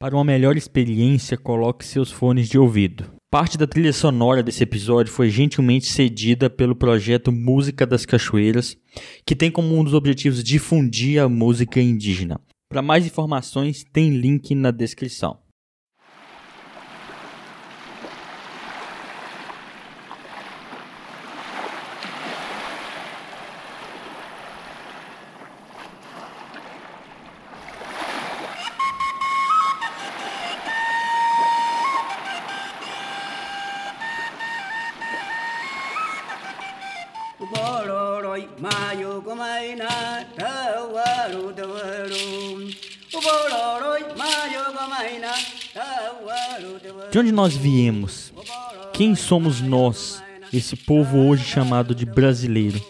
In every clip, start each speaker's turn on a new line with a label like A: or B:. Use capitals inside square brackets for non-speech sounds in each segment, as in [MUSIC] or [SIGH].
A: Para uma melhor experiência, coloque seus fones de ouvido. Parte da trilha sonora desse episódio foi gentilmente cedida pelo projeto Música das Cachoeiras, que tem como um dos objetivos difundir a música indígena. Para mais informações, tem link na descrição. Nós viemos? Quem somos nós, esse povo hoje chamado de brasileiro?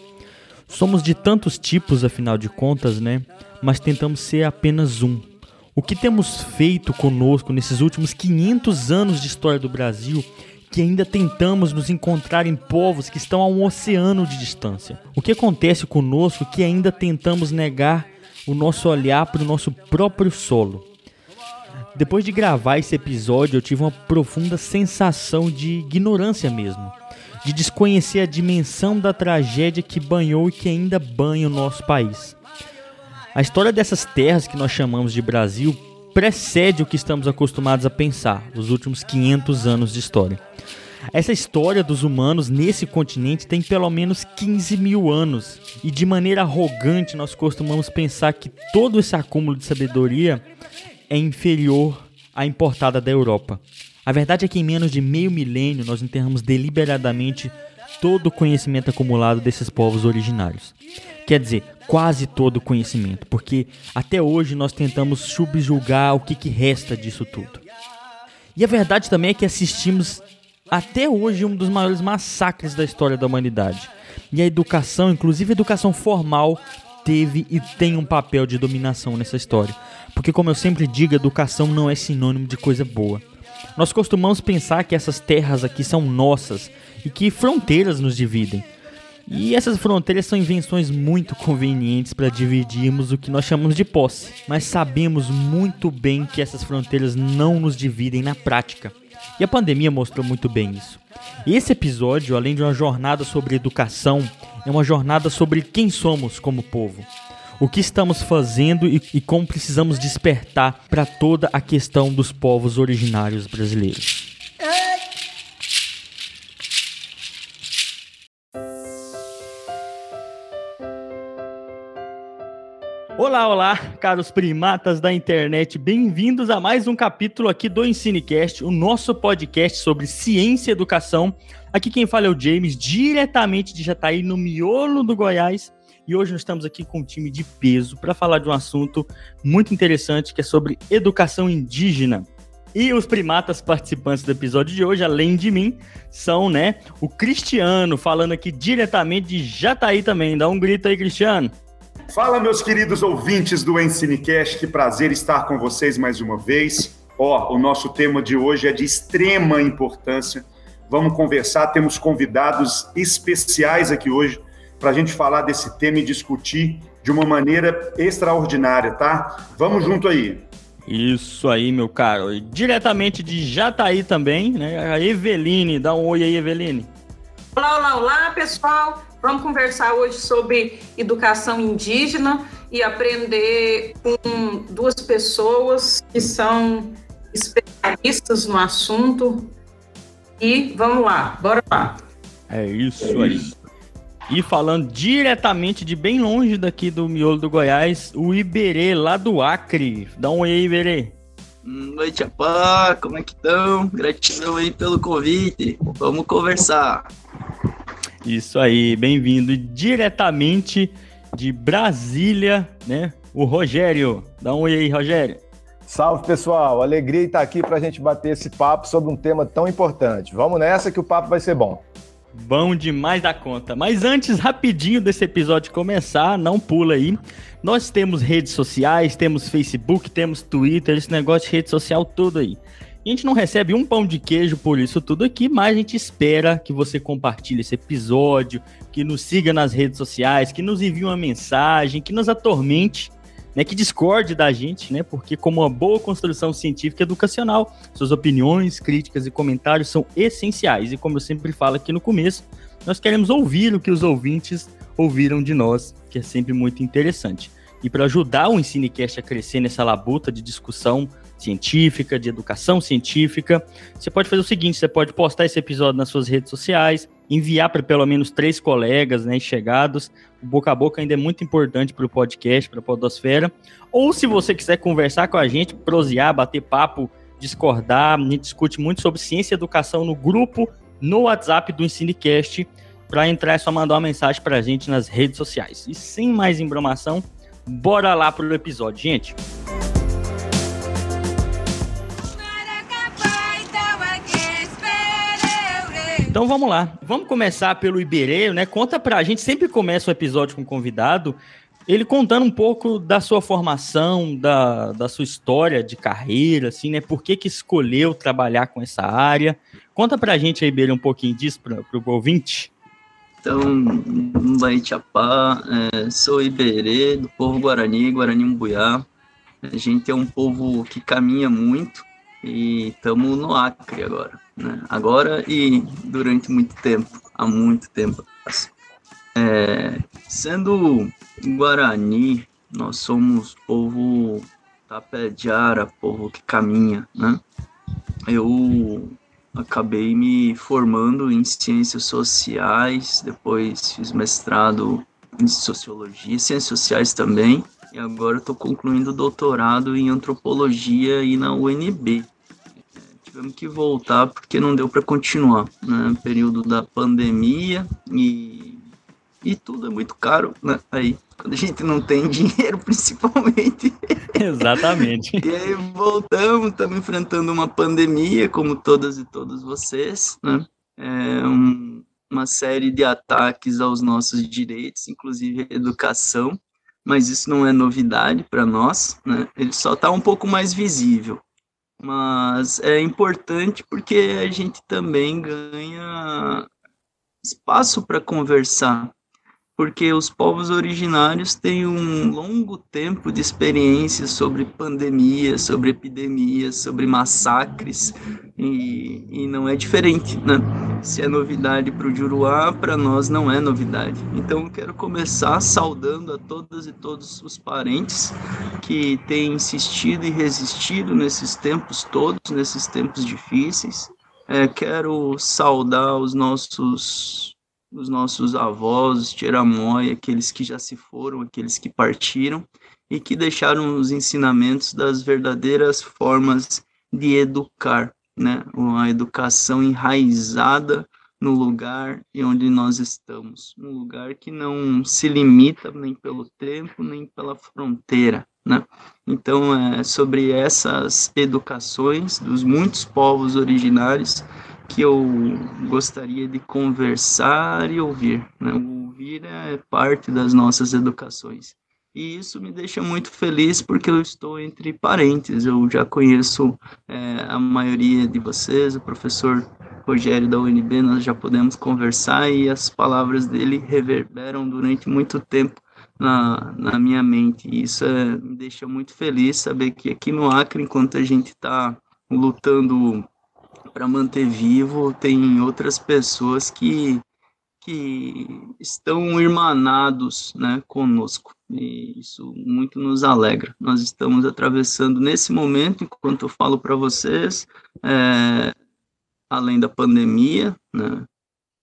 A: Somos de tantos tipos, afinal de contas, né? Mas tentamos ser apenas um. O que temos feito conosco nesses últimos 500 anos de história do Brasil que ainda tentamos nos encontrar em povos que estão a um oceano de distância? O que acontece conosco que ainda tentamos negar o nosso olhar para o nosso próprio solo? Depois de gravar esse episódio, eu tive uma profunda sensação de ignorância mesmo, de desconhecer a dimensão da tragédia que banhou e que ainda banha o nosso país. A história dessas terras que nós chamamos de Brasil precede o que estamos acostumados a pensar, os últimos 500 anos de história. Essa história dos humanos nesse continente tem pelo menos 15 mil anos, e de maneira arrogante nós costumamos pensar que todo esse acúmulo de sabedoria é inferior à importada da Europa. A verdade é que em menos de meio milênio nós enterramos deliberadamente todo o conhecimento acumulado desses povos originários. Quer dizer, quase todo o conhecimento, porque até hoje nós tentamos subjugar o que, que resta disso tudo. E a verdade também é que assistimos até hoje um dos maiores massacres da história da humanidade. E a educação, inclusive a educação formal, teve e tem um papel de dominação nessa história. Porque, como eu sempre digo, educação não é sinônimo de coisa boa. Nós costumamos pensar que essas terras aqui são nossas e que fronteiras nos dividem. E essas fronteiras são invenções muito convenientes para dividirmos o que nós chamamos de posse, mas sabemos muito bem que essas fronteiras não nos dividem na prática. E a pandemia mostrou muito bem isso. Esse episódio, além de uma jornada sobre educação, é uma jornada sobre quem somos como povo. O que estamos fazendo e, e como precisamos despertar para toda a questão dos povos originários brasileiros. Olá, olá, caros primatas da internet, bem-vindos a mais um capítulo aqui do Ensinecast, o nosso podcast sobre ciência e educação. Aqui quem fala é o James, diretamente de Jataí, no miolo do Goiás. E hoje nós estamos aqui com um time de peso para falar de um assunto muito interessante que é sobre educação indígena. E os primatas participantes do episódio de hoje, além de mim, são, né, o Cristiano, falando aqui diretamente de Jataí também. Dá um grito aí, Cristiano.
B: Fala, meus queridos ouvintes do Ensinecast, que prazer estar com vocês mais uma vez. Ó, oh, o nosso tema de hoje é de extrema importância. Vamos conversar, temos convidados especiais aqui hoje para a gente falar desse tema e discutir de uma maneira extraordinária, tá? Vamos junto aí.
A: Isso aí, meu caro. E diretamente de Jataí também, né? A Eveline, dá um oi aí, Eveline.
C: Olá, olá, olá, pessoal. Vamos conversar hoje sobre educação indígena e aprender com duas pessoas que são especialistas no assunto. E vamos lá, bora lá.
A: É isso aí. E falando diretamente de bem longe daqui do miolo do Goiás, o Iberê, lá do Acre. Dá um oi aí, Iberê.
D: Noite, apá, como é que estão? Gratidão aí pelo convite. Vamos conversar.
A: Isso aí, bem-vindo diretamente de Brasília, né? O Rogério. Dá um oi aí, Rogério.
E: Salve, pessoal. Alegria estar aqui para a gente bater esse papo sobre um tema tão importante. Vamos nessa que o papo vai ser bom.
A: Bom demais da conta. Mas antes, rapidinho desse episódio começar, não pula aí. Nós temos redes sociais, temos Facebook, temos Twitter, esse negócio de rede social todo aí. A gente não recebe um pão de queijo por isso tudo aqui, mas a gente espera que você compartilhe esse episódio, que nos siga nas redes sociais, que nos envie uma mensagem, que nos atormente, né, que discorde da gente, né, porque como uma boa construção científica educacional, suas opiniões, críticas e comentários são essenciais. E como eu sempre falo aqui no começo, nós queremos ouvir o que os ouvintes ouviram de nós, que é sempre muito interessante. E para ajudar o Ensinecast a crescer nessa labuta de discussão científica, de educação científica, você pode fazer o seguinte: você pode postar esse episódio nas suas redes sociais, enviar para pelo menos três colegas né, chegados. O boca a boca ainda é muito importante para o podcast, para a Podosfera. Ou se você quiser conversar com a gente, prosear, bater papo, discordar, a gente discute muito sobre ciência e educação no grupo, no WhatsApp do Ensinecast. Para entrar é só mandar uma mensagem para a gente nas redes sociais. E sem mais embromação, bora lá pro episódio, gente. Então vamos lá. Vamos começar pelo Iberê, né? Conta pra gente, sempre começa o episódio com um convidado, ele contando um pouco da sua formação, da, da sua história de carreira, assim, né? Por que que escolheu trabalhar com essa área? Conta pra gente aí, Iberê, um pouquinho disso para o ouvinte.
D: Então, Baitiapá, é, sou Iberê, do povo Guarani, Guarani Mbuiá. A gente é um povo que caminha muito e estamos no Acre agora né? Agora e durante muito tempo, há muito tempo. É, sendo Guarani, nós somos povo tapejara, povo que caminha, né? Eu acabei me formando em ciências sociais, depois fiz mestrado em sociologia, ciências sociais também, e agora estou concluindo doutorado em antropologia e na UNB tivemos que voltar porque não deu para continuar, né? Período da pandemia e, e tudo é muito caro, né? Aí, quando a gente não tem [LAUGHS] dinheiro, principalmente. [LAUGHS]
A: Exatamente.
D: e aí voltamos, estamos enfrentando uma pandemia, como todas e todos vocês, né? É um, uma série de ataques aos nossos direitos, inclusive a educação, mas isso não é novidade para nós, né? Ele só está um pouco mais visível mas é importante porque a gente também ganha espaço para conversar, porque os povos originários têm um longo tempo de experiência sobre pandemias, sobre epidemias, sobre massacres, e, e não é diferente, né? Se é novidade para o Juruá, para nós não é novidade. Então eu quero começar saudando a todas e todos os parentes que têm insistido e resistido nesses tempos todos, nesses tempos difíceis. É, quero saudar os nossos os nossos avós, Tiramói, aqueles que já se foram, aqueles que partiram e que deixaram os ensinamentos das verdadeiras formas de educar, né? Uma educação enraizada no lugar e onde nós estamos, um lugar que não se limita nem pelo tempo nem pela fronteira, né? Então, é sobre essas educações dos muitos povos originários que eu gostaria de conversar e ouvir. Né? Ouvir é parte das nossas educações. E isso me deixa muito feliz porque eu estou entre parentes. Eu já conheço é, a maioria de vocês, o professor Rogério da UNB, nós já podemos conversar e as palavras dele reverberam durante muito tempo na, na minha mente. E isso é, me deixa muito feliz saber que aqui no Acre, enquanto a gente está lutando para manter vivo, tem outras pessoas que, que estão irmanados né, conosco. E isso muito nos alegra. Nós estamos atravessando nesse momento, enquanto eu falo para vocês, é, além da pandemia, né,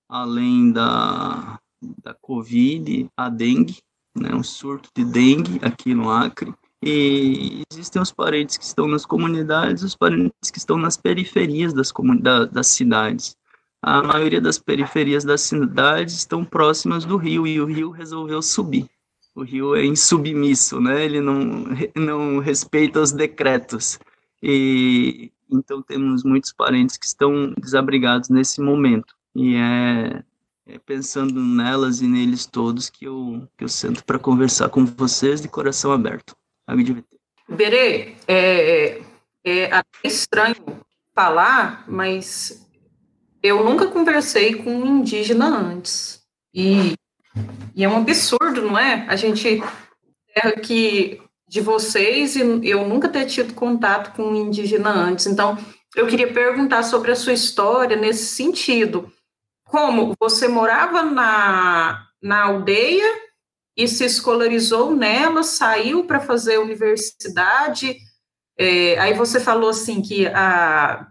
D: além da, da Covid, a dengue, né, um surto de dengue aqui no Acre, e existem os parentes que estão nas comunidades, os parentes que estão nas periferias das, comunidades, das cidades. A maioria das periferias das cidades estão próximas do rio e o rio resolveu subir. O rio é insubmisso, né? Ele não, não respeita os decretos. E então temos muitos parentes que estão desabrigados nesse momento. E é, é pensando nelas e neles todos que eu, que eu sento para conversar com vocês de coração aberto.
C: Berê, é, é até estranho falar, mas eu nunca conversei com um indígena antes. E, e é um absurdo, não é? A gente terra que de vocês e eu nunca ter tido contato com um indígena antes. Então, eu queria perguntar sobre a sua história nesse sentido. Como você morava na, na aldeia e se escolarizou nela, saiu para fazer universidade. É, aí você falou assim que a,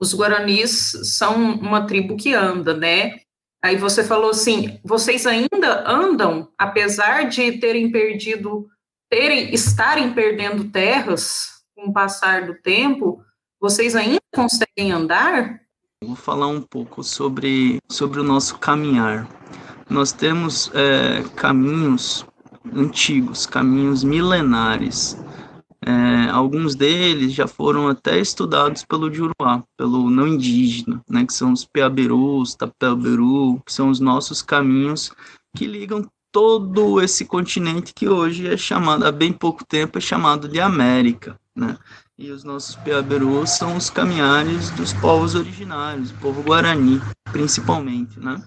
C: os guaranis são uma tribo que anda, né? Aí você falou assim, vocês ainda andam, apesar de terem perdido terem, estarem perdendo terras com o passar do tempo, vocês ainda conseguem andar?
D: Vou falar um pouco sobre, sobre o nosso caminhar. Nós temos é, caminhos antigos, caminhos milenares. É, alguns deles já foram até estudados pelo Juruá, pelo não indígena, né, que são os Peaberus, Tapelberu, que são os nossos caminhos que ligam todo esse continente que hoje é chamado, há bem pouco tempo, é chamado de América, né? E os nossos Piaberus são os caminhares dos povos originários, o povo Guarani, principalmente, né?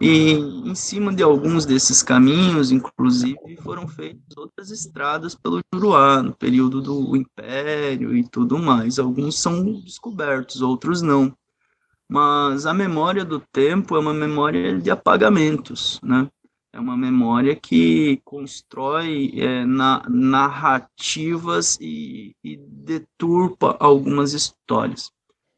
D: E em cima de alguns desses caminhos, inclusive, foram feitas outras estradas pelo Juruá, no período do Império e tudo mais. Alguns são descobertos, outros não. Mas a memória do tempo é uma memória de apagamentos, né? É uma memória que constrói é, na, narrativas e, e deturpa algumas histórias.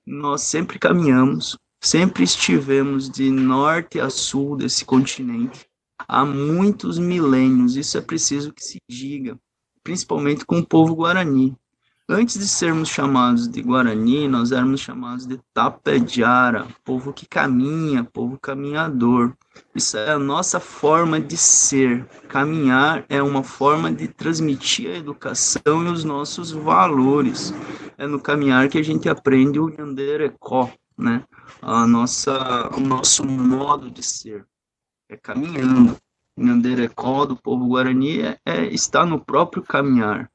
D: Nós sempre caminhamos, sempre estivemos de norte a sul desse continente há muitos milênios. Isso é preciso que se diga, principalmente com o povo guarani. Antes de sermos chamados de Guarani, nós éramos chamados de Tapejara, povo que caminha, povo caminhador. Isso é a nossa forma de ser. Caminhar é uma forma de transmitir a educação e os nossos valores. É no caminhar que a gente aprende o Yanderecó, né? A nossa, o nosso modo de ser. É caminhando. Yanderecó do povo Guarani é, é, está no próprio caminhar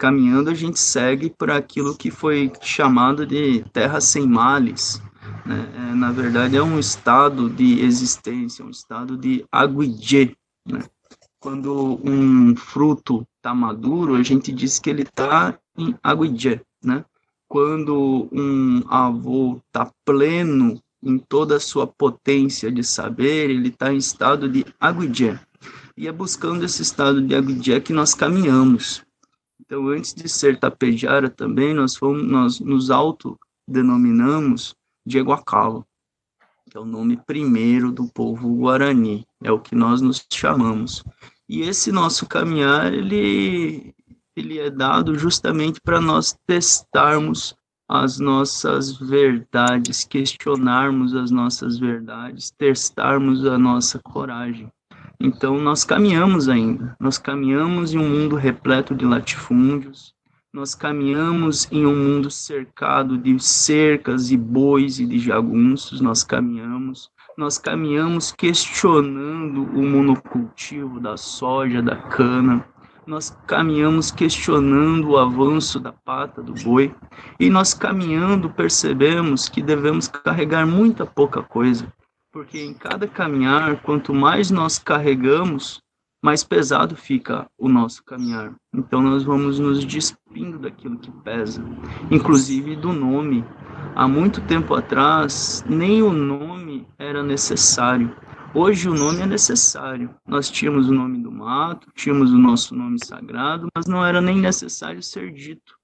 D: caminhando, a gente segue por aquilo que foi chamado de terra sem males. Né? É, na verdade, é um estado de existência, um estado de aguidje. Né? Quando um fruto está maduro, a gente diz que ele está em aguidje. Né? Quando um avô está pleno em toda a sua potência de saber, ele está em estado de aguidje. E é buscando esse estado de aguidje que nós caminhamos. Então, antes de ser tapejara também, nós, fomos, nós nos autodenominamos de Eguacalo, que é o nome primeiro do povo Guarani, é o que nós nos chamamos. E esse nosso caminhar, ele, ele é dado justamente para nós testarmos as nossas verdades, questionarmos as nossas verdades, testarmos a nossa coragem. Então, nós caminhamos ainda, nós caminhamos em um mundo repleto de latifúndios, nós caminhamos em um mundo cercado de cercas e bois e de jagunços, nós caminhamos, nós caminhamos questionando o monocultivo da soja, da cana, nós caminhamos questionando o avanço da pata do boi, e nós caminhando percebemos que devemos carregar muita pouca coisa, porque em cada caminhar, quanto mais nós carregamos, mais pesado fica o nosso caminhar. Então nós vamos nos despindo daquilo que pesa, inclusive do nome. Há muito tempo atrás, nem o nome era necessário. Hoje o nome é necessário. Nós tínhamos o nome do mato, tínhamos o nosso nome sagrado, mas não era nem necessário ser dito.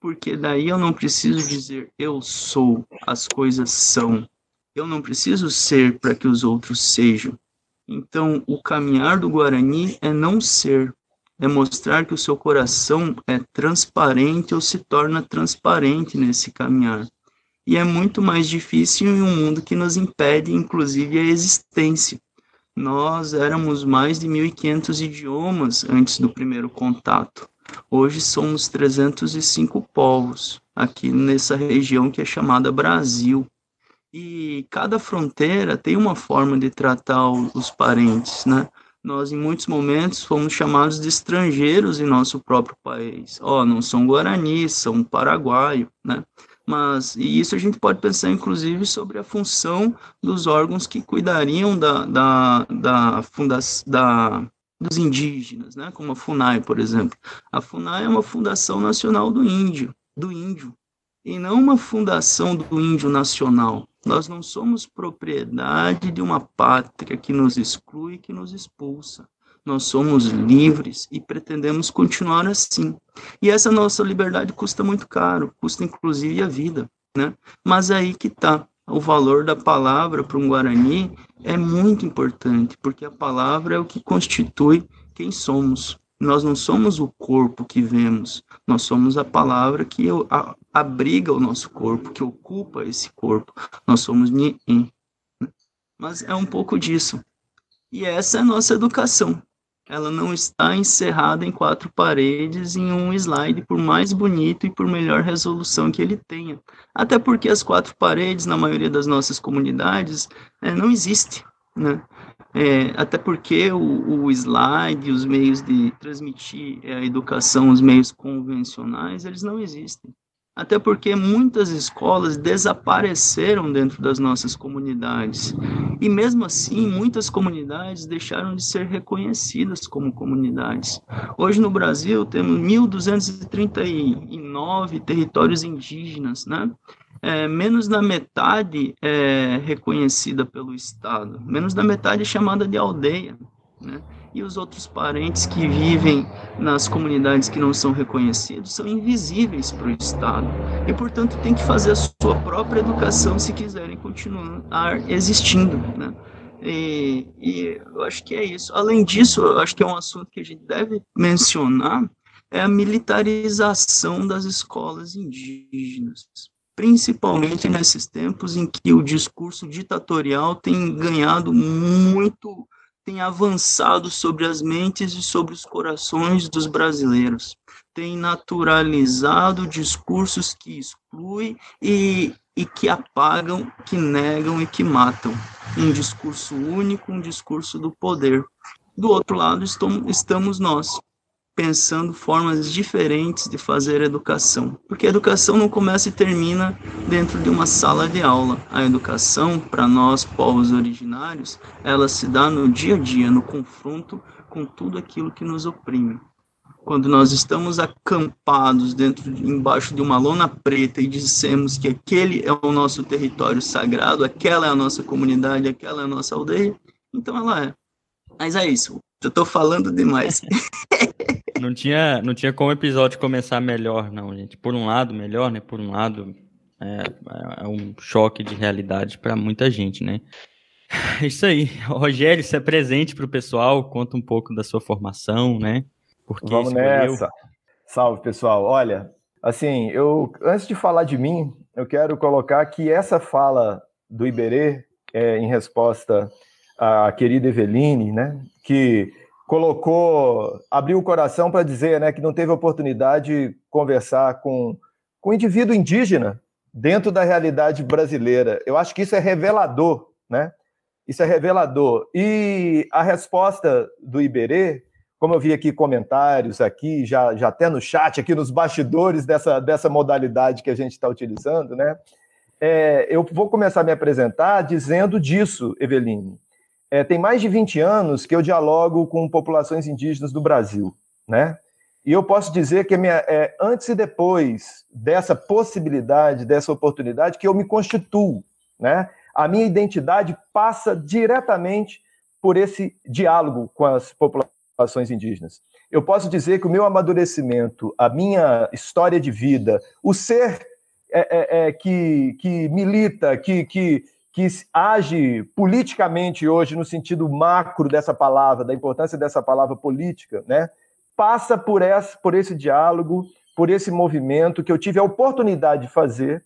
D: Porque daí eu não preciso dizer eu sou, as coisas são. Eu não preciso ser para que os outros sejam. Então, o caminhar do Guarani é não ser, é mostrar que o seu coração é transparente ou se torna transparente nesse caminhar. E é muito mais difícil em um mundo que nos impede, inclusive, a existência. Nós éramos mais de 1.500 idiomas antes do primeiro contato. Hoje somos 305 povos aqui nessa região que é chamada Brasil. E cada fronteira tem uma forma de tratar os parentes, né? Nós, em muitos momentos, fomos chamados de estrangeiros em nosso próprio país. Ó, oh, não são guaranis, são paraguaio, né? Mas, e isso a gente pode pensar, inclusive, sobre a função dos órgãos que cuidariam da, da, da, fundação, da dos indígenas, né? como a FUNAI, por exemplo. A FUNAI é uma fundação nacional do índio, do índio, e não uma fundação do índio nacional. Nós não somos propriedade de uma pátria que nos exclui, que nos expulsa. Nós somos livres e pretendemos continuar assim. E essa nossa liberdade custa muito caro, custa inclusive a vida, né? Mas aí que está o valor da palavra para um Guarani é muito importante, porque a palavra é o que constitui quem somos. Nós não somos o corpo que vemos, nós somos a palavra que abriga o nosso corpo, que ocupa esse corpo. Nós somos Ni'im. Mas é um pouco disso. E essa é a nossa educação. Ela não está encerrada em quatro paredes em um slide, por mais bonito e por melhor resolução que ele tenha. Até porque as quatro paredes, na maioria das nossas comunidades, é, não existe. Né? É, até porque o, o, slide, os meios de transmitir a educação, os meios convencionais, eles não existem até porque muitas escolas desapareceram dentro das nossas comunidades. E mesmo assim, muitas comunidades deixaram de ser reconhecidas como comunidades. Hoje no Brasil temos 1.239 territórios indígenas, né? É, menos da metade é reconhecida pelo Estado, menos da metade é chamada de aldeia, né? e os outros parentes que vivem nas comunidades que não são reconhecidos são invisíveis para o Estado e, portanto, tem que fazer a sua própria educação se quiserem continuar existindo, né? E, e eu acho que é isso. Além disso, eu acho que é um assunto que a gente deve mencionar é a militarização das escolas indígenas, principalmente nesses tempos em que o discurso ditatorial tem ganhado muito tem avançado sobre as mentes e sobre os corações dos brasileiros, tem naturalizado discursos que excluem e, e que apagam, que negam e que matam. Um discurso único, um discurso do poder. Do outro lado estamos nós, pensando formas diferentes de fazer educação. Porque a educação não começa e termina dentro de uma sala de aula. A educação, para nós, povos originários, ela se dá no dia a dia, no confronto com tudo aquilo que nos oprime. Quando nós estamos acampados dentro, embaixo de uma lona preta e dissemos que aquele é o nosso território sagrado, aquela é a nossa comunidade, aquela é a nossa aldeia, então ela é. Mas é isso. Eu estou falando demais. [LAUGHS]
A: Não tinha, não tinha como o episódio começar melhor, não, gente. Por um lado, melhor, né? Por um lado, é, é um choque de realidade para muita gente, né? [SIGHS] Isso aí. Rogério, se é presente para o pessoal, conta um pouco da sua formação, né?
E: Porque Vamos escolheu... nessa. Salve, pessoal. Olha, assim, eu antes de falar de mim, eu quero colocar que essa fala do Iberê, é, em resposta à querida Eveline, né, que colocou, abriu o coração para dizer né, que não teve oportunidade de conversar com, com um indivíduo indígena dentro da realidade brasileira. Eu acho que isso é revelador, né? Isso é revelador. E a resposta do Iberê, como eu vi aqui comentários aqui, já, já até no chat, aqui nos bastidores dessa, dessa modalidade que a gente está utilizando, né? É, eu vou começar a me apresentar dizendo disso, Eveline é, tem mais de 20 anos que eu dialogo com populações indígenas do Brasil, né? E eu posso dizer que minha, é, antes e depois dessa possibilidade, dessa oportunidade, que eu me constituo, né? A minha identidade passa diretamente por esse diálogo com as populações indígenas. Eu posso dizer que o meu amadurecimento, a minha história de vida, o ser é, é, é que, que milita, que, que, que age politicamente hoje no sentido macro dessa palavra, da importância dessa palavra política, né? Passa por esse, por esse diálogo, por esse movimento que eu tive a oportunidade de fazer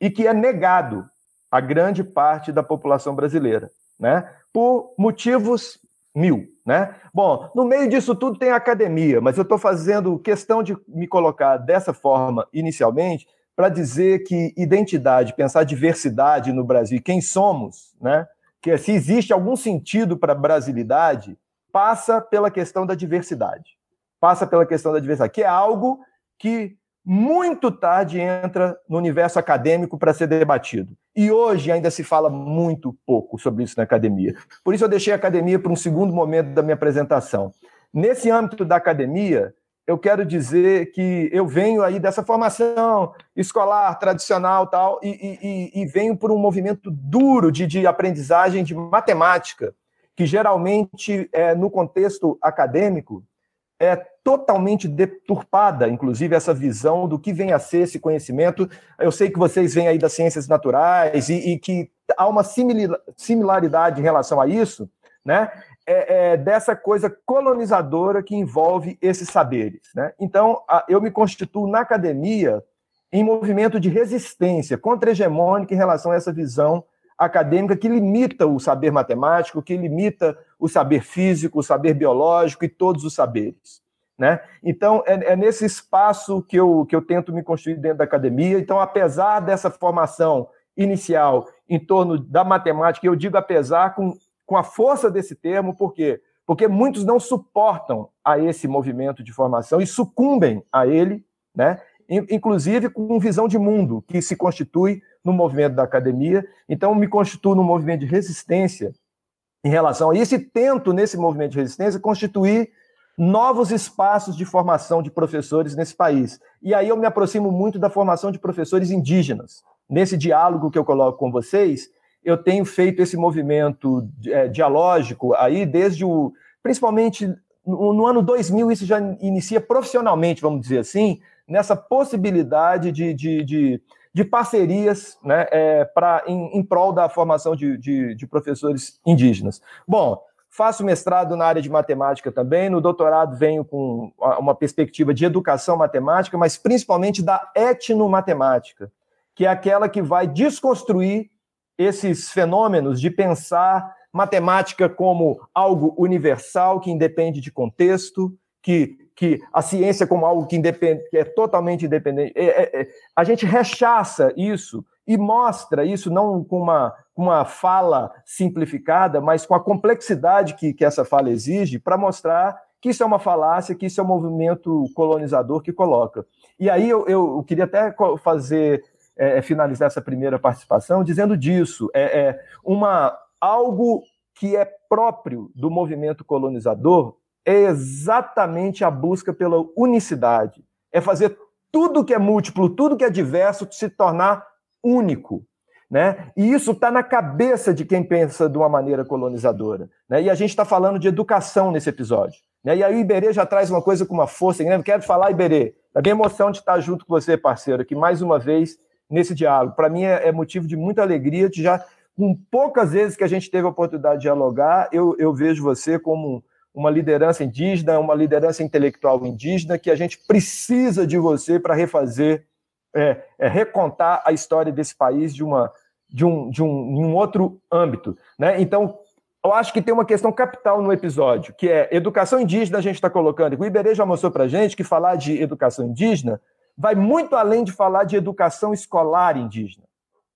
E: e que é negado a grande parte da população brasileira, né? Por motivos mil, né? Bom, no meio disso tudo tem academia, mas eu estou fazendo questão de me colocar dessa forma inicialmente para dizer que identidade, pensar diversidade no Brasil, quem somos, né? que se existe algum sentido para a brasilidade, passa pela questão da diversidade. Passa pela questão da diversidade, que é algo que muito tarde entra no universo acadêmico para ser debatido. E hoje ainda se fala muito pouco sobre isso na academia. Por isso eu deixei a academia para um segundo momento da minha apresentação. Nesse âmbito da academia, eu quero dizer que eu venho aí dessa formação escolar, tradicional tal, e, e, e venho por um movimento duro de, de aprendizagem de matemática, que geralmente, é, no contexto acadêmico, é totalmente deturpada, inclusive, essa visão do que vem a ser esse conhecimento. Eu sei que vocês vêm aí das ciências naturais e, e que há uma similaridade em relação a isso, né? É, é, dessa coisa colonizadora que envolve esses saberes. Né? Então, a, eu me constituo na academia em movimento de resistência contra-hegemônica em relação a essa visão acadêmica que limita o saber matemático, que limita o saber físico, o saber biológico e todos os saberes. Né? Então, é, é, nesse espaço que eu, que eu tento me construir dentro da academia. Então, apesar dessa formação inicial em torno da matemática, eu digo apesar com, com a força desse termo, por quê? Porque muitos não suportam a esse movimento de formação e sucumbem a ele, né? inclusive com visão de mundo que se constitui no movimento da academia. Então, me constituo no movimento de resistência em relação a isso e tento, nesse movimento de resistência, constituir novos espaços de formação de professores nesse país. E aí eu me aproximo muito da formação de professores indígenas. Nesse diálogo que eu coloco com vocês, eu tenho feito esse movimento é, dialógico aí desde o. Principalmente no, no ano 2000, isso já inicia profissionalmente, vamos dizer assim, nessa possibilidade de, de, de de parcerias né, é, pra, em, em prol da formação de, de, de professores indígenas. Bom, faço mestrado na área de matemática também, no doutorado venho com uma perspectiva de educação matemática, mas principalmente da etnomatemática, que é aquela que vai desconstruir esses fenômenos de pensar matemática como algo universal, que independe de contexto, que que a ciência como algo que, independe, que é totalmente independente. É, é, é, a gente rechaça isso e mostra isso não com uma, uma fala simplificada, mas com a complexidade que, que essa fala exige, para mostrar que isso é uma falácia, que isso é um movimento colonizador que coloca. E aí eu, eu queria até fazer, é, é, finalizar essa primeira participação dizendo disso. É, é uma, algo que é próprio do movimento colonizador é exatamente a busca pela unicidade. É fazer tudo que é múltiplo, tudo que é diverso se tornar único. Né? E isso está na cabeça de quem pensa de uma maneira colonizadora. Né? E a gente está falando de educação nesse episódio. Né? E aí o Iberê já traz uma coisa com uma força. Né? Quero falar, Iberê, da minha emoção de estar junto com você, parceiro, aqui mais uma vez nesse diálogo. Para mim é, é, motivo de muita alegria de já, com poucas vezes que a gente teve a oportunidade de dialogar, eu, eu vejo você como uma liderança indígena, uma liderança intelectual indígena, que a gente precisa de você para refazer, é, é, recontar a história desse país de, uma, de, um, de um, um outro âmbito. Né? Então, eu acho que tem uma questão capital no episódio, que é educação indígena, a gente está colocando. O Iberê já mostrou para a gente que falar de educação indígena vai muito além de falar de educação escolar indígena.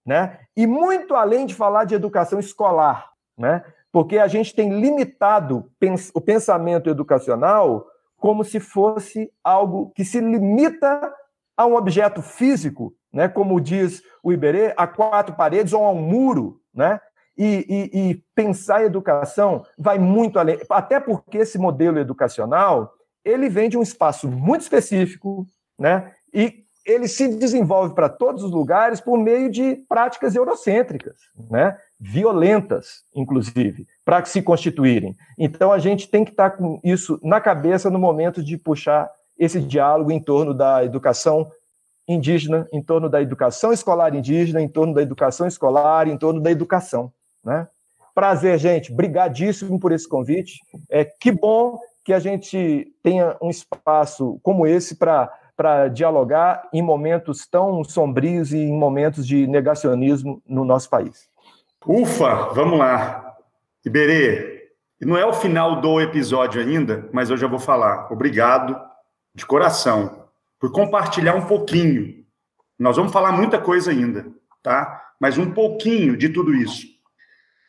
E: Né? E muito além de falar de educação escolar. Né? porque a gente tem limitado o pensamento educacional como se fosse algo que se limita a um objeto físico, né, como diz o Iberê, a quatro paredes ou a um muro, né? E, e, e pensar a educação vai muito além, até porque esse modelo educacional ele vem de um espaço muito específico, né? E ele se desenvolve para todos os lugares por meio de práticas eurocêntricas, né? violentas, inclusive, para se constituírem. Então a gente tem que estar tá com isso na cabeça no momento de puxar esse diálogo em torno da educação indígena, em torno da educação escolar indígena, em torno da educação escolar, em torno da educação. Né? Prazer, gente. Brigadíssimo por esse convite. É que bom que a gente tenha um espaço como esse para para dialogar em momentos tão sombrios e em momentos de negacionismo no nosso país.
B: Ufa, vamos lá. Iberê, não é o final do episódio ainda, mas eu já vou falar. Obrigado de coração por compartilhar um pouquinho. Nós vamos falar muita coisa ainda, tá? Mas um pouquinho de tudo isso.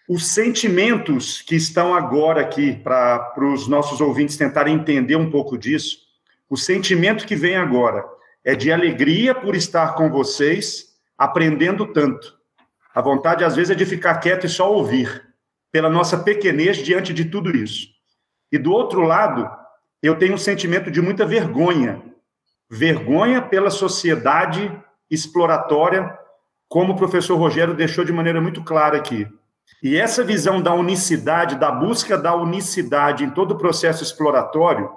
B: Os sentimentos que estão agora aqui para os nossos ouvintes tentarem entender um pouco disso, o sentimento que vem agora é de alegria por estar com vocês, aprendendo tanto. A vontade, às vezes, é de ficar quieto e só ouvir, pela nossa pequenez diante de tudo isso. E do outro lado, eu tenho um sentimento de muita vergonha. Vergonha pela sociedade exploratória, como o professor Rogério deixou de maneira muito clara aqui. E essa visão da unicidade, da busca da unicidade em todo o processo exploratório,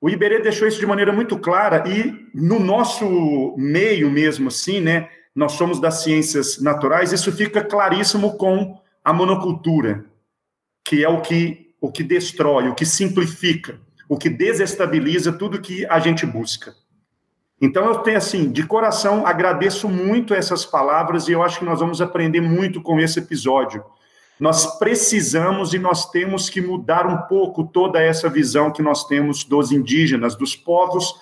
B: o Iberê deixou isso de maneira muito clara e no nosso meio mesmo assim, né, nós somos das ciências naturais, isso fica claríssimo com a monocultura, que é o que o que destrói, o que simplifica, o que desestabiliza tudo que a gente busca. Então eu tenho assim, de coração, agradeço muito essas palavras e eu acho que nós vamos aprender muito com esse episódio. Nós precisamos e nós temos que mudar um pouco toda essa visão que nós temos dos indígenas, dos povos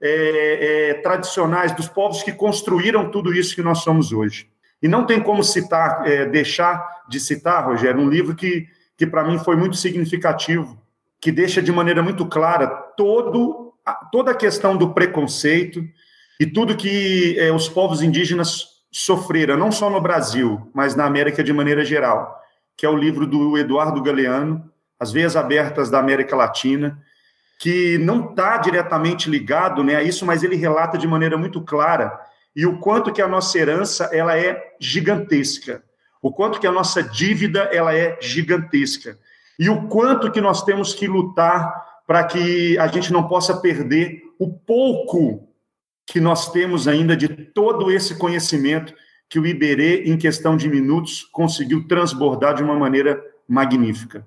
B: é, é, tradicionais, dos povos que construíram tudo isso que nós somos hoje. E não tem como citar, é, deixar de citar, Rogério, um livro que, que para mim foi muito significativo, que deixa de maneira muito clara todo toda a questão do preconceito e tudo que é, os povos indígenas sofreram, não só no Brasil, mas na América de maneira geral, que é o livro do Eduardo Galeano, As Veias Abertas da América Latina, que não está diretamente ligado né, a isso, mas ele relata de maneira muito clara e o quanto que a nossa herança ela é gigantesca, o quanto que a nossa dívida ela é gigantesca. E o quanto que nós temos que lutar para que a gente não possa perder o pouco que nós temos ainda de todo esse conhecimento que o Iberê, em questão de minutos, conseguiu transbordar de uma maneira magnífica.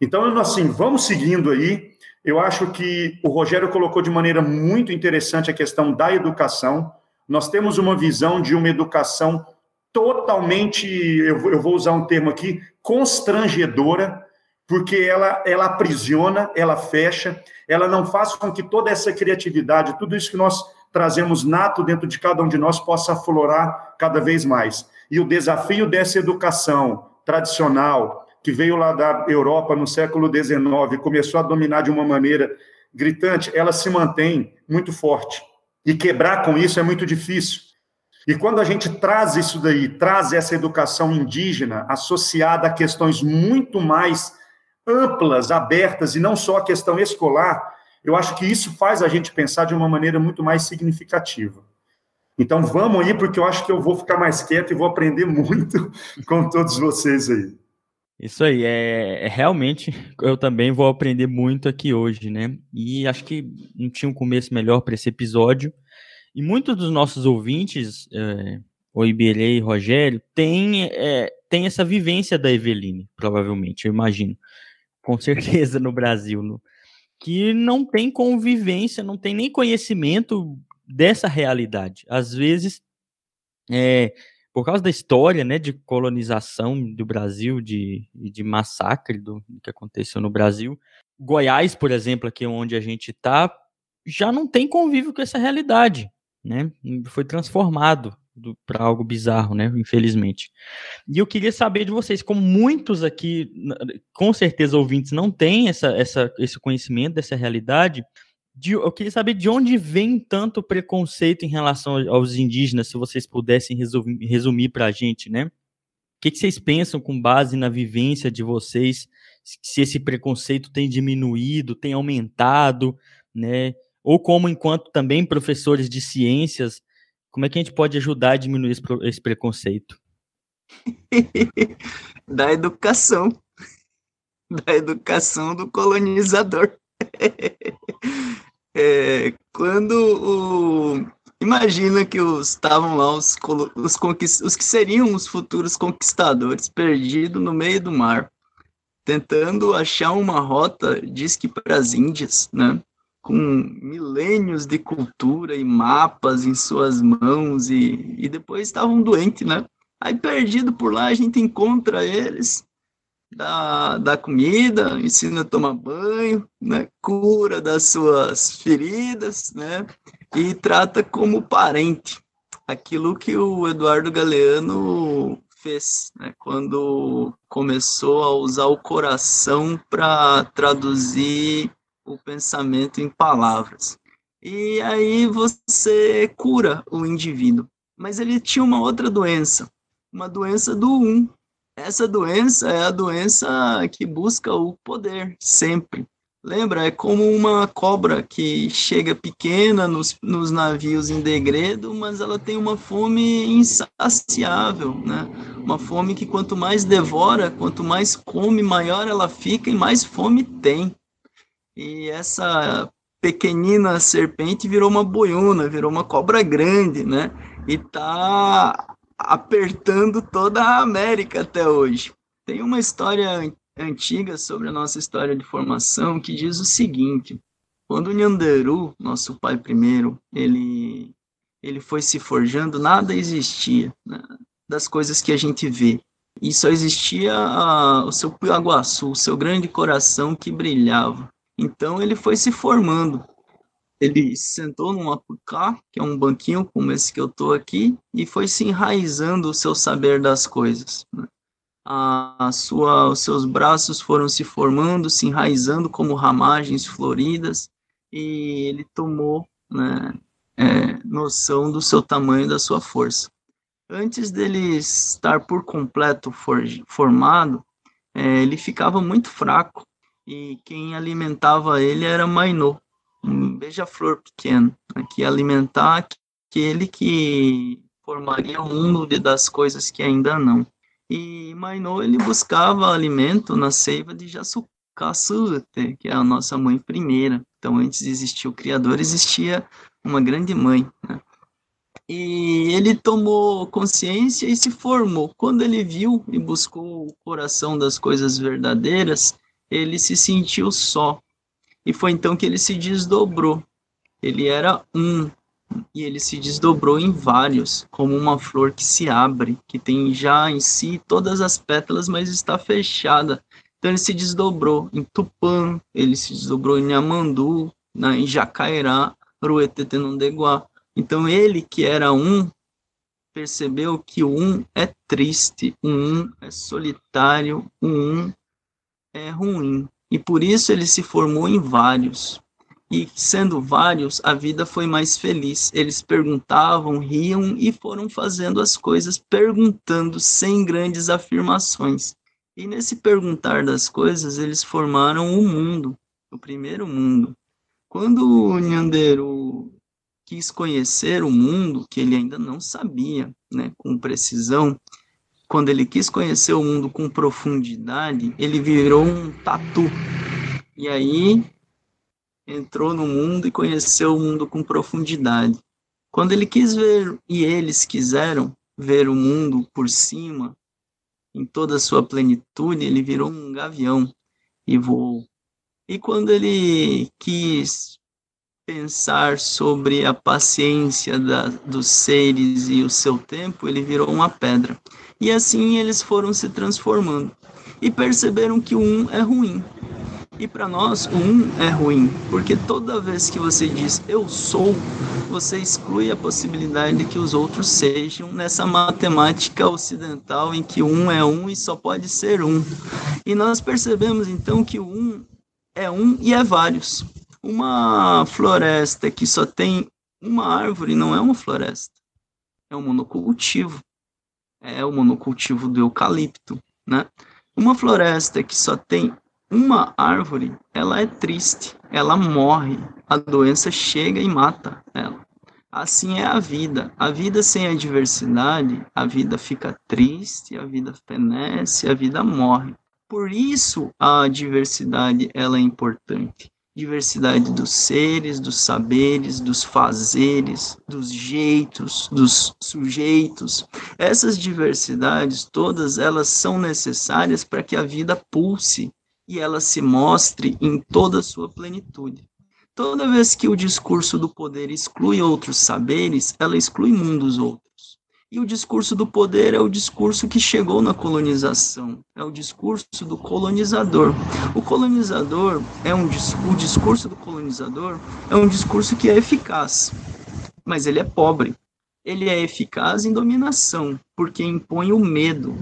B: Então, assim, vamos seguindo aí. Eu acho que o Rogério colocou de maneira muito interessante a questão da educação. Nós temos uma visão de uma educação totalmente, eu vou usar um termo aqui, constrangedora, porque ela, ela aprisiona, ela fecha, ela não faz com que toda essa criatividade, tudo isso que nós trazemos nato dentro de cada um de nós possa aflorar cada vez mais. E o desafio dessa educação tradicional, que veio lá da Europa no século XIX, começou a dominar de uma maneira gritante, ela se mantém muito forte. E quebrar com isso é muito difícil. E quando a gente traz isso daí, traz essa educação indígena associada a questões muito mais amplas, abertas, e não só a questão escolar, eu acho que isso faz a gente pensar de uma maneira muito mais significativa. Então vamos aí, porque eu acho que eu vou ficar mais quieto e vou aprender muito [LAUGHS] com todos vocês aí.
A: Isso aí, é, é, realmente eu também vou aprender muito aqui hoje, né? E acho que não tinha um começo melhor para esse episódio. E muitos dos nossos ouvintes, é, o Iberê e Rogério, têm, é, essa vivência da Eveline, provavelmente, eu imagino com certeza no Brasil, no, que não tem convivência, não tem nem conhecimento dessa realidade. Às vezes, é, por causa da história, né, de colonização do Brasil, de, de massacre do, do que aconteceu no Brasil, Goiás, por exemplo, aqui onde a gente está, já não tem convívio com essa realidade, né? Foi transformado para algo bizarro, né? Infelizmente. E eu queria saber de vocês, como muitos aqui, com certeza ouvintes, não têm essa, essa, esse conhecimento dessa realidade, de, eu queria saber de onde vem tanto preconceito em relação aos indígenas, se vocês pudessem resumir, resumir para a gente, né? O que, que vocês pensam com base na vivência de vocês, se esse preconceito tem diminuído, tem aumentado, né? Ou como, enquanto também professores de ciências, como é que a gente pode ajudar a diminuir esse, esse preconceito? [LAUGHS]
D: da educação. Da educação do colonizador. [LAUGHS] é, quando o. Imagina que estavam lá os, os, os que seriam os futuros conquistadores perdidos no meio do mar, tentando achar uma rota, diz que para as Índias, né? Com milênios de cultura e mapas em suas mãos e, e depois estavam doentes, né? Aí perdido por lá a gente encontra eles, dá, dá comida, ensina a tomar banho, né? Cura das suas feridas, né? E trata como parente aquilo que o Eduardo Galeano fez, né? Quando começou a usar o coração para traduzir o pensamento em palavras. e aí você cura o indivíduo. Mas ele tinha uma outra doença, uma doença do um. Essa doença é a doença que busca o poder, sempre. Lembra? É como uma cobra que chega pequena nos, nos navios em degredo, mas ela tem uma fome insaciável, né? Uma fome que quanto mais devora, quanto mais come, maior ela fica e mais fome tem. E essa pequenina serpente virou uma boiuna, virou uma cobra grande, né? E tá apertando toda a América até hoje. Tem uma história antiga sobre a nossa história de formação que diz o seguinte: quando o Nhanderu, nosso pai primeiro, ele ele foi se forjando, nada existia né, das coisas que a gente vê. E só existia a, o seu Piaguaçu, o seu grande coração que brilhava. Então ele foi se formando. Ele sentou num apucá, que é um banquinho como esse que eu estou aqui, e foi se enraizando o seu saber das coisas. Né? A sua, os seus braços foram se formando, se enraizando como ramagens floridas, e ele tomou né, é, noção do seu tamanho e da sua força. Antes dele estar por completo for, formado, é, ele ficava muito fraco e quem alimentava ele era Mainô, um beija-flor pequeno, né, que alimentar aquele que formaria o mundo das coisas que ainda não. E Mainô, ele buscava alimento na seiva de Jasukasute, que é a nossa mãe primeira. Então, antes de existir o Criador, existia uma grande mãe. Né? E ele tomou consciência e se formou. Quando ele viu e buscou o coração das coisas verdadeiras, ele se sentiu só. E foi então que ele se desdobrou. Ele era um, e ele se desdobrou em vários, como uma flor que se abre, que tem já em si todas as pétalas, mas está fechada. Então ele se desdobrou em Tupã, ele se desdobrou em Amandu, na, em Jacairá, Ruetetenondeguá. Então ele que era um, percebeu que o um é triste, o um é solitário, o um é ruim. E por isso ele se formou em vários. E sendo vários, a vida foi mais feliz. Eles perguntavam, riam e foram fazendo as coisas perguntando sem grandes afirmações. E nesse perguntar das coisas, eles formaram o mundo, o primeiro mundo. Quando o quis conhecer o mundo que ele ainda não sabia, né, com precisão, quando ele quis conhecer o mundo com profundidade, ele virou um tatu. E aí entrou no mundo e conheceu o mundo com profundidade. Quando ele quis ver, e eles quiseram ver o mundo por cima, em toda a sua plenitude, ele virou um gavião e voou. E quando ele quis pensar sobre a paciência da, dos seres e o seu tempo, ele virou uma pedra. E assim eles foram se transformando e perceberam que o um é ruim. E para nós, o um é ruim, porque toda vez que você diz eu sou, você exclui a possibilidade de que os outros sejam nessa matemática ocidental em que um é um e só pode ser um. E nós percebemos então que o um é um e é vários. Uma floresta que só tem uma árvore não é uma floresta, é um monocultivo. É o monocultivo do eucalipto, né? Uma floresta que só tem uma árvore, ela é triste, ela morre, a doença chega e mata ela. Assim é a vida. A vida sem a diversidade, a vida fica triste, a vida fenece, a vida morre. Por isso a diversidade ela é importante diversidade dos seres, dos saberes, dos fazeres, dos jeitos, dos sujeitos. Essas diversidades todas elas são necessárias para que a vida pulse e ela se mostre em toda a sua plenitude. Toda vez que o discurso do poder exclui outros saberes, ela exclui mundos outros. E o discurso do poder é o discurso que chegou na colonização, é o discurso do colonizador. O colonizador é um o discurso do colonizador é um discurso que é eficaz, mas ele é pobre. Ele é eficaz em dominação, porque impõe o medo,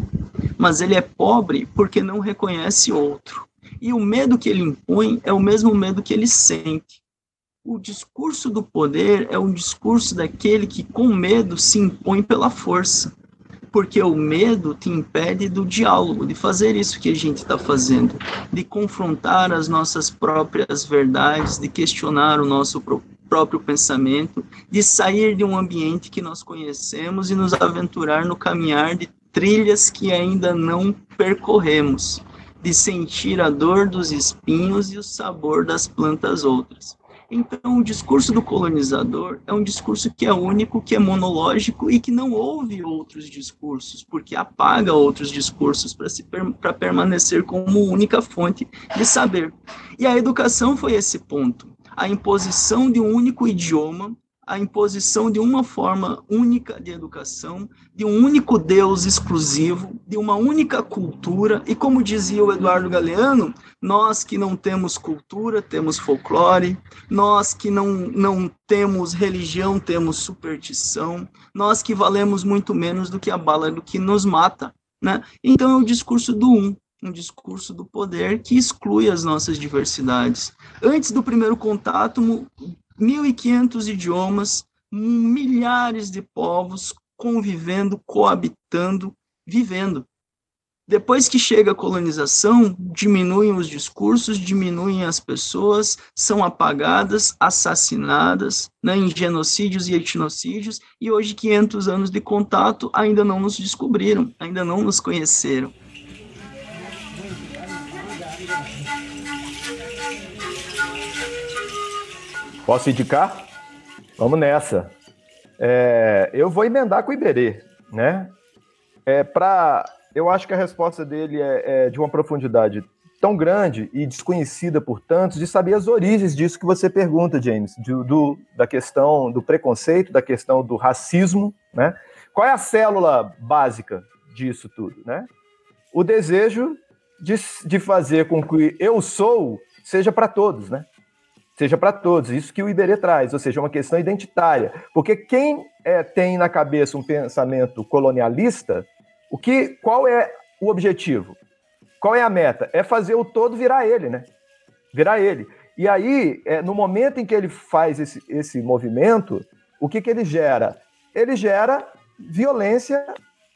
D: mas ele é pobre porque não reconhece outro. E o medo que ele impõe é o mesmo medo que ele sente. O discurso do poder é um discurso daquele que, com medo, se impõe pela força. Porque o medo te impede do diálogo, de fazer isso que a gente está fazendo, de confrontar as nossas próprias verdades, de questionar o nosso próprio pensamento, de sair de um ambiente que nós conhecemos e nos aventurar no caminhar de trilhas que ainda não percorremos, de sentir a dor dos espinhos e o sabor das plantas outras. Então, o discurso do colonizador é um discurso que é único, que é monológico e que não ouve outros discursos, porque apaga outros discursos para permanecer como única fonte de saber. E a educação foi esse ponto a imposição de um único idioma, a imposição de uma forma única de educação, de um único Deus exclusivo, de uma única cultura, e como dizia o Eduardo Galeano, nós que não temos cultura, temos folclore, nós que não, não temos religião, temos superstição, nós que valemos muito menos do que a bala do que nos mata. Né? Então é o discurso do um, um discurso do poder que exclui as nossas diversidades. Antes do primeiro contato, 1.500 idiomas, milhares de povos convivendo, coabitando, vivendo. Depois que chega a colonização, diminuem os discursos, diminuem as pessoas, são apagadas, assassinadas né, em genocídios e etnocídios, e hoje, 500 anos de contato, ainda não nos descobriram, ainda não nos conheceram.
E: Posso indicar? Vamos nessa. É, eu vou emendar com o Iberê, né? É, pra, eu acho que a resposta dele é, é de uma profundidade tão grande e desconhecida por tantos de saber as origens disso que você pergunta, James, de, do, da questão do preconceito, da questão do racismo, né? Qual é a célula básica disso tudo, né? O desejo de, de fazer com que eu sou seja para todos, né? Seja para todos. Isso que o Iberê traz, ou seja, uma questão identitária. Porque quem é, tem na cabeça um pensamento colonialista, o que, qual é o objetivo? Qual é a meta? É fazer o todo virar ele, né? Virar ele. E aí, é, no momento em que ele faz esse, esse movimento, o que, que ele gera? Ele gera violência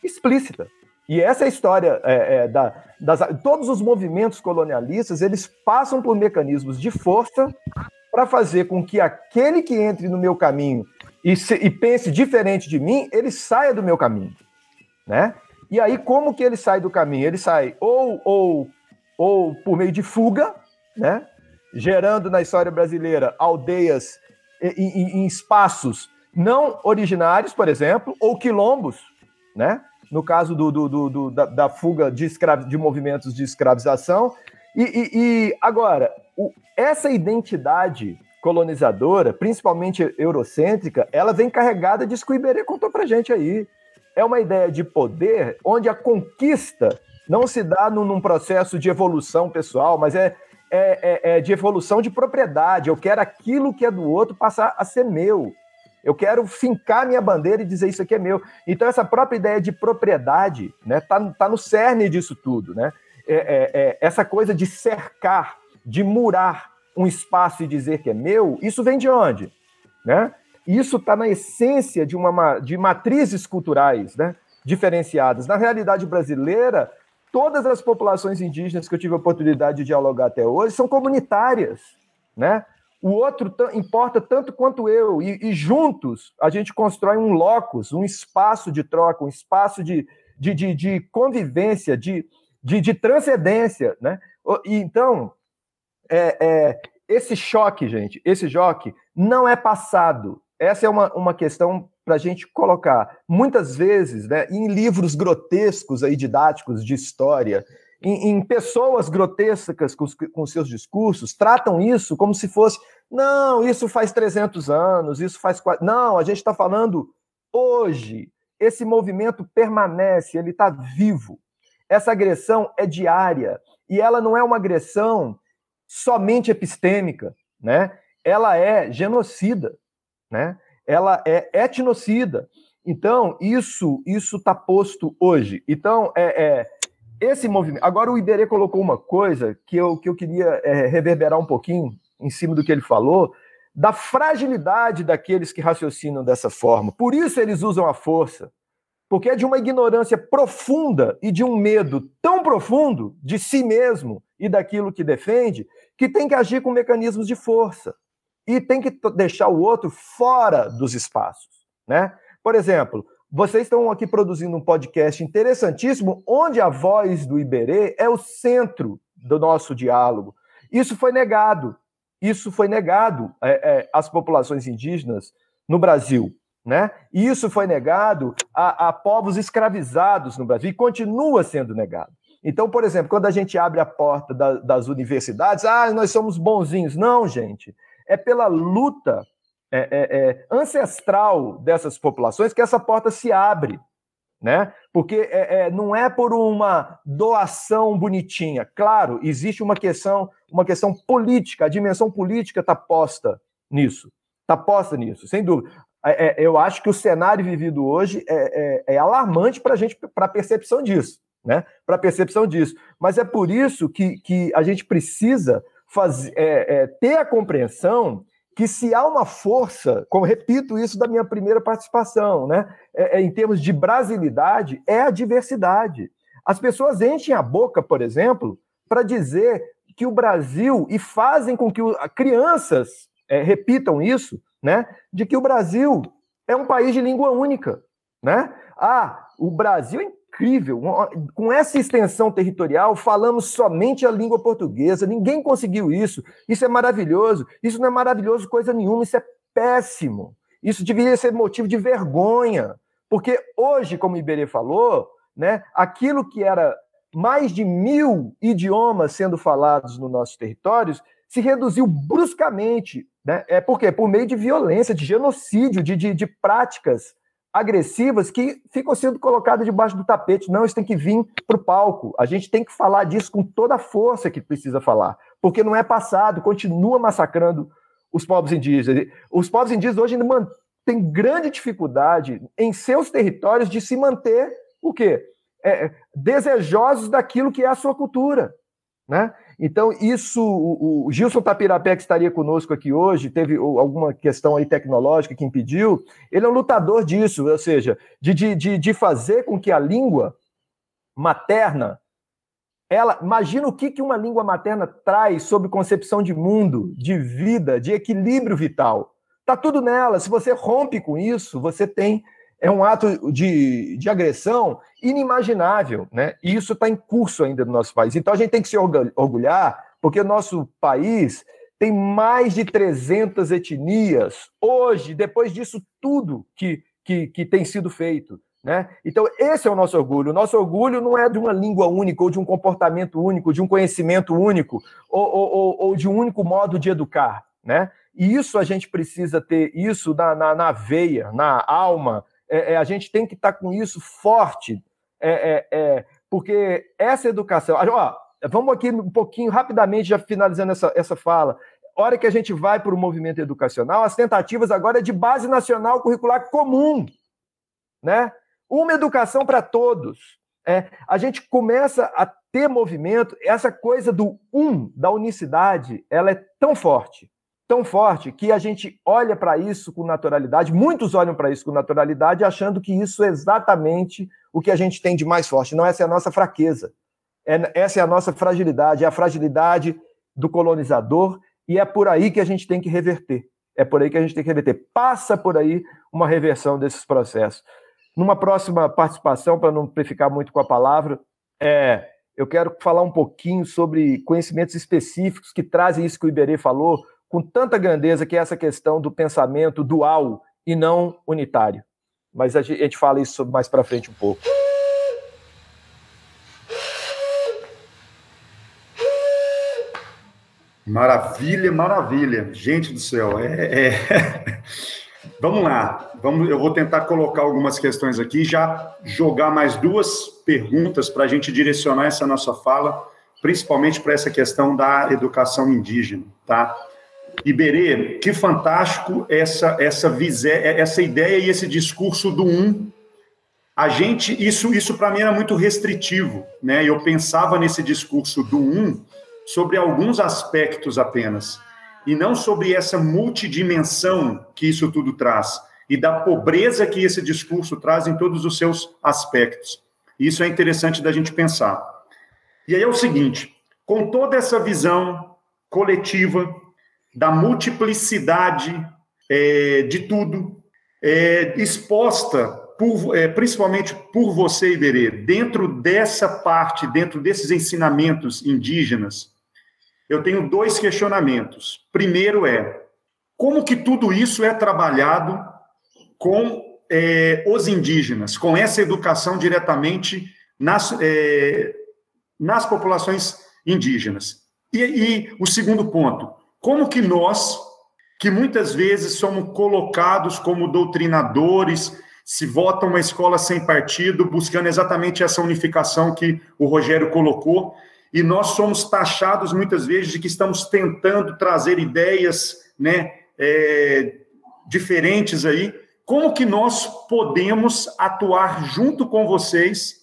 E: explícita. E essa é a história é, é, da, das, todos os movimentos colonialistas, eles passam por mecanismos de força para fazer com que aquele que entre no meu caminho e, se, e, pense diferente de mim, ele saia do meu caminho, né? E aí como que ele sai do caminho? Ele sai ou ou ou por meio de fuga, né? Gerando na história brasileira aldeias em, em, em espaços não originários, por exemplo, ou quilombos, né? No caso do, do, do, do da, da, fuga de, de movimentos de escravização. E, e, e agora, o, essa identidade colonizadora, principalmente eurocêntrica, ela vem carregada disso que o Iberê contou pra gente aí. É uma ideia de poder onde a conquista não se dá num, num processo de evolução pessoal, mas é, é, é, é, de evolução de propriedade. Eu quero aquilo que é do outro passar a ser meu. Eu quero fincar minha bandeira e dizer isso aqui é meu. Então, essa própria ideia de propriedade né, tá, tá no cerne disso tudo. Né? É, é, é, essa coisa de cercar, de murar um espaço e dizer que é meu, isso vem de onde? Né? Isso está na essência de, uma, de matrizes culturais né, diferenciadas. Na realidade brasileira, todas as populações indígenas que eu tive a oportunidade de dialogar até hoje são comunitárias. Né? O outro importa tanto quanto eu, e, e juntos a gente constrói um locus, um espaço de troca, um espaço de, de, de, de convivência, de, de, de transcendência. Né? Então, é, é, esse choque, gente, esse choque não é passado. Essa é uma, uma questão para a gente colocar. Muitas vezes, né, em livros grotescos aí, didáticos de história, em, em pessoas grotescas com, com seus discursos, tratam isso como se fosse, não, isso faz 300 anos, isso faz... Não, a gente está falando hoje. Esse movimento permanece, ele está vivo. Essa agressão é diária. E ela não é uma agressão somente epistêmica, né? Ela é genocida, né? Ela é etnocida. Então, isso isso está posto hoje. Então, é, é, esse movimento. Agora, o Iberê colocou uma coisa que eu, que eu queria é, reverberar um pouquinho em cima do que ele falou, da fragilidade daqueles que raciocinam dessa forma. Por isso eles usam a força. Porque é de uma ignorância profunda e de um medo tão profundo de si mesmo e daquilo que defende, que tem que agir com mecanismos de força e tem que deixar o outro fora dos espaços, né? Por exemplo, vocês estão aqui produzindo um podcast interessantíssimo, onde a voz do Iberê é o centro do nosso diálogo. Isso foi negado. Isso foi negado é, é, às populações indígenas no Brasil. Né? E isso foi negado a, a povos escravizados no Brasil e continua sendo negado. Então, por exemplo, quando a gente abre a porta da, das universidades, ah, nós somos bonzinhos. Não, gente. É pela luta é, é, é, ancestral dessas populações que essa porta se abre, né? Porque é, é, não é por uma doação bonitinha. Claro, existe uma questão, uma questão política, a dimensão política está posta nisso, está posta nisso, sem dúvida. Eu acho que o cenário vivido hoje é, alarmante para a gente, para a percepção disso, né? Para a percepção disso. Mas é por isso que, que a gente precisa ter a compreensão que se há uma força, como repito isso da minha primeira participação, né, é, é, em termos de brasilidade, é a diversidade. As pessoas enchem a boca, por exemplo, para dizer que o Brasil, e fazem com que o, crianças é, repitam isso, né, de que o Brasil é um país de língua única. Né? Ah, o Brasil incrível. Com essa extensão territorial, falamos somente a língua portuguesa. Ninguém conseguiu isso. Isso é maravilhoso. Isso não é maravilhoso coisa nenhuma. Isso é péssimo. Isso deveria ser motivo de vergonha. Porque hoje, como o Iberê falou, né, aquilo que era mais de mil idiomas sendo falados nos nossos territórios se reduziu bruscamente. Né? É por quê? Por meio de violência, de genocídio, de, de, de práticas agressivas que ficam sendo colocadas debaixo do tapete. Não, isso tem que vir para o palco. A gente tem que falar disso com toda a força que precisa falar, porque não é passado, continua massacrando os povos indígenas. Os povos indígenas hoje têm grande dificuldade em seus territórios de se manter o quê? É, desejosos daquilo que é a sua cultura. Né? Então, isso, o, o Gilson Tapirapé, que estaria conosco aqui hoje, teve alguma questão aí tecnológica que impediu, ele é um lutador disso, ou seja, de, de, de fazer com que a língua materna, ela, imagina o que, que uma língua materna traz sobre concepção de mundo, de vida, de equilíbrio vital. Está tudo nela. Se você rompe com isso, você tem é um ato de, de agressão inimaginável, né? E isso está em curso ainda no nosso país. Então a gente tem que se orgulhar, porque o nosso país tem mais de 300 etnias hoje, depois disso tudo que, que, que tem sido feito. Né? Então, esse é o nosso orgulho. O nosso orgulho não é de uma língua única, ou de um comportamento único, de um conhecimento único, ou, ou, ou de um único modo de educar. Né? E isso a gente precisa ter isso na, na, na veia, na alma, é, é, a gente tem que estar tá com isso forte, é, é, é, porque essa educação. Ó, vamos aqui um pouquinho, rapidamente, já finalizando essa, essa fala. Hora que a gente vai para o movimento educacional, as tentativas agora é de base nacional curricular comum, né? Uma educação para todos. É, a gente começa a ter movimento, essa coisa do um, da unicidade, ela é tão forte tão forte que a gente olha para isso com naturalidade, muitos olham para isso com naturalidade, achando que isso é exatamente o que a gente tem de mais forte. Não, essa é a nossa fraqueza. É, essa é a nossa fragilidade, é a fragilidade do colonizador, e é por aí que a gente tem que reverter. É por aí que a gente tem que reverter. Passa por aí uma reversão desses processos. Numa próxima participação, para não ficar muito com a palavra, é, eu quero falar um pouquinho sobre conhecimentos específicos que trazem isso que o Iberê falou, com tanta grandeza que é essa questão do pensamento dual e não unitário. Mas a gente fala isso mais para frente um pouco.
B: Maravilha, maravilha. Gente do céu, é, é... [LAUGHS] Vamos lá, vamos, eu vou tentar colocar algumas questões aqui, já jogar mais duas perguntas para a gente direcionar essa nossa fala, principalmente para essa questão da educação indígena, tá? Iberê, que fantástico essa essa essa ideia e esse discurso do um. A gente isso isso para mim era muito restritivo, né? Eu pensava nesse discurso do um sobre alguns aspectos apenas. e não sobre essa multidimensão que isso tudo traz e da pobreza que esse discurso traz em todos os seus aspectos. Isso é interessante da gente pensar. E aí é o seguinte: com toda essa visão coletiva da multiplicidade é, de tudo, é, exposta por, é, principalmente por você, Iberê, dentro dessa parte, dentro desses ensinamentos indígenas, eu tenho dois questionamentos. Primeiro é, como que tudo isso é trabalhado com é, os indígenas, com essa educação diretamente nas, é, nas populações indígenas? E, e o segundo ponto, como que nós, que muitas vezes somos colocados como doutrinadores, se vota uma escola sem partido, buscando exatamente essa unificação que o Rogério colocou, e nós somos taxados muitas vezes de que estamos tentando trazer ideias né, é, diferentes aí. Como que nós podemos atuar junto com vocês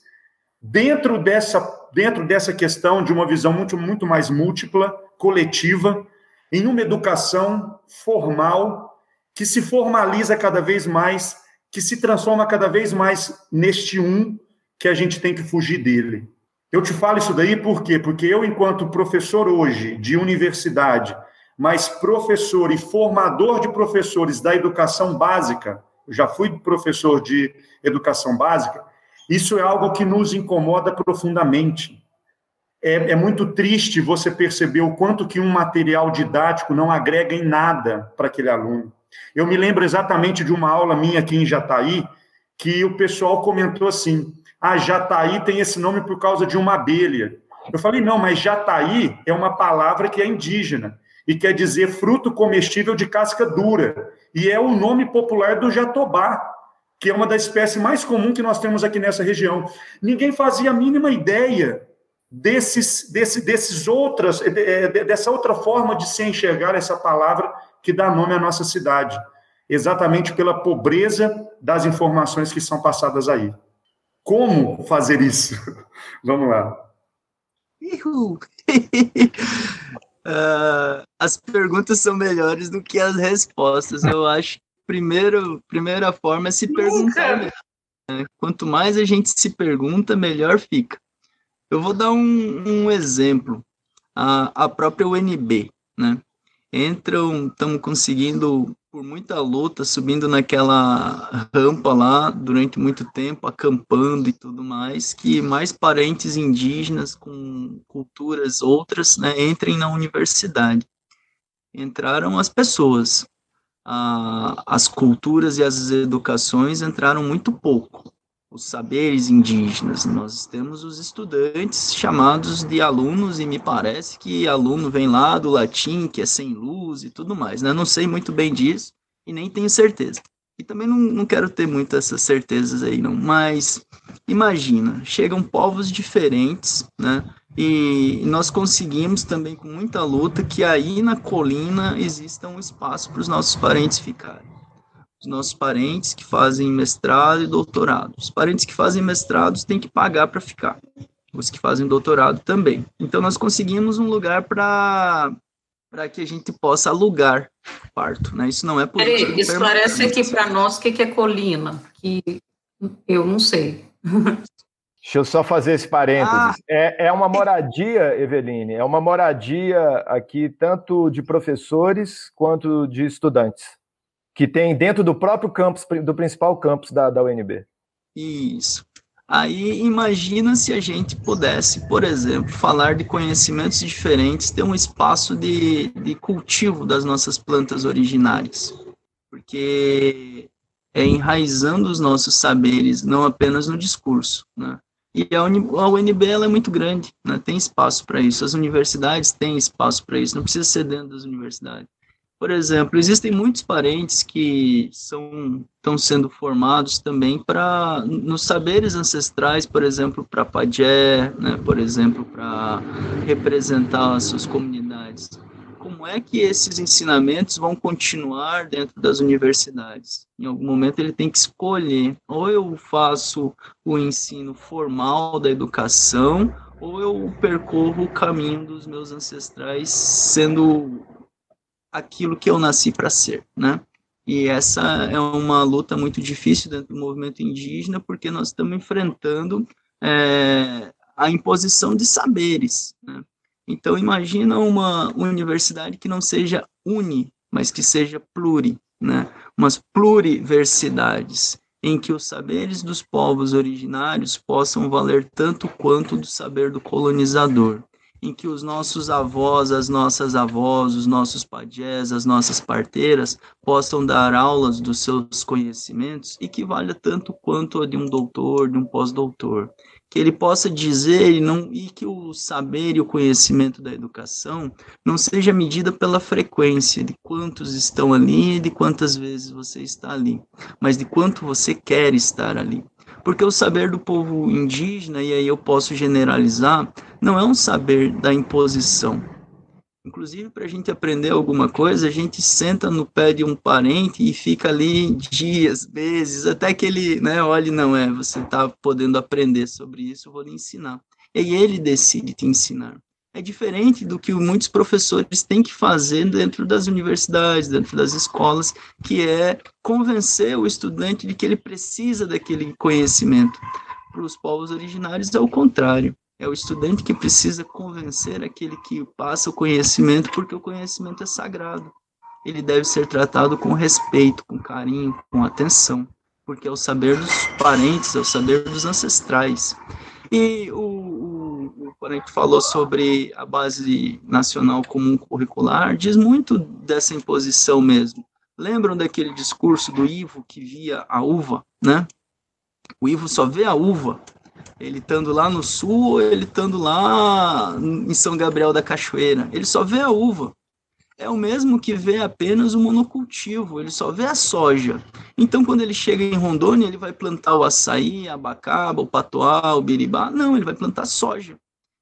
B: dentro dessa, dentro dessa questão de uma visão muito, muito mais múltipla, coletiva, em uma educação formal que se formaliza cada vez mais, que se transforma cada vez mais neste um que a gente tem que fugir dele. Eu te falo isso daí por quê? Porque eu, enquanto professor hoje de universidade, mas professor e formador de professores da educação básica, já fui professor de educação básica, isso é algo que nos incomoda profundamente. É, é, muito triste você perceber o quanto que um material didático não agrega em nada para aquele aluno. Eu me lembro exatamente de uma aula minha aqui em Jataí, que o pessoal comentou assim: ah, Jataí tem esse nome por causa de uma abelha. Eu falei, não, mas Jataí é uma palavra que é indígena e quer dizer fruto comestível de casca dura. E é o nome popular do jatobá, que é uma das espécies mais comuns que nós temos aqui nessa região. Ninguém fazia a mínima ideia desses, desse, desses outras, dessa outra forma de se enxergar essa palavra que dá nome à nossa cidade, exatamente pela pobreza das informações que são passadas aí. Como fazer isso? [LAUGHS] Vamos lá.
D: uh, [LAUGHS] as perguntas são melhores do que as respostas. Eu acho que primeiro, primeira forma é se perguntar. Né? Quanto mais a gente se pergunta, melhor fica. Eu vou dar um, um exemplo. A, a própria UNB, né? Entram, estamos conseguindo por muita luta, subindo naquela rampa lá durante muito tempo, acampando e tudo mais, que mais parentes indígenas com culturas outras né, entrem na universidade. Entraram as pessoas, a, as culturas e as educações entraram muito pouco os saberes indígenas. Nós temos os estudantes chamados de alunos, e me parece que aluno vem lá do latim, que é sem luz e tudo mais. Né? Não sei muito bem disso e nem tenho certeza. E também não, não quero ter muitas essas certezas aí, não. Mas imagina, chegam povos diferentes, né? E nós conseguimos também, com muita luta, que aí na colina exista um espaço para os nossos parentes ficarem os nossos parentes que fazem mestrado e doutorado. Os parentes que fazem mestrados têm que pagar para ficar. Os que fazem doutorado também. Então nós conseguimos um lugar para para que a gente possa alugar parto, né? Isso não é
C: política. Peraí, esclarece aqui para nós o que é colina, que eu não sei.
E: Deixa eu só fazer esse parênteses. Ah. É, é uma moradia, Eveline, é uma moradia aqui tanto de professores quanto de estudantes que tem dentro do próprio campus, do principal campus da, da UNB.
D: Isso. Aí imagina se a gente pudesse, por exemplo, falar de conhecimentos diferentes, ter um espaço de, de cultivo das nossas plantas originárias, porque é enraizando os nossos saberes, não apenas no discurso, né? E a, UNB ela é muito grande, né? tem espaço para isso. As universidades têm espaço para isso, não precisa ser dentro das universidades. Por exemplo, existem muitos parentes que são estão sendo formados também para nos saberes ancestrais, por exemplo, para pajé, né, por exemplo, para representar as suas comunidades. Como é que esses ensinamentos vão continuar dentro das universidades? Em algum momento ele tem que escolher, ou eu faço o ensino formal da educação, ou eu percorro o caminho dos meus ancestrais sendo aquilo que eu nasci para ser, né? E essa é uma luta muito difícil dentro do movimento indígena, porque nós estamos enfrentando é, a imposição de saberes. Né? Então, imagina uma universidade que não seja uni, mas que seja pluri, né? umas pluriversidades, em que os saberes dos povos originários possam valer tanto quanto do saber do colonizador em que os nossos avós, as nossas avós, os nossos pajés, as nossas parteiras possam dar aulas dos seus conhecimentos e que valha tanto quanto a de um doutor, de um pós-doutor. Que ele possa dizer e, não, e que o saber e o conhecimento da educação não seja medida pela frequência de quantos estão ali e de quantas vezes você está ali, mas de quanto você quer estar ali. Porque o saber do povo indígena, e aí eu posso generalizar, não é um saber da imposição. Inclusive, para a gente aprender alguma coisa, a gente senta no pé de um parente e fica ali dias, meses, até que ele né, olhe, não é, você está podendo aprender sobre isso, eu vou lhe ensinar. E ele decide te ensinar é diferente do que muitos professores têm que fazer dentro das universidades, dentro das escolas, que é convencer o estudante de que ele precisa daquele conhecimento. Para os povos originários é o contrário. É o estudante que precisa convencer aquele que passa o conhecimento, porque o conhecimento é sagrado. Ele deve ser tratado com respeito, com carinho, com atenção, porque é o saber dos parentes, é o saber dos ancestrais. E o, o, quando a gente falou sobre a base nacional comum curricular, diz muito dessa imposição mesmo. Lembram daquele discurso do Ivo que via a uva, né? O Ivo só vê a uva, ele estando lá no sul ele estando lá em São Gabriel da Cachoeira. Ele só vê a uva é o mesmo que vê apenas o monocultivo, ele só vê a soja. Então, quando ele chega em Rondônia, ele vai plantar o açaí, a abacaba, o patoá, o biribá. Não, ele vai plantar soja.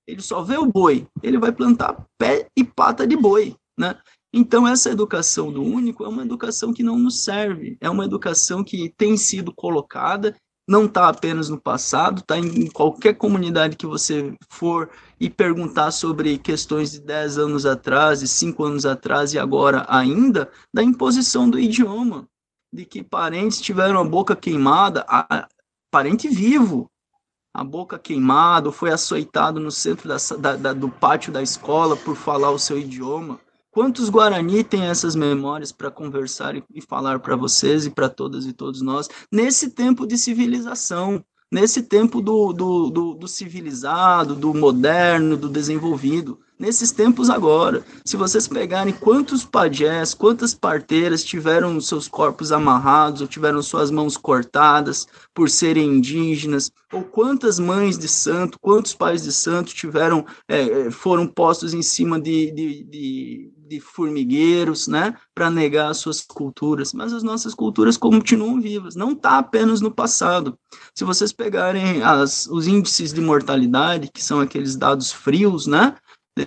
D: Ele só vê o boi, ele vai plantar pé e pata de boi, né? Então, essa educação do único é uma educação que não nos serve, é uma educação que tem sido colocada não está apenas no passado, está em qualquer comunidade que você for e perguntar sobre questões de 10 anos atrás, de 5 anos atrás e agora ainda, da imposição do idioma, de que parentes tiveram a boca queimada, a, parente vivo, a boca queimada, ou foi açoitado no centro da, da, da, do pátio da escola por falar o seu idioma. Quantos Guarani têm essas memórias para conversar e, e falar para vocês e para todas e todos nós nesse tempo de civilização, nesse tempo do, do, do, do civilizado, do moderno, do desenvolvido? nesses tempos agora. Se vocês pegarem quantos pajés, quantas parteiras tiveram seus corpos amarrados ou tiveram suas mãos cortadas por serem indígenas, ou quantas mães de santo, quantos pais de santo tiveram, é, foram postos em cima de, de, de, de formigueiros, né, para negar as suas culturas. Mas as nossas culturas continuam vivas, não está apenas no passado. Se vocês pegarem as, os índices de mortalidade, que são aqueles dados frios, né,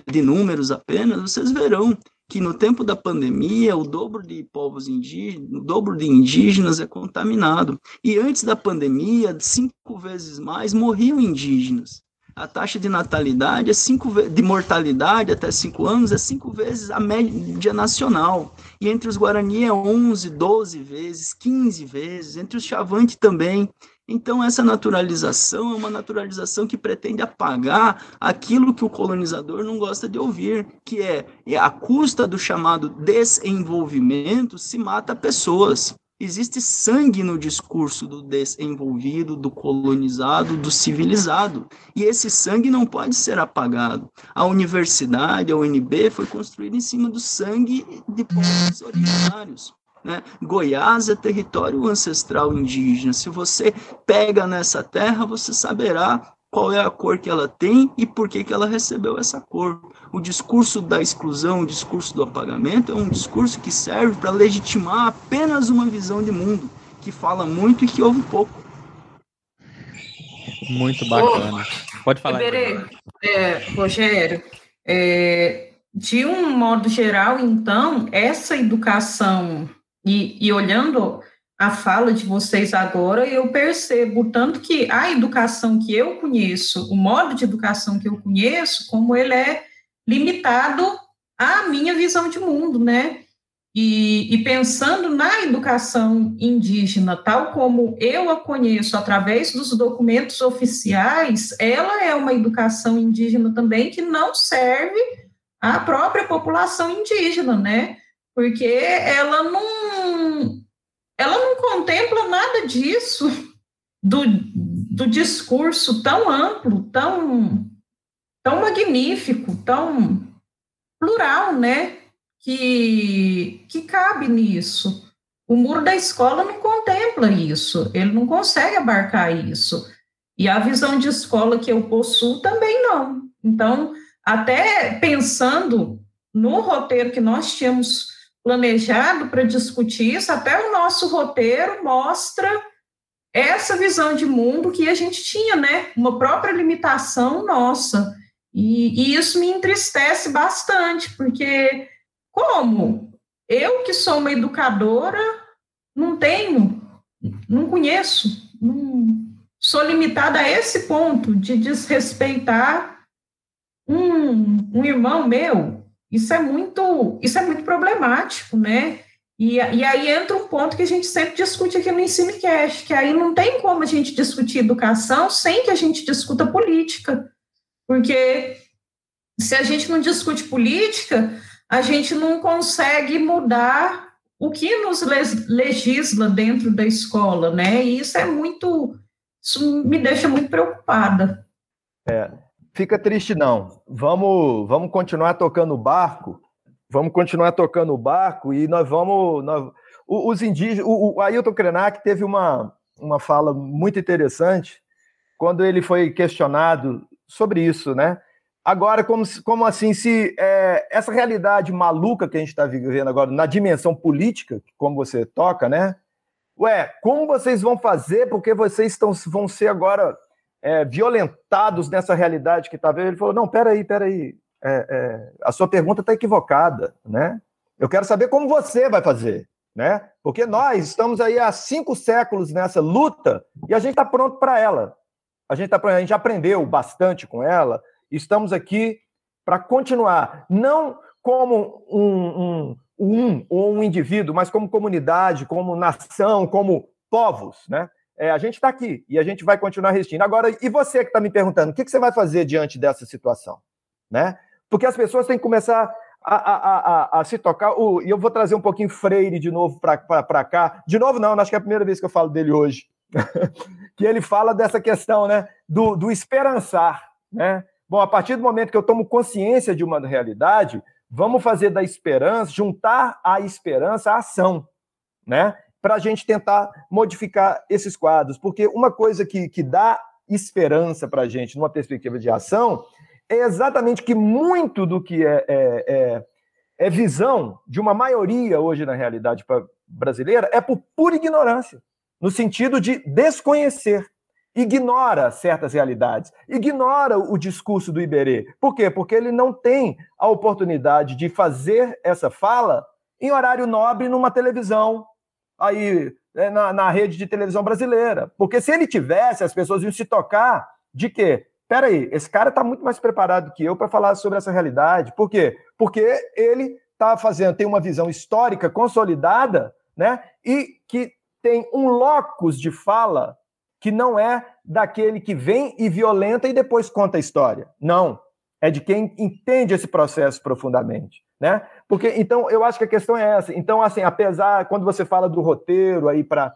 D: de números apenas, vocês verão que no tempo da pandemia o dobro de povos indígenas, o dobro de indígenas é contaminado. E antes da pandemia, cinco vezes mais morriam indígenas. A taxa de natalidade é cinco de mortalidade até cinco anos é cinco vezes a média nacional. E entre os Guarani é 11, 12 vezes, 15 vezes, entre os Chavante também. Então, essa naturalização é uma naturalização que pretende apagar aquilo que o colonizador não gosta de ouvir, que é, é a custa do chamado desenvolvimento se mata pessoas. Existe sangue no discurso do desenvolvido, do colonizado, do civilizado. E esse sangue não pode ser apagado. A universidade, a UNB, foi construída em cima do sangue de povos originários. Né? Goiás é território ancestral indígena. Se você pega nessa terra, você saberá qual é a cor que ela tem e por que, que ela recebeu essa cor. O discurso da exclusão, o discurso do apagamento, é um discurso que serve para legitimar apenas uma visão de mundo, que fala muito e que ouve pouco.
A: Muito bacana. Pode falar.
C: Iberê, é, Rogério, é, de um modo geral, então, essa educação e, e olhando a fala de vocês agora, eu percebo tanto que a educação que eu conheço, o modo de educação que eu conheço, como ele é limitado à minha visão de mundo, né? E, e, pensando na educação indígena, tal como eu a conheço através dos documentos oficiais, ela é uma educação indígena também que não serve à própria população indígena, né? Porque ela não, ela não contempla nada disso, do, do discurso tão amplo, tão, tão magnífico, tão plural, né? que, que cabe nisso. O muro da escola não contempla isso, ele não consegue abarcar isso. E a visão de escola que eu possuo também não. Então, até pensando no roteiro que nós tínhamos planejado para discutir isso, até o nosso roteiro mostra essa visão de mundo que a gente tinha, né? Uma própria limitação nossa. E, e isso me entristece bastante, porque como? Eu, que sou uma educadora, não tenho, não conheço, não, sou limitada a esse ponto de desrespeitar um, um irmão meu. Isso é muito, isso é muito problemático, né? E, e, aí entra um ponto que a gente sempre discute aqui no Ensino Cash, que aí não tem como a gente discutir educação sem que a gente discuta política. Porque se a gente não discute política, a gente não consegue mudar o que nos legisla dentro da escola, né? E isso é muito, isso me deixa muito preocupada.
E: É, fica triste não. Vamos, vamos continuar tocando o barco. Vamos continuar tocando o barco e nós vamos, nós, os indígenas, o, o Ailton Krenak teve uma, uma fala muito interessante quando ele foi questionado sobre isso, né? Agora, como, como assim, se é, essa realidade maluca que a gente está vivendo agora, na dimensão política, como você toca, né? Ué, como vocês vão fazer? Porque vocês estão, vão ser agora é, violentados nessa realidade que está vendo? Ele falou: não, peraí, peraí. É, é, a sua pergunta está equivocada, né? Eu quero saber como você vai fazer, né? Porque nós estamos aí há cinco séculos nessa luta e a gente está pronto para ela. A gente, tá, a gente aprendeu bastante com ela, Estamos aqui para continuar, não como um, um, um ou um indivíduo, mas como comunidade, como nação, como povos, né? É, a gente está aqui e a gente vai continuar resistindo. Agora, e você que está me perguntando, o que, que, você vai fazer diante dessa situação? Né? Porque as pessoas têm que começar a, a, a, a se tocar. E eu vou trazer um pouquinho Freire de novo para cá. De novo, não, acho que é a primeira vez que eu falo dele hoje. [LAUGHS] que ele fala dessa questão né, do, do esperançar. Né? Bom, a partir do momento que eu tomo consciência de uma realidade, vamos fazer da esperança, juntar a esperança à ação, né? Para a gente tentar modificar esses quadros. Porque uma coisa que, que dá esperança para a gente numa perspectiva de ação é exatamente que muito do que é, é, é, é visão de uma maioria hoje na realidade brasileira é por pura ignorância, no sentido de desconhecer ignora certas realidades, ignora o discurso do Iberê. Por quê? Porque ele não tem a oportunidade de fazer essa fala em horário nobre numa televisão, aí né, na, na rede de televisão brasileira. Porque se ele tivesse, as pessoas iam se tocar de quê? Peraí, esse cara está muito mais preparado que eu para falar sobre essa realidade. Por quê? Porque ele está fazendo, tem uma visão histórica consolidada, né? E que tem um locus de fala que não é daquele que vem e violenta e depois conta a história. Não. É de quem entende esse processo profundamente. Né? Porque, então, eu acho que a questão é essa. Então, assim, apesar, quando você fala do roteiro aí para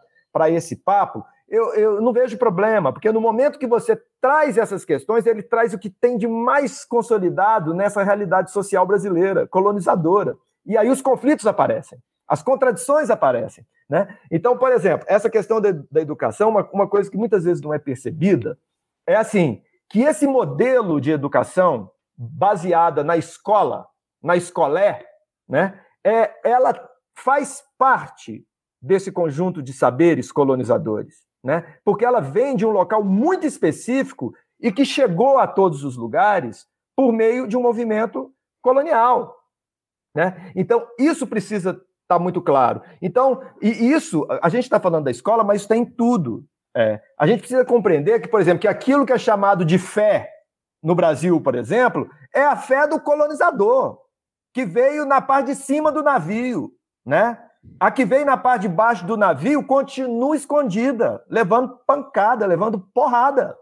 E: esse papo, eu, eu não vejo problema, porque no momento que você traz essas questões, ele traz o que tem de mais consolidado nessa realidade social brasileira, colonizadora. E aí os conflitos aparecem, as contradições aparecem. Né? Então, por exemplo, essa questão da, da educação, uma, uma coisa que muitas vezes não é percebida, é assim, que esse modelo de educação baseada na escola, na escolé, né, é, ela faz parte desse conjunto de saberes colonizadores, né? Porque ela vem de um local muito específico e que chegou a todos os lugares por meio de um movimento colonial, né? Então, isso precisa está muito claro. Então, e isso, a gente está falando da escola, mas isso tem tá tudo. É, a gente precisa compreender que, por exemplo, que aquilo que é chamado de fé no Brasil, por exemplo, é a fé do colonizador, que veio na parte de cima do navio, né? A que vem na parte de baixo do navio continua escondida, levando pancada, levando porrada.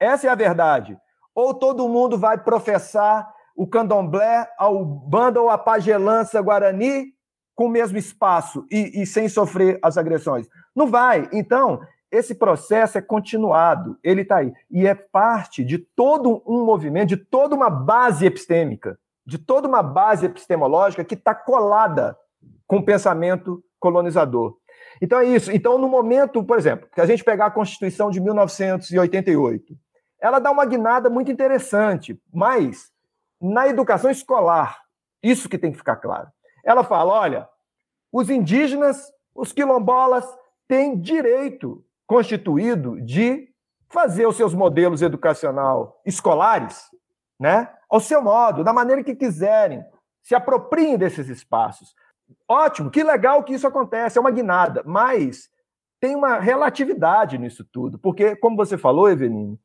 E: Essa é a verdade. Ou todo mundo vai professar o candomblé, ao banda ou a pagelança guarani com o mesmo espaço e, e sem sofrer as agressões? Não vai. Então, esse processo é continuado, ele está aí. E é parte de todo um movimento, de toda uma base epistêmica, de toda uma base epistemológica que está colada com o pensamento colonizador. Então é isso. Então, no momento, por exemplo, que a gente pegar a Constituição de 1988, ela dá uma guinada muito interessante, mas na educação escolar, isso que tem que ficar claro. Ela fala: olha, os indígenas, os quilombolas, têm direito constituído de fazer os seus modelos educacional escolares, né, ao seu modo, da maneira que quiserem, se apropriem desses espaços. Ótimo, que legal que isso acontece, é uma guinada, mas tem uma relatividade nisso tudo, porque, como você falou, Eveline,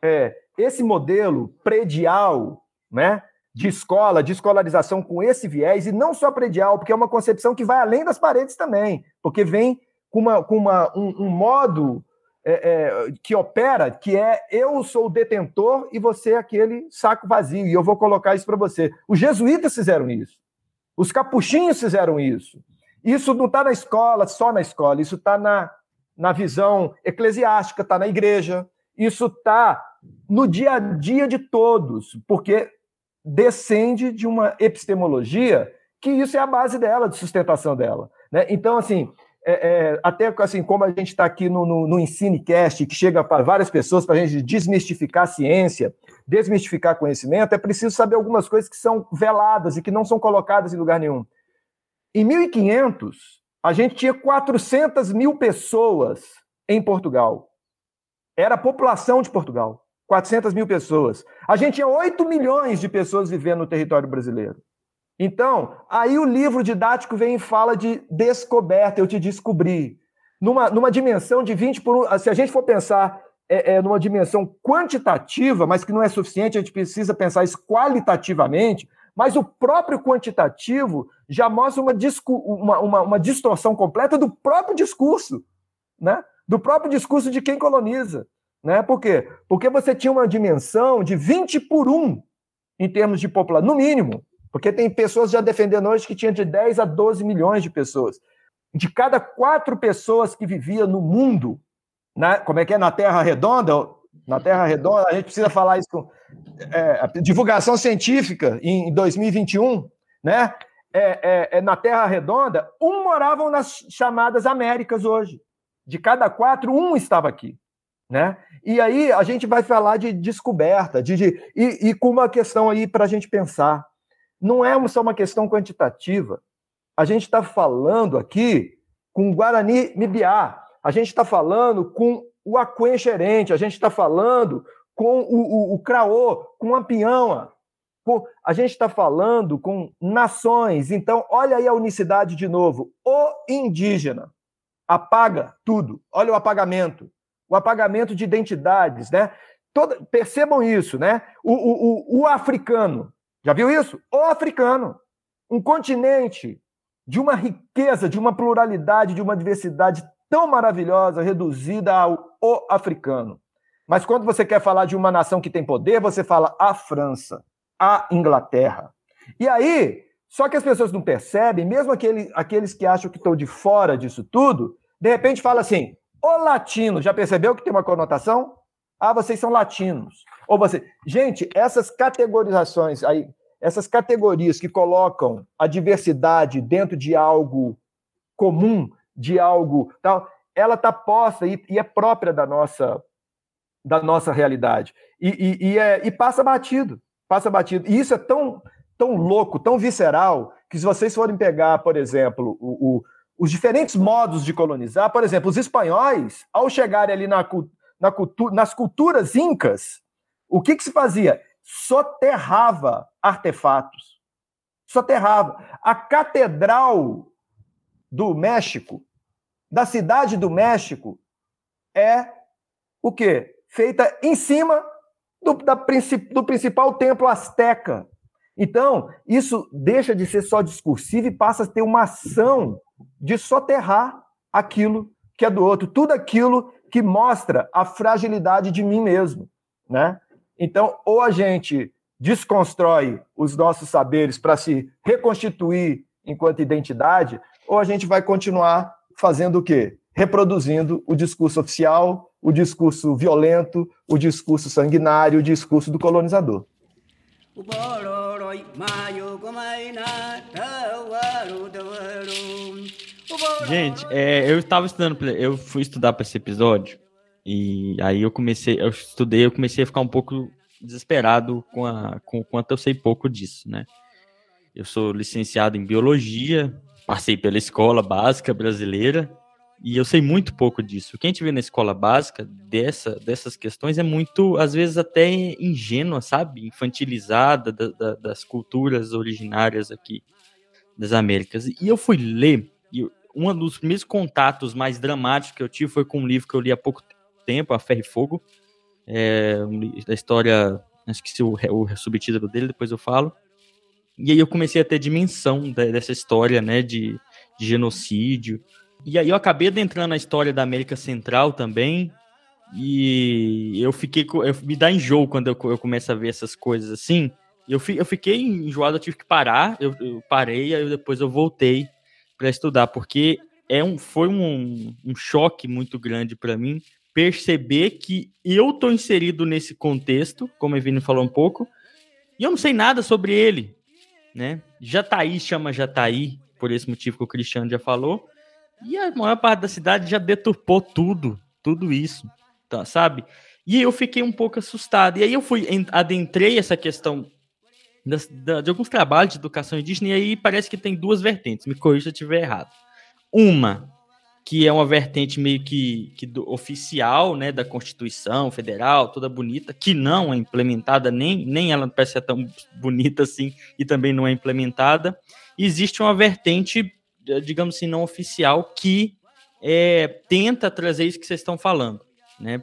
E: é, esse modelo predial, né, de escola, de escolarização com esse viés, e não só predial, porque é uma concepção que vai além das paredes também, porque vem com, uma, com uma, um, um modo é, é, que opera, que é eu sou o detentor e você é aquele saco vazio, e eu vou colocar isso para você. Os jesuítas fizeram isso. Os capuchinhos fizeram isso. Isso não está na escola, só na escola, isso está na, na visão eclesiástica, está na igreja, isso está no dia a dia de todos, porque descende de uma epistemologia que isso é a base dela, de sustentação dela. Né? Então, assim, é, é, até assim, como a gente está aqui no, no, no Ensinecast, que chega para várias pessoas para a gente desmistificar a ciência, desmistificar conhecimento, é preciso saber algumas coisas que são veladas e que não são colocadas em lugar nenhum. Em 1500, a gente tinha 400 mil pessoas em Portugal. Era a população de Portugal. 400 mil pessoas. A gente tinha 8 milhões de pessoas vivendo no território brasileiro. Então, aí o livro didático vem e fala de descoberta, eu te descobri. Numa, numa dimensão de 20 por 1. Se a gente for pensar é, é, numa dimensão quantitativa, mas que não é suficiente, a gente precisa pensar isso qualitativamente, mas o próprio quantitativo já mostra uma, uma, uma, uma distorção completa do próprio discurso, né? do próprio discurso de quem coloniza. Né? Por quê? Porque você tinha uma dimensão de 20 por 1 em termos de população, no mínimo. Porque tem pessoas já defendendo hoje que tinha de 10 a 12 milhões de pessoas. De cada quatro pessoas que vivia no mundo, na, como é que é, na Terra Redonda, na Terra Redonda, a gente precisa falar isso com é, divulgação científica em 2021, né? É, é, é, na Terra Redonda, um moravam nas chamadas Américas hoje. De cada quatro, um estava aqui. Né? E aí a gente vai falar de descoberta, de, de e, e com uma questão aí para a gente pensar. Não é só uma questão quantitativa. A gente está falando aqui com Guarani Mibiá, a gente está falando com o Aquém Xerente, a gente está falando com o, o, o Craô, com a com, a gente está falando com nações. Então, olha aí a unicidade de novo. O indígena apaga tudo. Olha o apagamento o apagamento de identidades, né? Toda, percebam isso, né? O, o, o africano, já viu isso? O africano, um continente de uma riqueza, de uma pluralidade, de uma diversidade tão maravilhosa, reduzida ao o africano. Mas quando você quer falar de uma nação que tem poder, você fala a França, a Inglaterra. E aí, só que as pessoas não percebem, mesmo aquele, aqueles que acham que estão de fora disso tudo, de repente fala assim: o latino, já percebeu que tem uma conotação? Ah, vocês são latinos. Ou você. Gente, essas categorizações aí, essas categorias que colocam a diversidade dentro de algo comum, de algo tal, ela está posta e, e, é própria da nossa da nossa realidade. E, e, e, é, e passa batido. Passa batido. E isso é tão, tão louco, tão visceral, que se vocês forem pegar, por exemplo, o, o os diferentes modos de colonizar. Por exemplo, os espanhóis, ao chegarem ali na, na cultu nas culturas incas, o que, que se fazia? Soterrava artefatos. Soterrava. A Catedral do México, da cidade do México, é o quê? Feita em cima do, da, do principal templo azteca. Então, isso deixa de ser só discursivo e passa a ter uma ação de soterrar aquilo que é do outro, tudo aquilo que mostra a fragilidade de mim mesmo, né? Então, ou a gente desconstrói os nossos saberes para se reconstituir enquanto identidade, ou a gente vai continuar fazendo o quê? Reproduzindo o discurso oficial, o discurso violento, o discurso sanguinário, o discurso do colonizador.
A: Gente, é, eu estava estudando, eu fui estudar para esse episódio e aí eu comecei, eu estudei, eu comecei a ficar um pouco desesperado com a com quanto eu sei pouco disso, né? Eu sou licenciado em biologia, passei pela escola básica brasileira e eu sei muito pouco disso. Quem te vê na escola básica dessa, dessas questões é muito, às vezes até ingênua, sabe? Infantilizada da, da, das culturas originárias aqui das Américas. E eu fui ler, e um dos primeiros contatos mais dramáticos que eu tive foi com um livro que eu li há pouco tempo, A Ferro e Fogo, é, da história, acho que o, o subtítulo dele, depois eu falo. E aí eu comecei a ter dimensão dessa história, né, de, de genocídio. E aí eu acabei adentrando na história da América Central também, e eu fiquei, eu, me dá enjoo quando eu, eu começo a ver essas coisas assim. Eu, fi, eu fiquei enjoado, eu tive que parar, eu, eu parei, aí depois eu voltei para estudar, porque é um, foi um, um choque muito grande para mim, perceber que eu tô inserido nesse contexto, como a Evine falou um pouco, e eu não sei nada sobre ele, né? Jataí chama Jataí, por esse motivo que o Cristiano já falou, e a maior parte da cidade já deturpou tudo, tudo isso, tá, sabe? E eu fiquei um pouco assustado. E aí eu fui, adentrei essa questão das, da, de alguns trabalhos de educação indígena, e aí parece que tem duas vertentes, me corrija se eu estiver errado. Uma que é uma vertente meio que, que do, oficial, né, da Constituição Federal, toda bonita, que não é implementada, nem, nem ela parece ser tão bonita assim, e também não é implementada. Existe uma vertente, digamos assim, não oficial, que é, tenta trazer isso que vocês estão falando, né,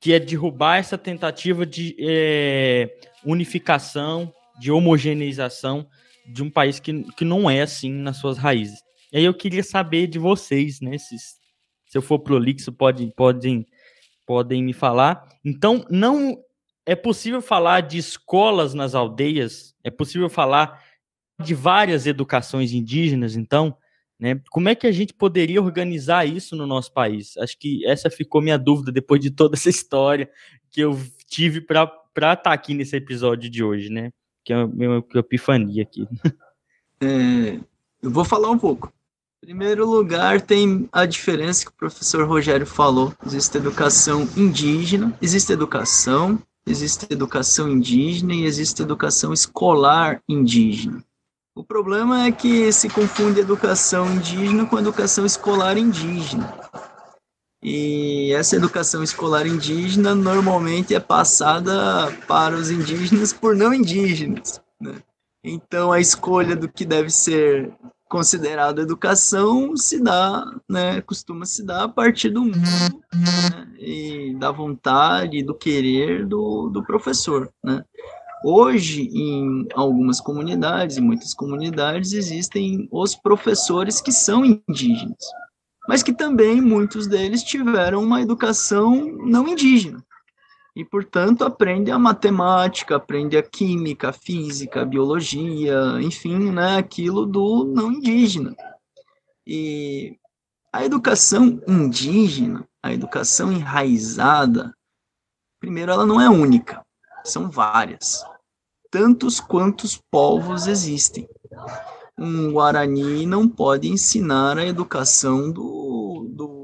A: que é derrubar essa tentativa de é, unificação, de homogeneização de um país que, que não é assim nas suas raízes. E aí eu queria saber de vocês, né? Se, se eu for prolixo, pode, podem, podem me falar. Então, não é possível falar de escolas nas aldeias? É possível falar de várias educações indígenas, então? Né? Como é que a gente poderia organizar isso no nosso país? Acho que essa ficou minha dúvida depois de toda [LAUGHS] essa história que eu tive para estar tá aqui nesse episódio de hoje, né? Que é a minha epifania aqui.
D: É, eu vou falar um pouco. Primeiro lugar, tem a diferença que o professor Rogério falou. Existe educação indígena, existe educação, existe educação indígena e existe educação escolar indígena. O problema é que se confunde educação indígena com educação escolar indígena. E essa educação escolar indígena normalmente é passada para os indígenas por não indígenas. Né? Então a escolha do que deve ser considerado educação se dá, né, costuma se dar a partir do mundo né, e da vontade, do querer do, do professor, né. Hoje, em algumas comunidades, em muitas comunidades, existem os professores que são indígenas, mas que também muitos deles tiveram uma educação não indígena e, portanto, aprende a matemática, aprende a química, a física, a biologia, enfim, né, aquilo do não indígena. E a educação indígena, a educação enraizada, primeiro, ela não é única, são várias, tantos quantos povos existem. Um Guarani não pode ensinar a educação do, do,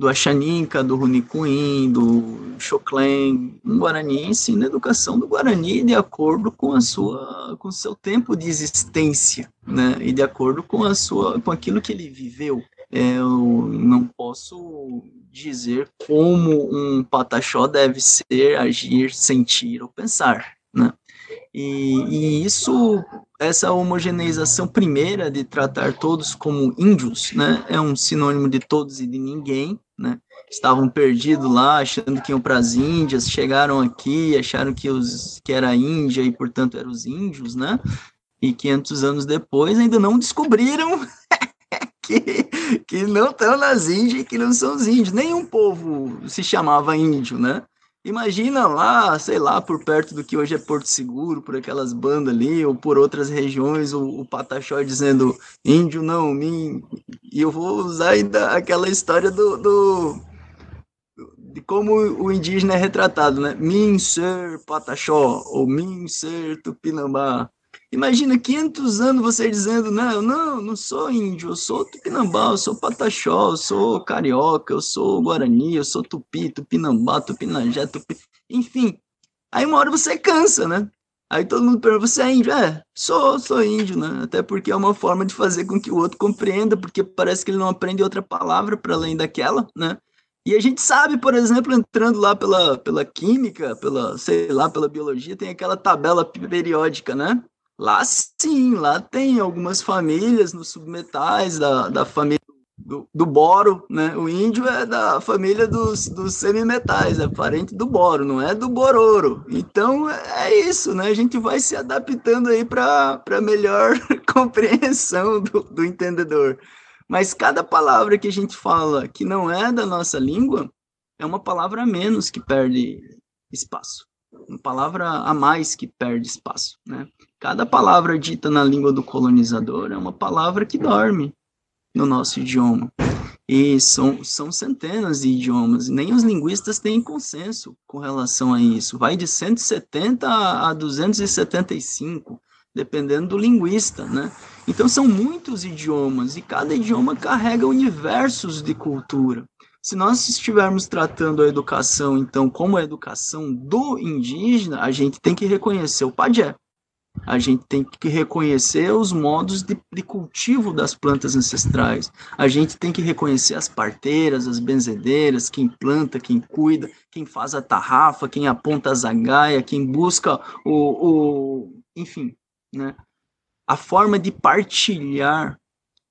D: do Axaninca, do Runicuim, do Choclen, um Guarani ensina a educação do Guarani de acordo com a sua, com o seu tempo de existência, né? E de acordo com a sua, com aquilo que ele viveu. É, eu não posso dizer como um pataxó deve ser, agir, sentir ou pensar, né? E, e, isso, essa homogeneização primeira de tratar todos como índios, né, é um sinônimo de todos e de ninguém, né? Estavam perdidos lá, achando que iam para as Índias, chegaram aqui, acharam que os que era Índia e portanto eram os índios, né? E 500 anos depois ainda não descobriram [LAUGHS] que, que não estão nas Índias e que não são os índios. Nenhum povo se chamava índio, né? Imagina lá, sei lá, por perto do que hoje é Porto Seguro, por aquelas bandas ali, ou por outras regiões, o, o Pataxó dizendo índio não, mim. E eu vou usar ainda aquela história do, do de como o indígena é retratado, né? Min ser Pataxó, ou Min ser Tupinambá. Imagina 500 anos você dizendo, não, não, não sou índio, eu sou tupinambá, eu sou pataxó, eu sou carioca, eu sou guarani, eu sou tupi, tupinambá, tupinajé, tupi... Enfim, aí uma hora você cansa, né? Aí todo mundo pergunta, você é índio? É, sou, sou índio, né? Até porque é uma forma de fazer com que o outro compreenda, porque parece que ele não aprende outra palavra para além daquela, né? E a gente sabe, por exemplo, entrando lá pela, pela química, pela, sei lá, pela biologia, tem aquela tabela periódica, né? Lá sim, lá tem algumas famílias nos submetais da, da família do, do boro, né? O índio é da família dos, dos semimetais, é parente do boro, não é do bororo. Então é isso, né? A gente vai se adaptando aí para melhor [LAUGHS] compreensão do, do entendedor. Mas cada palavra que a gente fala que não é da nossa língua é uma palavra a menos que perde espaço uma palavra a mais que perde espaço, né? Cada palavra dita na língua do colonizador é uma palavra que dorme no nosso idioma. E são, são centenas de idiomas, nem os linguistas têm consenso com relação a isso. Vai de 170 a 275, dependendo do linguista, né? Então são muitos idiomas, e cada idioma carrega universos de cultura. Se nós estivermos tratando a educação, então, como a educação do indígena, a gente tem que reconhecer o pajé. A gente tem que reconhecer os modos de, de, cultivo das plantas ancestrais. A gente tem que reconhecer as parteiras, as benzedeiras, quem planta, quem cuida, quem faz a tarrafa, quem aponta a zagaia, quem busca o, o enfim, né? A forma de partilhar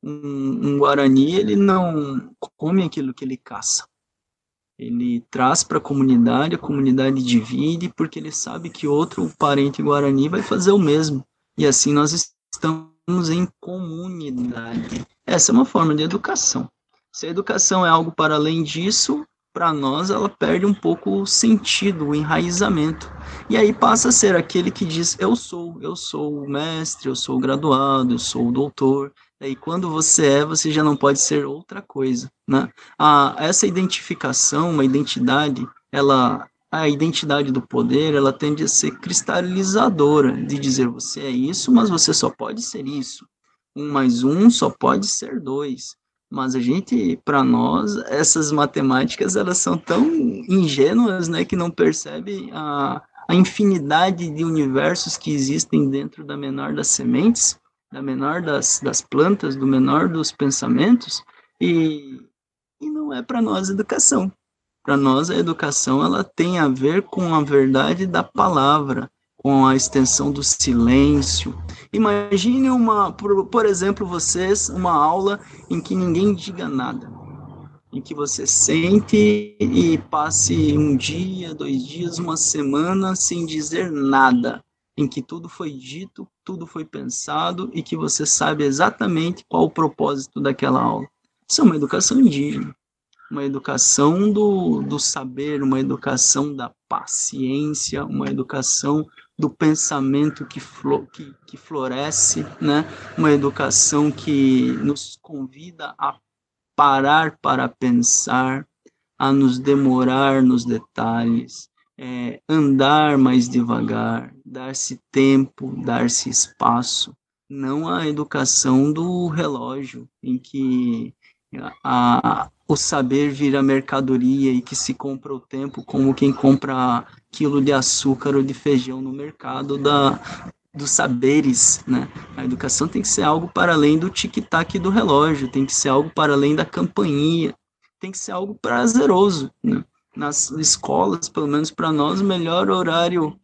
D: um, um guarani ele não come aquilo que ele caça. Ele traz para a comunidade, a comunidade divide, porque ele sabe que outro parente guarani vai fazer o mesmo. E assim nós estamos em comunidade. Essa é uma forma de educação. Se a educação é algo para além disso, para nós ela perde um pouco o sentido, o enraizamento. E aí passa a ser aquele que diz: Eu sou, eu sou o mestre, eu sou o graduado, eu sou o doutor, e quando você é, você já não pode ser outra coisa, né? A, essa identificação, uma identidade, ela a identidade do poder, ela tende a ser cristalizadora, de dizer você é isso, mas você só pode ser isso. Um mais um só pode ser dois. Mas a gente, para nós, essas matemáticas, elas são tão ingênuas, né, que não percebe a, a infinidade de universos que existem dentro da menor das sementes, da menor das, das plantas, do menor dos pensamentos, e, e não é para nós educação. Para nós a educação ela tem a ver com a verdade da palavra, com a extensão do silêncio. Imagine uma, por, por exemplo, vocês, uma aula em que ninguém diga nada, em que você sente e passe um dia, dois dias, uma semana sem dizer nada, em que tudo foi dito, tudo foi pensado e que você sabe exatamente qual o propósito daquela aula. Isso é uma educação indígena, uma educação do, do saber, uma educação da paciência, uma educação do pensamento que, flo, que, que floresce, né? uma educação que nos convida a parar para pensar, a nos demorar nos detalhes, é, andar mais devagar, dar-se tempo, dar-se espaço, não a educação do relógio, em que a, o saber vira mercadoria e que se compra o tempo como quem compra quilo de açúcar ou de feijão no mercado da, dos saberes, né? A educação tem que ser algo para além do tic-tac do relógio, tem que ser algo para além da campainha, tem que ser algo prazeroso, né? Nas escolas, pelo menos para nós, o melhor horário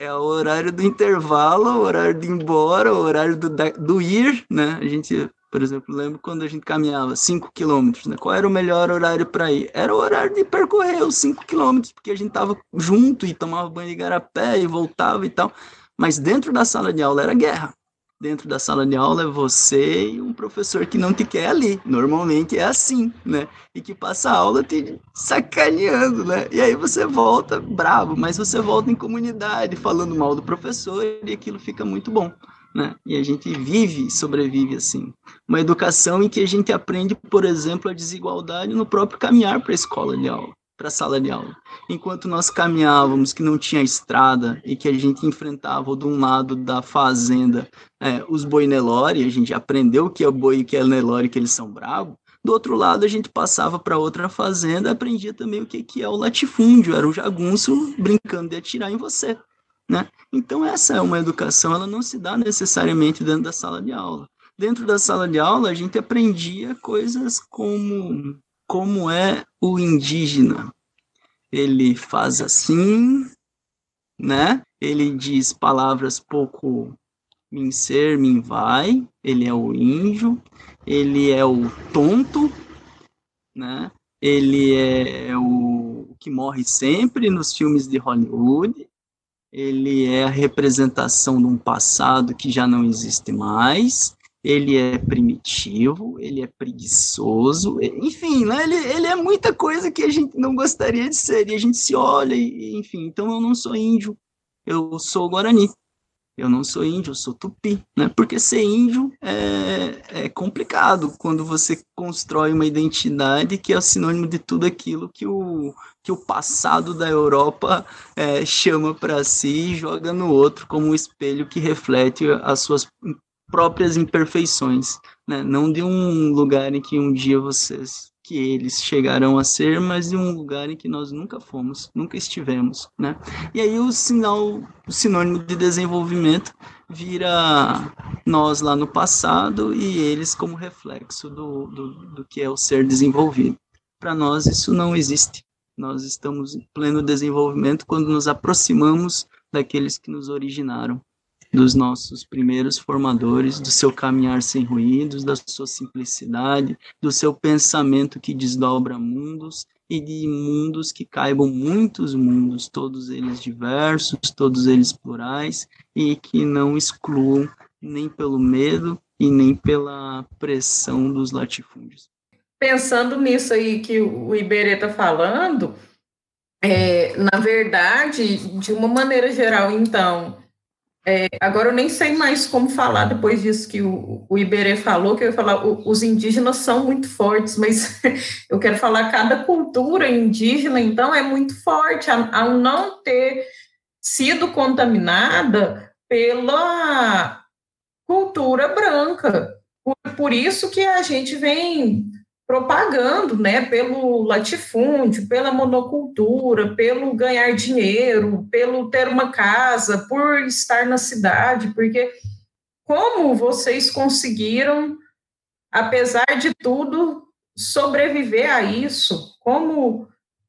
D: É o horário do intervalo, o horário de ir embora, o horário do, do ir, né? A gente, por exemplo, lembro quando a gente caminhava 5 quilômetros, né? Qual era o melhor horário para ir? Era o horário de percorrer os 5 quilômetros, porque a gente tava junto e tomava banho de garapé e voltava e tal. Mas dentro da sala de aula era guerra dentro da sala de aula é você e um professor que não te quer ali. Normalmente é assim, né? E que passa a aula te sacaneando, né? E aí você volta bravo, mas você volta em comunidade falando mal do professor e aquilo fica muito bom. Né? E a gente vive, sobrevive assim. Uma educação em que a gente aprende, por exemplo, a desigualdade no próprio caminhar para a escola de aula para a sala de aula. Enquanto nós caminhávamos, que não tinha estrada e que a gente enfrentava de um lado da fazenda é, os boi Nelore, a gente aprendeu o que é boi e que é Nelore, que eles são bravos. Do outro lado, a gente passava para outra fazenda, aprendia também o que, que é o latifúndio, era o jagunço brincando de atirar em você. Né? Então, essa é uma educação, ela não se dá necessariamente dentro da sala de aula. Dentro da sala de aula, a gente aprendia coisas como como é o indígena. Ele faz assim, né? Ele diz palavras pouco min ser, min vai. Ele é o índio. Ele é o tonto, né? Ele é o que morre sempre nos filmes de Hollywood. Ele é a representação de um passado que já não existe mais ele é primitivo, ele é preguiçoso, enfim, né? ele, ele é muita coisa que a gente não gostaria de ser, e a gente se olha, e, enfim, então eu não sou índio, eu sou guarani, eu não sou índio, eu sou tupi, né? Porque ser índio é, é complicado quando você constrói uma identidade que é sinônimo de tudo aquilo que o, que o passado da Europa é, chama para si e joga no outro como um espelho que reflete as suas próprias imperfeições, né? Não de um lugar em que um dia vocês que eles chegarão a ser, mas de um lugar em que nós nunca fomos, nunca estivemos, né? E aí o sinal, o sinônimo de desenvolvimento vira nós lá no passado e eles como reflexo do, do, do que é o ser desenvolvido. Para nós isso não existe. Nós estamos em pleno desenvolvimento quando nos aproximamos daqueles que nos originaram dos nossos primeiros formadores, do seu caminhar sem ruídos, da sua simplicidade, do seu pensamento que desdobra mundos e de mundos que caibam muitos mundos, todos eles diversos, todos eles plurais e que não excluam nem pelo medo e nem pela pressão dos latifúndios.
C: Pensando nisso aí que o Iberê está falando, é, na verdade, de uma maneira geral, então, é, agora eu nem sei mais como falar depois disso que o, o Iberê falou, que eu ia falar, o, os indígenas são muito fortes, mas [LAUGHS] eu quero falar cada cultura indígena, então, é muito forte ao não ter sido contaminada pela cultura branca. Por, por isso que a gente vem propagando, né, pelo latifúndio, pela monocultura, pelo ganhar dinheiro, pelo ter uma casa, por estar na cidade, porque como vocês conseguiram, apesar de tudo, sobreviver a isso? Como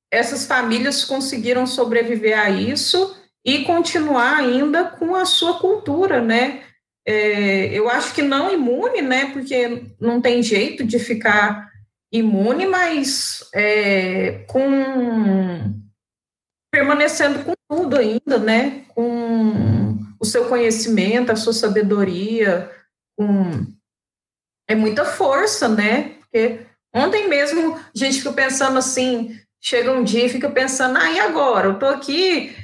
C: essas famílias conseguiram sobreviver a isso e continuar ainda com a sua cultura, né? É, eu acho que não imune, né? Porque não tem jeito de ficar imune, mas é, com permanecendo com tudo ainda, né? Com o seu conhecimento, a sua sabedoria, com é muita força, né? Porque ontem mesmo a gente fica pensando assim, chega um dia e fica pensando, ah, e agora? Eu tô aqui,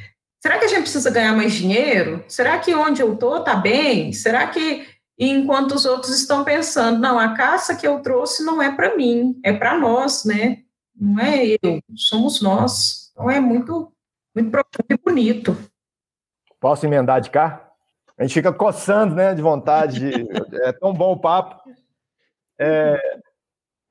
C: será que a gente precisa ganhar mais dinheiro? Será que onde eu tô tá bem? Será que enquanto os outros estão pensando, não, a caça que eu trouxe não é para mim, é para nós, né? Não é eu, somos nós. Então é muito, muito profundo e bonito.
E: Posso emendar de cá? A gente fica coçando, né, de vontade. De... [LAUGHS] é tão bom o papo. É,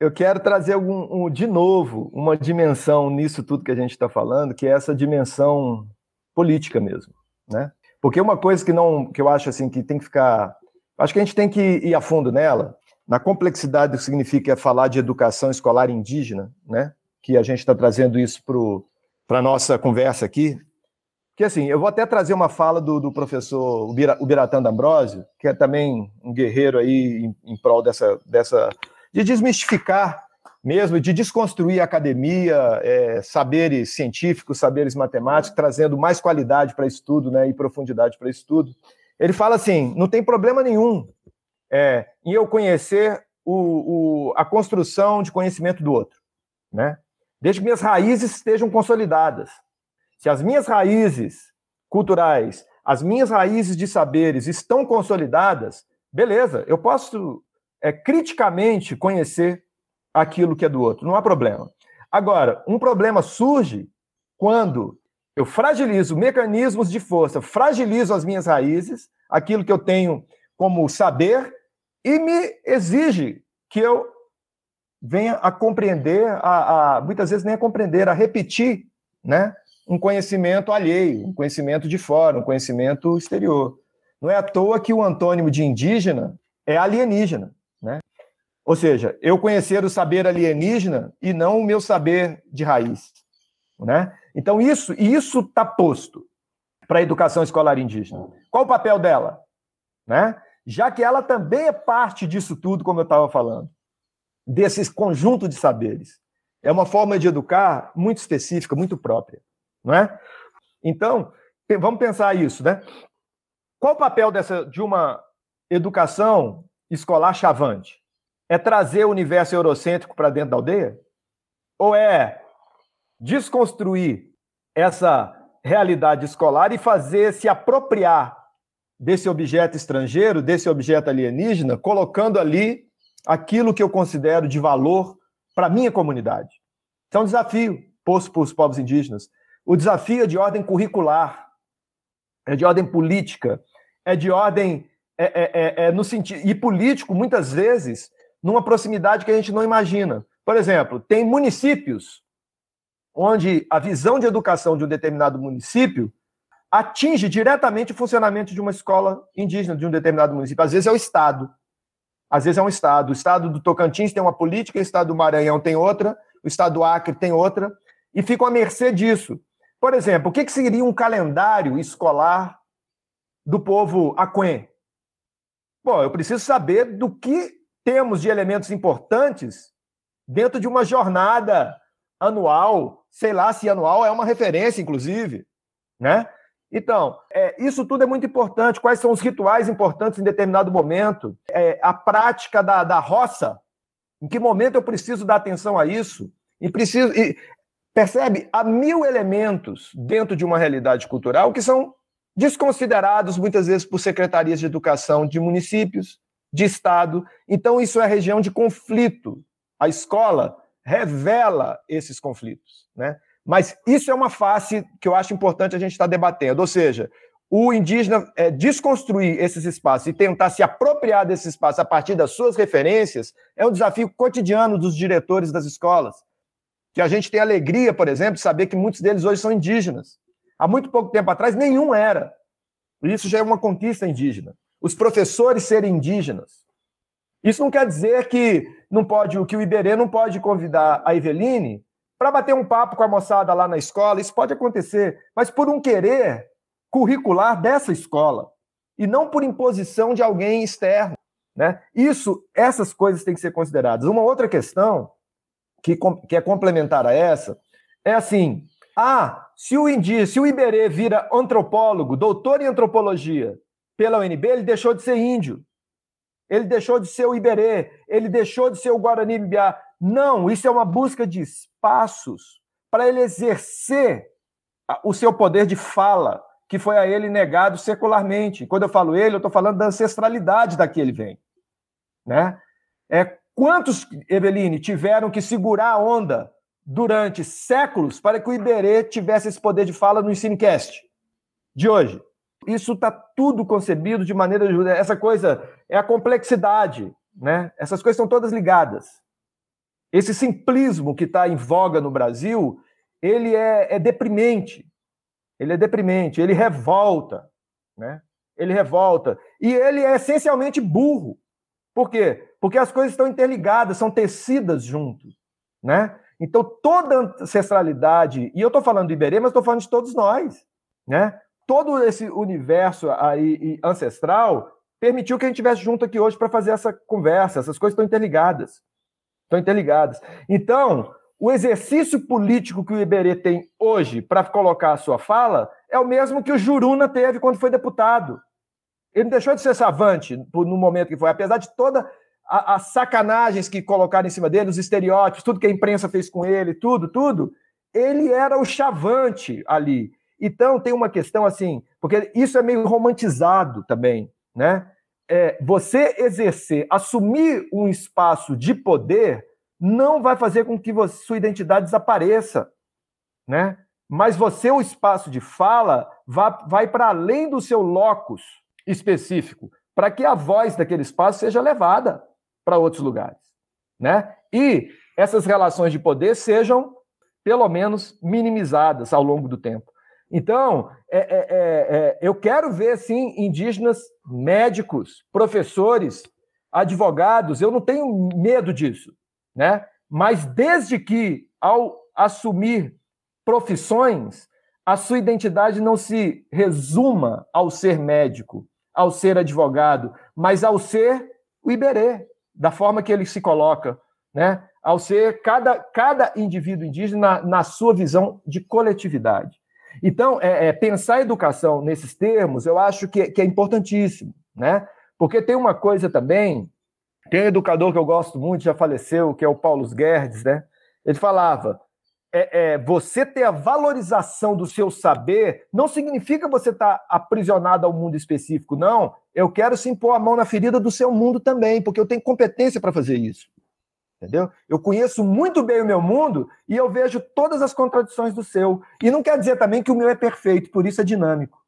E: eu quero trazer um, de novo uma dimensão nisso tudo que a gente está falando, que é essa dimensão política mesmo, né? Porque uma coisa que não, que eu acho assim que tem que ficar Acho que a gente tem que ir a fundo nela, na complexidade do que significa falar de educação escolar indígena, né? que a gente está trazendo isso para a nossa conversa aqui. que assim, eu vou até trazer uma fala do, do professor Ubiratã D'Ambrosio, que é também um guerreiro aí em, em prol dessa, dessa. de desmistificar mesmo, de desconstruir a academia, é, saberes científicos, saberes matemáticos, trazendo mais qualidade para estudo né, e profundidade para estudo. Ele fala assim: não tem problema nenhum é, em eu conhecer o, o, a construção de conhecimento do outro, né? desde que minhas raízes estejam consolidadas. Se as minhas raízes culturais, as minhas raízes de saberes estão consolidadas, beleza, eu posso é, criticamente conhecer aquilo que é do outro, não há problema. Agora, um problema surge quando eu fragilizo mecanismos de força, fragilizo as minhas raízes, aquilo que eu tenho como saber, e me exige que eu venha a compreender, a, a muitas vezes nem a compreender, a repetir, né? um conhecimento alheio, um conhecimento de fora, um conhecimento exterior. Não é à toa que o antônimo de indígena é alienígena, né? Ou seja, eu conhecer o saber alienígena e não o meu saber de raiz, né? Então isso, isso está posto para a educação escolar indígena. Qual o papel dela, né? Já que ela também é parte disso tudo, como eu estava falando, desses conjunto de saberes. É uma forma de educar muito específica, muito própria não é? Então, vamos pensar isso, né? Qual o papel dessa de uma educação escolar chavante? É trazer o universo eurocêntrico para dentro da aldeia? Ou é desconstruir essa realidade escolar e fazer se apropriar desse objeto estrangeiro, desse objeto alienígena, colocando ali aquilo que eu considero de valor para a minha comunidade? Isso é um desafio posto por os povos indígenas. O desafio é de ordem curricular, é de ordem política, é de ordem é, é, é, é, no sentido e político muitas vezes numa proximidade que a gente não imagina. Por exemplo, tem municípios onde a visão de educação de um determinado município atinge diretamente o funcionamento de uma escola indígena de um determinado município. Às vezes é o estado, às vezes é um estado. O estado do Tocantins tem uma política, o estado do Maranhão tem outra, o estado do Acre tem outra, e ficam à mercê disso. Por exemplo, o que, seria um calendário escolar do povo aquém? Bom, eu preciso saber do que temos de elementos importantes dentro de uma jornada anual, sei lá se anual é uma referência, inclusive, né? Então, é, isso tudo é muito importante. Quais são os rituais importantes em determinado momento? É, a prática da, da roça. Em que momento eu preciso dar atenção a isso? E preciso. E Percebe? Há mil elementos dentro de uma realidade cultural que são desconsiderados muitas vezes por secretarias de educação de municípios, de estado. Então, isso é região de conflito. A escola revela esses conflitos. Né? Mas isso é uma face que eu acho importante a gente estar debatendo. Ou seja, o indígena é, desconstruir esses espaços e tentar se apropriar desses espaços a partir das suas referências é um desafio cotidiano dos diretores das escolas que a gente tem alegria, por exemplo, de saber que muitos deles hoje são indígenas. Há muito pouco tempo atrás, nenhum era. Isso já é uma conquista indígena. Os professores serem indígenas. Isso não quer dizer que não pode, que o Iberê não pode convidar a Eveline para bater um papo com a moçada lá na escola. Isso pode acontecer, mas por um querer curricular dessa escola e não por imposição de alguém externo, né? Isso, essas coisas têm que ser consideradas. Uma outra questão que, que é complementar a essa, é assim: ah, se o Indi, se o Iberê vira antropólogo, doutor em antropologia pela UNB, ele deixou de ser índio. Ele deixou de ser o Iberê, ele deixou de ser o Guarani Bibiá. Não, isso é uma busca de espaços para ele exercer o seu poder de fala, que foi a ele negado secularmente. Quando eu falo ele, eu estou falando da ancestralidade da que ele vem. Né? É Quantos, Eveline, tiveram que segurar a onda durante séculos para que o Iberê tivesse esse poder de fala no Ensinecast de hoje? Isso está tudo concebido de maneira. Essa coisa é a complexidade, né? Essas coisas estão todas ligadas. Esse simplismo que está em voga no Brasil, ele é, é deprimente. Ele é deprimente, ele revolta, né? Ele revolta. E ele é essencialmente burro. Por quê? Porque as coisas estão interligadas, são tecidas junto, né? Então, toda ancestralidade, e eu estou falando do Iberê, mas estou falando de todos nós. né? Todo esse universo aí ancestral permitiu que a gente estivesse junto aqui hoje para fazer essa conversa. Essas coisas estão interligadas. Estão interligadas. Então, o exercício político que o Iberê tem hoje para colocar a sua fala é o mesmo que o Juruna teve quando foi deputado. Ele não deixou de ser savante no momento que foi, apesar de toda as sacanagens que colocaram em cima dele, os estereótipos, tudo que a imprensa fez com ele, tudo, tudo, ele era o chavante ali. Então tem uma questão assim, porque isso é meio romantizado também, né? É, você exercer, assumir um espaço de poder não vai fazer com que você, sua identidade desapareça, né? Mas você, o espaço de fala, vai, vai para além do seu locus específico, para que a voz daquele espaço seja levada para outros lugares, né? E essas relações de poder sejam, pelo menos, minimizadas ao longo do tempo. Então, é, é, é, é, eu quero ver, sim, indígenas médicos, professores, advogados, eu não tenho medo disso, né? Mas desde que, ao assumir profissões, a sua identidade não se resuma ao ser médico, ao ser advogado, mas ao ser o Iberê, da forma que ele se coloca, né? ao ser cada, cada indivíduo indígena na, na sua visão de coletividade. Então, é, é, pensar a educação nesses termos, eu acho que, que é importantíssimo, né? Porque tem uma coisa também, tem um educador que eu gosto muito, já faleceu, que é o Paulo Guedes, né? Ele falava: é, é, você ter a valorização do seu saber não significa você estar tá aprisionado ao mundo específico, não. Eu quero sim pôr a mão na ferida do seu mundo também, porque eu tenho competência para fazer isso. Entendeu? Eu conheço muito bem o meu mundo e eu vejo todas as contradições do seu. E não quer dizer também que o meu é perfeito, por isso é dinâmico.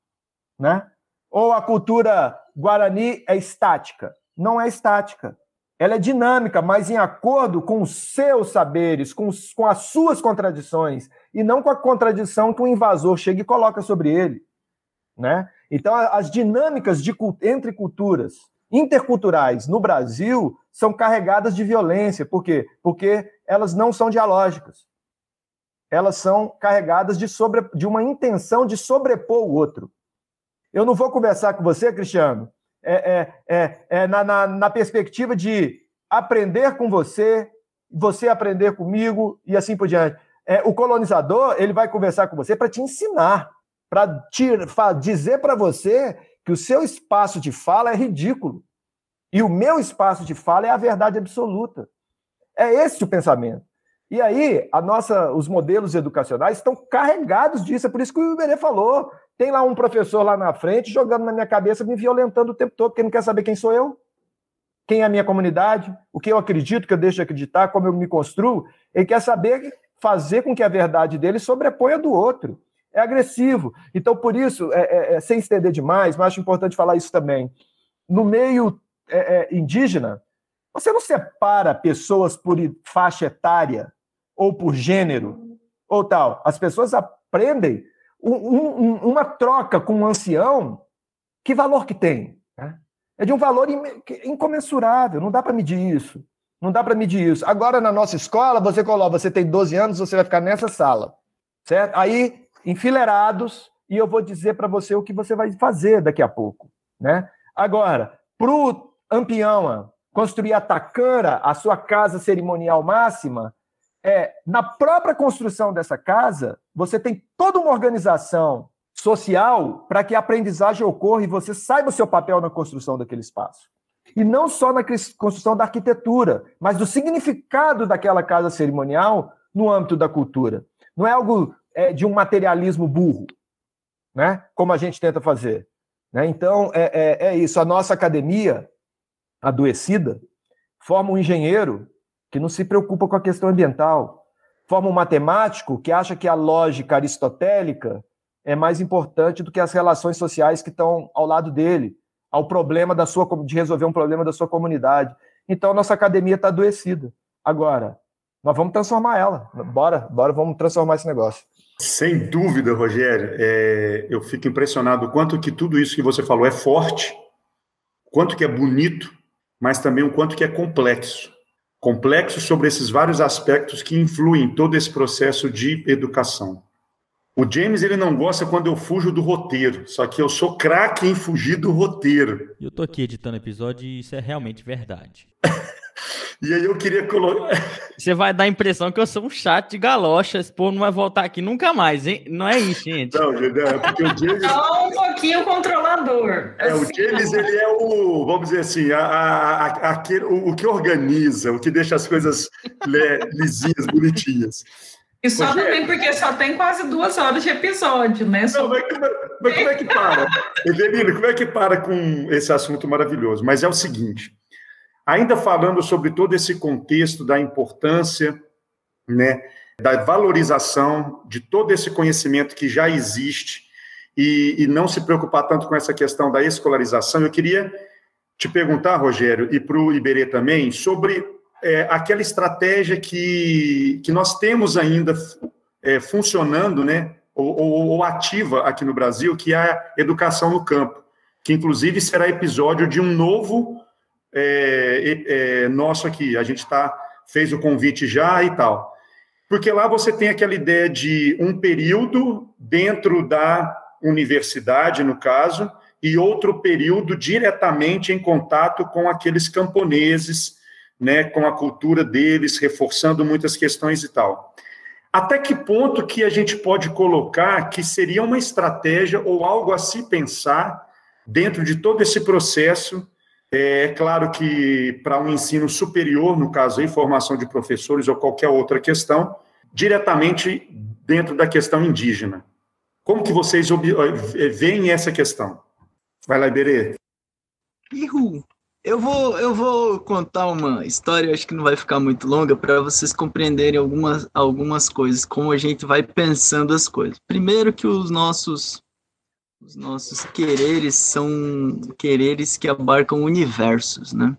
E: Né? Ou a cultura guarani é estática. Não é estática. Ela é dinâmica, mas em acordo com os seus saberes, com, os, com as suas contradições, e não com a contradição que o invasor chega e coloca sobre ele. Né? Então, as dinâmicas de, entre culturas interculturais no Brasil são carregadas de violência. Por quê? Porque elas não são dialógicas. Elas são carregadas de, sobre, de uma intenção de sobrepor o outro. Eu não vou conversar com você, Cristiano, é, é, é, é na, na, na perspectiva de aprender com você, você aprender comigo e assim por diante. É, o colonizador ele vai conversar com você para te ensinar, para dizer para você que o seu espaço de fala é ridículo. E o meu espaço de fala é a verdade absoluta. É esse o pensamento. E aí, a nossa, os modelos educacionais estão carregados disso. É por isso que o Iberê falou. Tem lá um professor lá na frente jogando na minha cabeça, me violentando o tempo todo, porque não quer saber quem sou eu, quem é a minha comunidade, o que eu acredito, que eu deixo de acreditar, como eu me construo. Ele quer saber fazer com que a verdade dele sobreponha do outro é agressivo. Então, por isso, é, é, é, sem estender demais, mas acho importante falar isso também. No meio é, é, indígena, você não separa pessoas por faixa etária ou por gênero ou tal. As pessoas aprendem um, um, uma troca com um ancião. Que valor que tem? Né? É de um valor incomensurável. Não dá para medir isso. Não dá para medir isso. Agora, na nossa escola, você coloca, você tem 12 anos, você vai ficar nessa sala. Certo? Aí enfileirados e eu vou dizer para você o que você vai fazer daqui a pouco, né? Agora, para o Ampião construir a Tacara, a sua casa cerimonial máxima, é na própria construção dessa casa, você tem toda uma organização social para que a aprendizagem ocorra e você saiba o seu papel na construção daquele espaço. E não só na construção da arquitetura, mas do significado daquela casa cerimonial no âmbito da cultura. Não é algo é, de um materialismo burro, né? como a gente tenta fazer. Né? Então, é, é, é isso. A nossa academia, adoecida, forma um engenheiro que não se preocupa com a questão ambiental, forma um matemático que acha que a lógica aristotélica é mais importante do que as relações sociais que estão ao lado dele, ao problema da sua de resolver um problema da sua comunidade. Então, nossa academia está adoecida. Agora, nós vamos transformar ela. Bora, bora, vamos transformar esse negócio.
B: Sem dúvida, Rogério. É, eu fico impressionado o quanto que tudo isso que você falou é forte, quanto que é bonito, mas também o quanto que é complexo. Complexo sobre esses vários aspectos que influem todo esse processo de educação. O James ele não gosta quando eu fujo do roteiro, só que eu sou craque em fugir do roteiro.
A: Eu tô aqui editando episódio e isso é realmente verdade. [LAUGHS]
B: E aí eu queria colocar. [LAUGHS]
A: Você vai dar a impressão que eu sou um chato de galocha. Esse povo não vai voltar aqui nunca mais, hein? Não é isso, gente.
B: Não, é porque o James.
C: Só um pouquinho controlador.
B: É, o James, ele é o, vamos dizer assim, a, a, a, aquele, o, o, que organiza, o que deixa as coisas lisinhas, bonitinhas.
C: E só Rogério, também porque só tem quase duas horas de episódio, né?
B: Não, mas, mas, mas como é que para? Evelino, como é que para com esse assunto maravilhoso? Mas é o seguinte. Ainda falando sobre todo esse contexto da importância, né, da valorização de todo esse conhecimento que já existe e, e não se preocupar tanto com essa questão da escolarização, eu queria te perguntar, Rogério, e para o Iberê também, sobre é, aquela estratégia que, que nós temos ainda é, funcionando, né, ou, ou, ou, ativa aqui no Brasil, que é a educação no campo, que inclusive será episódio de um novo é, é, nosso aqui. A gente tá, fez o convite já e tal. Porque lá você tem aquela ideia de um período dentro da universidade, no caso, e outro período diretamente em contato com aqueles camponeses, né, com a cultura deles, reforçando muitas questões e tal. Até que ponto que a gente pode colocar que seria uma estratégia ou algo a se pensar dentro de todo esse processo é claro que para um ensino superior, no caso aí, formação de professores ou qualquer outra questão, diretamente dentro da questão indígena. Como que vocês eh, veem essa questão? Vai lá, Iberê.
D: Ihu. Eu vou, eu vou contar uma história, acho que não vai ficar muito longa, para vocês compreenderem algumas, algumas coisas, como a gente vai pensando as coisas. Primeiro que os nossos os nossos quereres são quereres que abarcam universos, né?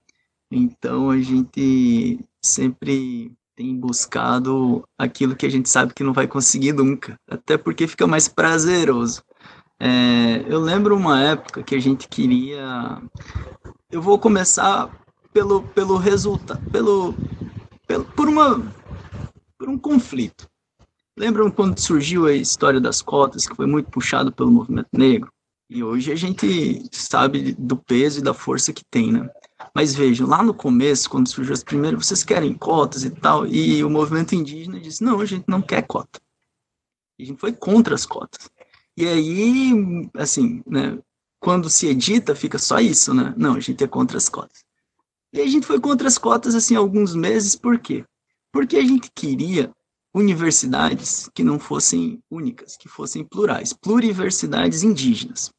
D: Então a gente sempre tem buscado aquilo que a gente sabe que não vai conseguir nunca, até porque fica mais prazeroso. É, eu lembro uma época que a gente queria. Eu vou começar pelo, pelo resultado, pelo, pelo, por uma por um conflito. Lembram quando surgiu a história das cotas, que foi muito puxado pelo movimento negro? E hoje a gente sabe do peso e da força que tem, né? Mas vejam, lá no começo, quando surgiu as primeiras, vocês querem cotas e tal, e o movimento indígena disse: não, a gente não quer cota. A gente foi contra as cotas. E aí, assim, né, quando se edita, fica só isso, né? Não, a gente é contra as cotas. E a gente foi contra as cotas, assim, alguns meses, por quê? Porque a gente queria universidades que não fossem únicas, que fossem plurais, pluriversidades indígenas.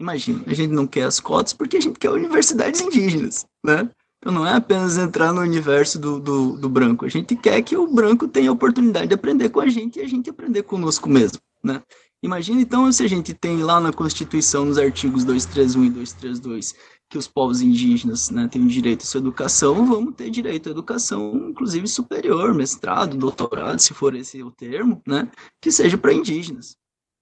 D: Imagina, a gente não quer as cotas porque a gente quer universidades indígenas, né? Então não é apenas entrar no universo do, do, do branco, a gente quer que o branco tenha a oportunidade de aprender com a gente e a gente aprender conosco mesmo, né? Imagina então se a gente tem lá na Constituição, nos artigos 231 e 232, que os povos indígenas né, têm direito à sua educação, vamos ter direito à educação, inclusive superior, mestrado, doutorado, se for esse o termo, né, que seja para indígenas.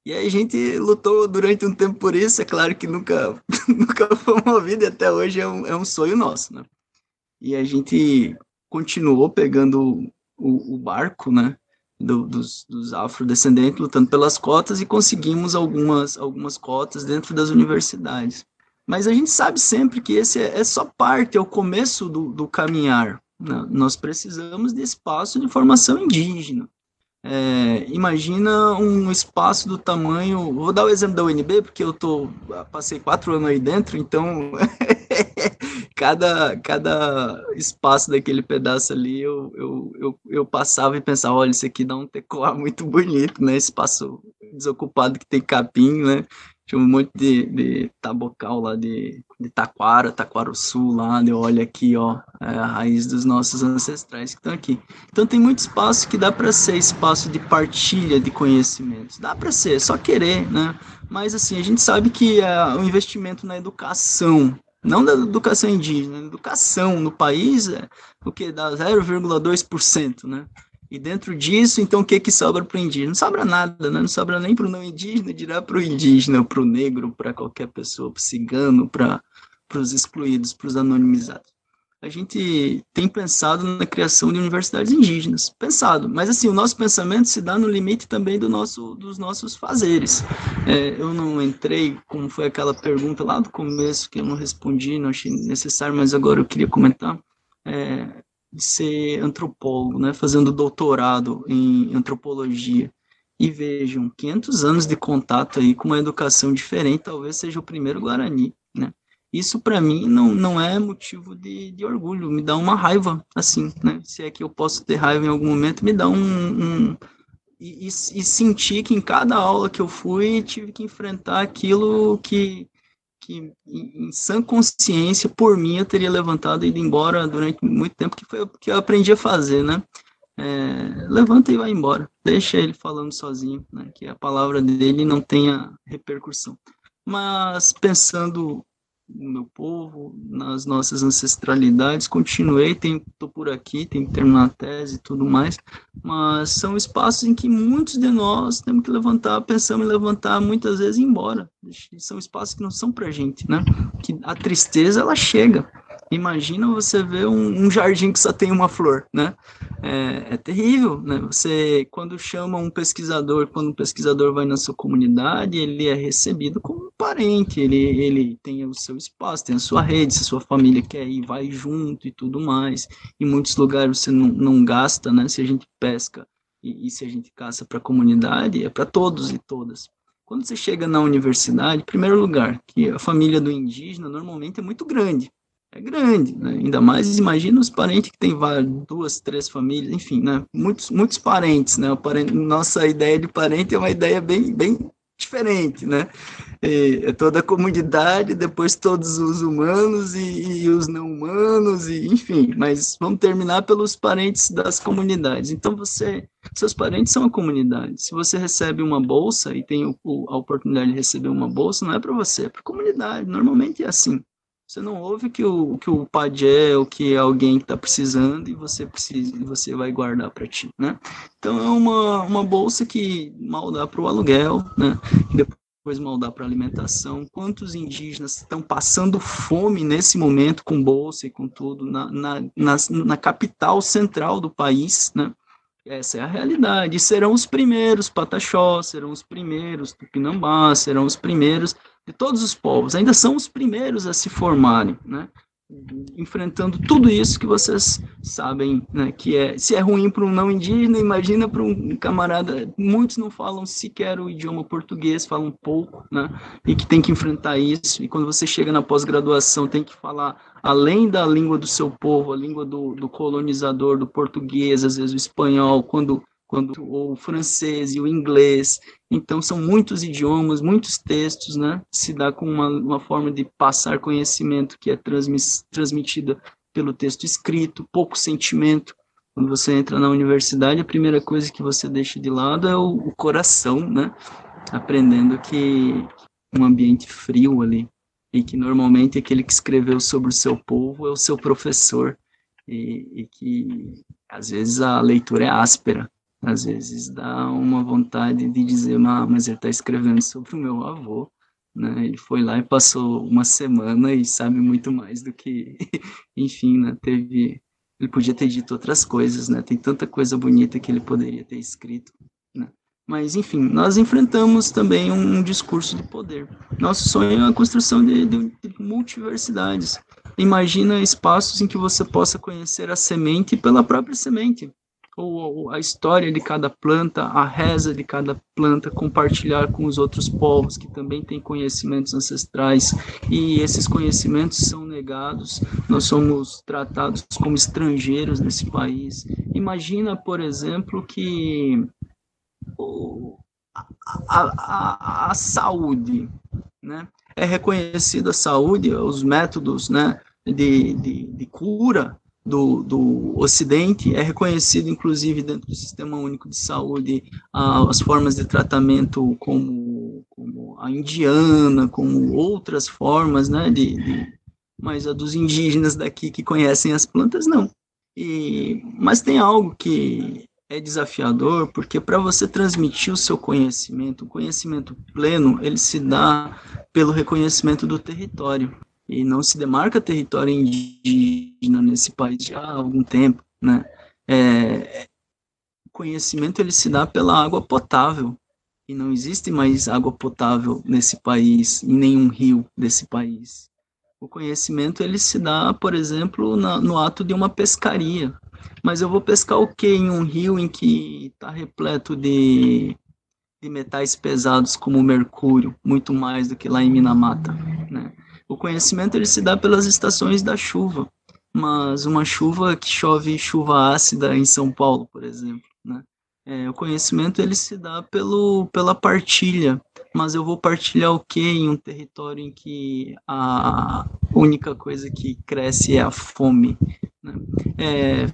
D: E aí a gente lutou durante um tempo por isso, é claro que nunca, [LAUGHS] nunca foi movido e até hoje é um, é um sonho nosso, né? E a gente continuou pegando o, o barco, né, do, dos, dos afrodescendentes, lutando pelas cotas e conseguimos algumas, algumas cotas dentro das universidades. Mas a gente sabe sempre que esse é, é só parte, é o começo do, do caminhar. Né? Nós precisamos de espaço de formação indígena. É, imagina um espaço do tamanho. Vou dar o exemplo da UNB, porque eu tô, passei quatro anos aí dentro, então [LAUGHS] cada, cada espaço daquele pedaço ali eu, eu, eu, eu, passava e pensava: olha, isso aqui dá um tecoar muito bonito, né? Espaço desocupado que tem capim, né? Tinha um monte de, de tabocal lá de, de Taquara, Taquaruçu lá, de olha aqui, ó, é a raiz dos nossos ancestrais que estão aqui. Então tem muito espaço que dá para ser espaço de partilha de conhecimentos. Dá para ser, é só querer, né? Mas assim, a gente sabe que é, o investimento na educação, não da educação indígena, educação no país é o que dá 0,2%, né? E dentro disso, então, o que que sobra para o indígena? Não sobra nada, né? não sobra nem para o não indígena, dirá para o indígena, para o negro, para qualquer pessoa, para o cigano, para os excluídos, para os anonimizados. a gente tem pensado na criação de universidades indígenas, pensado, mas assim, o nosso pensamento se dá no limite também do nosso, dos nossos fazeres. É, eu não entrei, como foi aquela pergunta lá do começo, que eu não respondi, não achei necessário, mas agora eu queria comentar, é, de ser antropólogo, né, fazendo doutorado em antropologia. E vejam, 500 anos de contato aí com uma educação diferente, talvez seja o primeiro Guarani, né? Isso para mim não, não é motivo de, de orgulho, me dá uma raiva, assim, né? Se é que eu posso ter raiva em algum momento, me dá um. um e, e, e sentir que em cada aula que eu fui, tive que enfrentar aquilo que, que em, em sã consciência, por mim, eu teria levantado e ido embora durante muito tempo, que foi o que eu aprendi a fazer, né? É, levanta e vai embora. Deixa ele falando sozinho, né? Que a palavra dele não tenha repercussão. Mas pensando no meu povo, nas nossas ancestralidades. Continuei, estou por aqui, tenho que terminar a tese e tudo mais, mas são espaços em que muitos de nós temos que levantar, pensamos em levantar, muitas vezes ir embora. São espaços que não são para gente, né? Que a tristeza ela chega. Imagina você ver um, um, jardim que só tem uma flor, né? É, é, terrível, né? Você, quando chama um pesquisador, quando um pesquisador vai na sua comunidade, ele é recebido como um parente, ele, ele tem o seu espaço, tem a sua rede, se a sua família quer ir, vai junto e tudo mais. Em muitos lugares você não, não gasta, né? Se a gente pesca e, e se a gente caça para a comunidade, é para todos e todas. Quando você chega na universidade, primeiro lugar, que a família do indígena normalmente é muito grande, é grande, né? ainda mais imagina os parentes que tem duas, três famílias, enfim, né? muitos, muitos parentes, né? Parente, nossa ideia de parente é uma ideia bem, bem diferente, né? É toda a comunidade, depois todos os humanos e, e, os não humanos, e enfim, mas vamos terminar pelos parentes das comunidades. Então você, seus parentes são a comunidade. Se você recebe uma bolsa e tem o, a oportunidade de receber uma bolsa, não é para você, é para a comunidade. Normalmente é assim. Você não ouve que o que o pajé ou que alguém está precisando e você precisa e você vai guardar para ti, né? Então é uma, uma bolsa que mal dá para o aluguel, né? E depois mal dá para alimentação. Quantos indígenas estão passando fome nesse momento com bolsa e com tudo na, na, na, na capital central do país, né? Essa é a realidade. E serão os primeiros Pataxó, serão os primeiros Tupinambá, serão os primeiros de todos os povos, ainda são os primeiros a se formarem, né? Enfrentando tudo isso que vocês sabem, né, que é se é ruim para um não indígena, imagina para um camarada. Muitos não falam sequer o idioma português, falam pouco, né, e que tem que enfrentar isso. E quando você chega na pós-graduação, tem que falar além da língua do seu povo, a língua do, do colonizador, do português, às vezes o espanhol, quando quando o francês e o inglês. Então, são muitos idiomas, muitos textos, né? Se dá com uma, uma forma de passar conhecimento que é transmis, transmitida pelo texto escrito, pouco sentimento. Quando você entra na universidade, a primeira coisa que você deixa de lado é o, o coração, né? Aprendendo que um ambiente frio ali, e que normalmente aquele que escreveu sobre o seu povo é o seu professor, e, e que às vezes a leitura é áspera, às vezes dá uma vontade de dizer, ah, mas ele está escrevendo sobre o meu avô, né? Ele foi lá e passou uma semana e sabe muito mais do que, [LAUGHS] enfim, né? Teve, ele podia ter dito outras coisas, né? Tem tanta coisa bonita que ele poderia ter escrito, né? Mas, enfim, nós enfrentamos também um, um discurso do poder. Nosso sonho é a construção de, de, de multiversidades. Imagina espaços em que você possa conhecer a semente pela própria semente ou a história de cada planta, a reza de cada planta, compartilhar com os outros povos que também têm conhecimentos ancestrais e esses conhecimentos são negados, nós somos tratados como estrangeiros nesse país. Imagina, por exemplo, que a, a, a saúde, né? É reconhecida a saúde, os métodos, né, de, de, de cura do, do Ocidente, é reconhecido, inclusive, dentro do Sistema Único de Saúde, as formas de tratamento como, como, a indiana, como outras formas, né, de, de, mas a dos indígenas daqui que conhecem as plantas, não. E, mas tem algo que é desafiador, porque para você transmitir o seu conhecimento, o conhecimento pleno, ele se dá pelo reconhecimento do território. E não se demarca território indígena nesse país já há algum tempo, né? É, o conhecimento ele se dá pela água potável e não existe mais água potável nesse país, em nenhum rio desse país. O conhecimento ele se dá, por exemplo, na, no ato de uma pescaria. Mas eu vou pescar o que em um rio em que está repleto de, de metais pesados como mercúrio, muito mais do que lá em Minamata, né? O conhecimento ele se dá pelas estações da chuva, mas uma chuva que chove chuva ácida em São Paulo, por exemplo, né? É, o conhecimento ele se dá pelo, pela partilha, mas eu vou partilhar o que em um território em que a única coisa que cresce é a fome. Né? É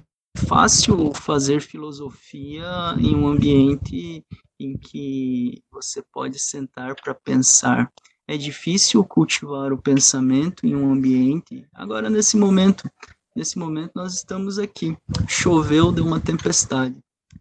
D: fácil fazer filosofia em um ambiente em que você pode sentar para pensar é difícil cultivar o pensamento em um ambiente. Agora, nesse momento, nesse momento nós estamos aqui. Choveu, deu uma tempestade.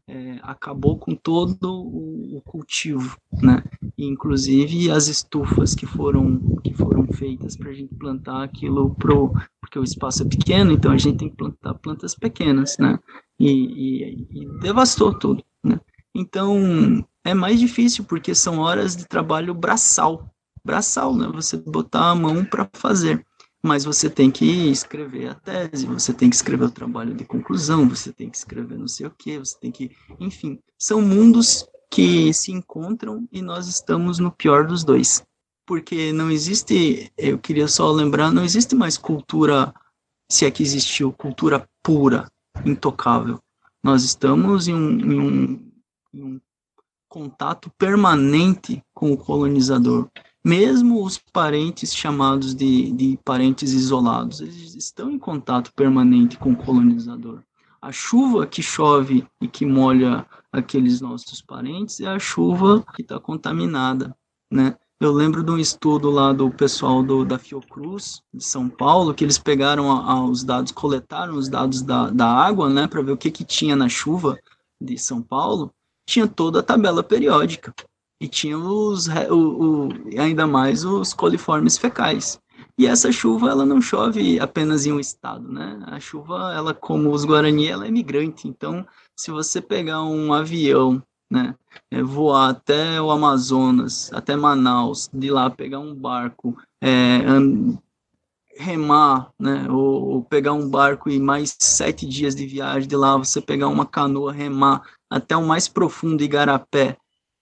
D: É, acabou com todo o, o cultivo, né? inclusive as estufas que foram que foram feitas para a gente plantar aquilo pro porque o espaço é pequeno, então a gente tem que plantar plantas pequenas, né? E, e, e devastou tudo, né? Então é mais difícil porque são horas de trabalho braçal, braçal, né? Você botar a mão para fazer. Mas você tem que escrever a tese, você tem que escrever o trabalho de conclusão, você tem que escrever não sei o que, você tem que. Enfim, são mundos que se encontram e nós estamos no pior dos dois. Porque não existe, eu queria só lembrar, não existe mais cultura, se é que existiu, cultura pura, intocável. Nós estamos em um, em um, em um contato permanente com o colonizador mesmo os parentes chamados de, de parentes isolados, eles estão em contato permanente com o colonizador. A chuva que chove e que molha aqueles nossos parentes é a chuva que está contaminada, né? Eu lembro de um estudo lá do pessoal do, da Fiocruz, de São Paulo, que eles pegaram a, a, os dados, coletaram os dados da, da água, né, para ver o que, que tinha na chuva de São Paulo, tinha toda a tabela periódica e tinha os, o, o, ainda mais os coliformes fecais. E essa chuva, ela não chove apenas em um estado, né? A chuva, ela como os Guarani, ela é migrante. Então, se você pegar um avião, né, é, voar até o Amazonas, até Manaus, de lá pegar um barco, é, remar, né, ou, ou, pegar um barco e mais sete dias de viagem de lá, você pegar uma canoa, remar até o mais profundo Igarapé,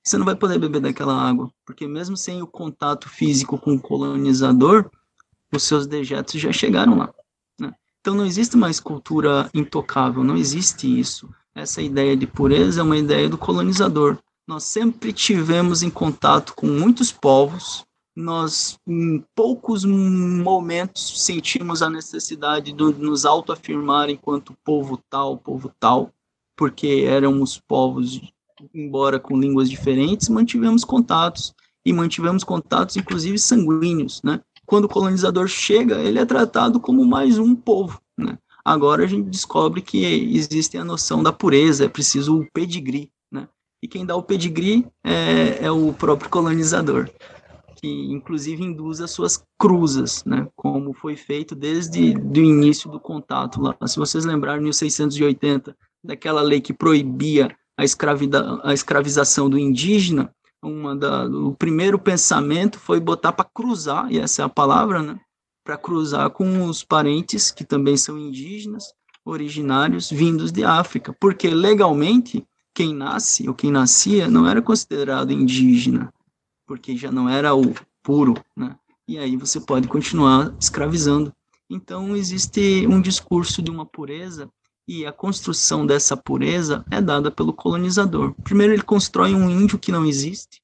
D: você não vai poder beber daquela água, porque mesmo sem o contato físico com o colonizador, os seus dejetos já chegaram lá. Né? Então não existe mais cultura intocável, não existe isso. Essa ideia de pureza é uma ideia do colonizador. Nós sempre tivemos em contato com muitos povos, nós em poucos momentos sentimos a necessidade de nos autoafirmar enquanto povo tal, povo tal, porque éramos povos embora com línguas diferentes, mantivemos contatos e mantivemos contatos, inclusive sanguíneos, né? Quando o colonizador chega, ele é tratado como mais um povo, né? Agora a gente descobre que existe a noção da pureza, é preciso o pedigree, né? E quem dá o pedigree é, é o próprio colonizador, que inclusive induz as suas cruzas, né? Como foi feito desde o início do contato lá. Se vocês lembrarem, 1680, daquela lei que proibia a, escravida, a escravização do indígena, uma da, o primeiro pensamento foi botar para cruzar, e essa é a palavra, né? Para cruzar com os parentes que também são indígenas, originários, vindos de África, porque legalmente quem nasce ou quem nascia não era considerado indígena, porque já não era o puro, né? E aí você pode continuar escravizando. Então existe um discurso de uma pureza e a construção dessa pureza é dada pelo colonizador. Primeiro, ele constrói um índio que não existe,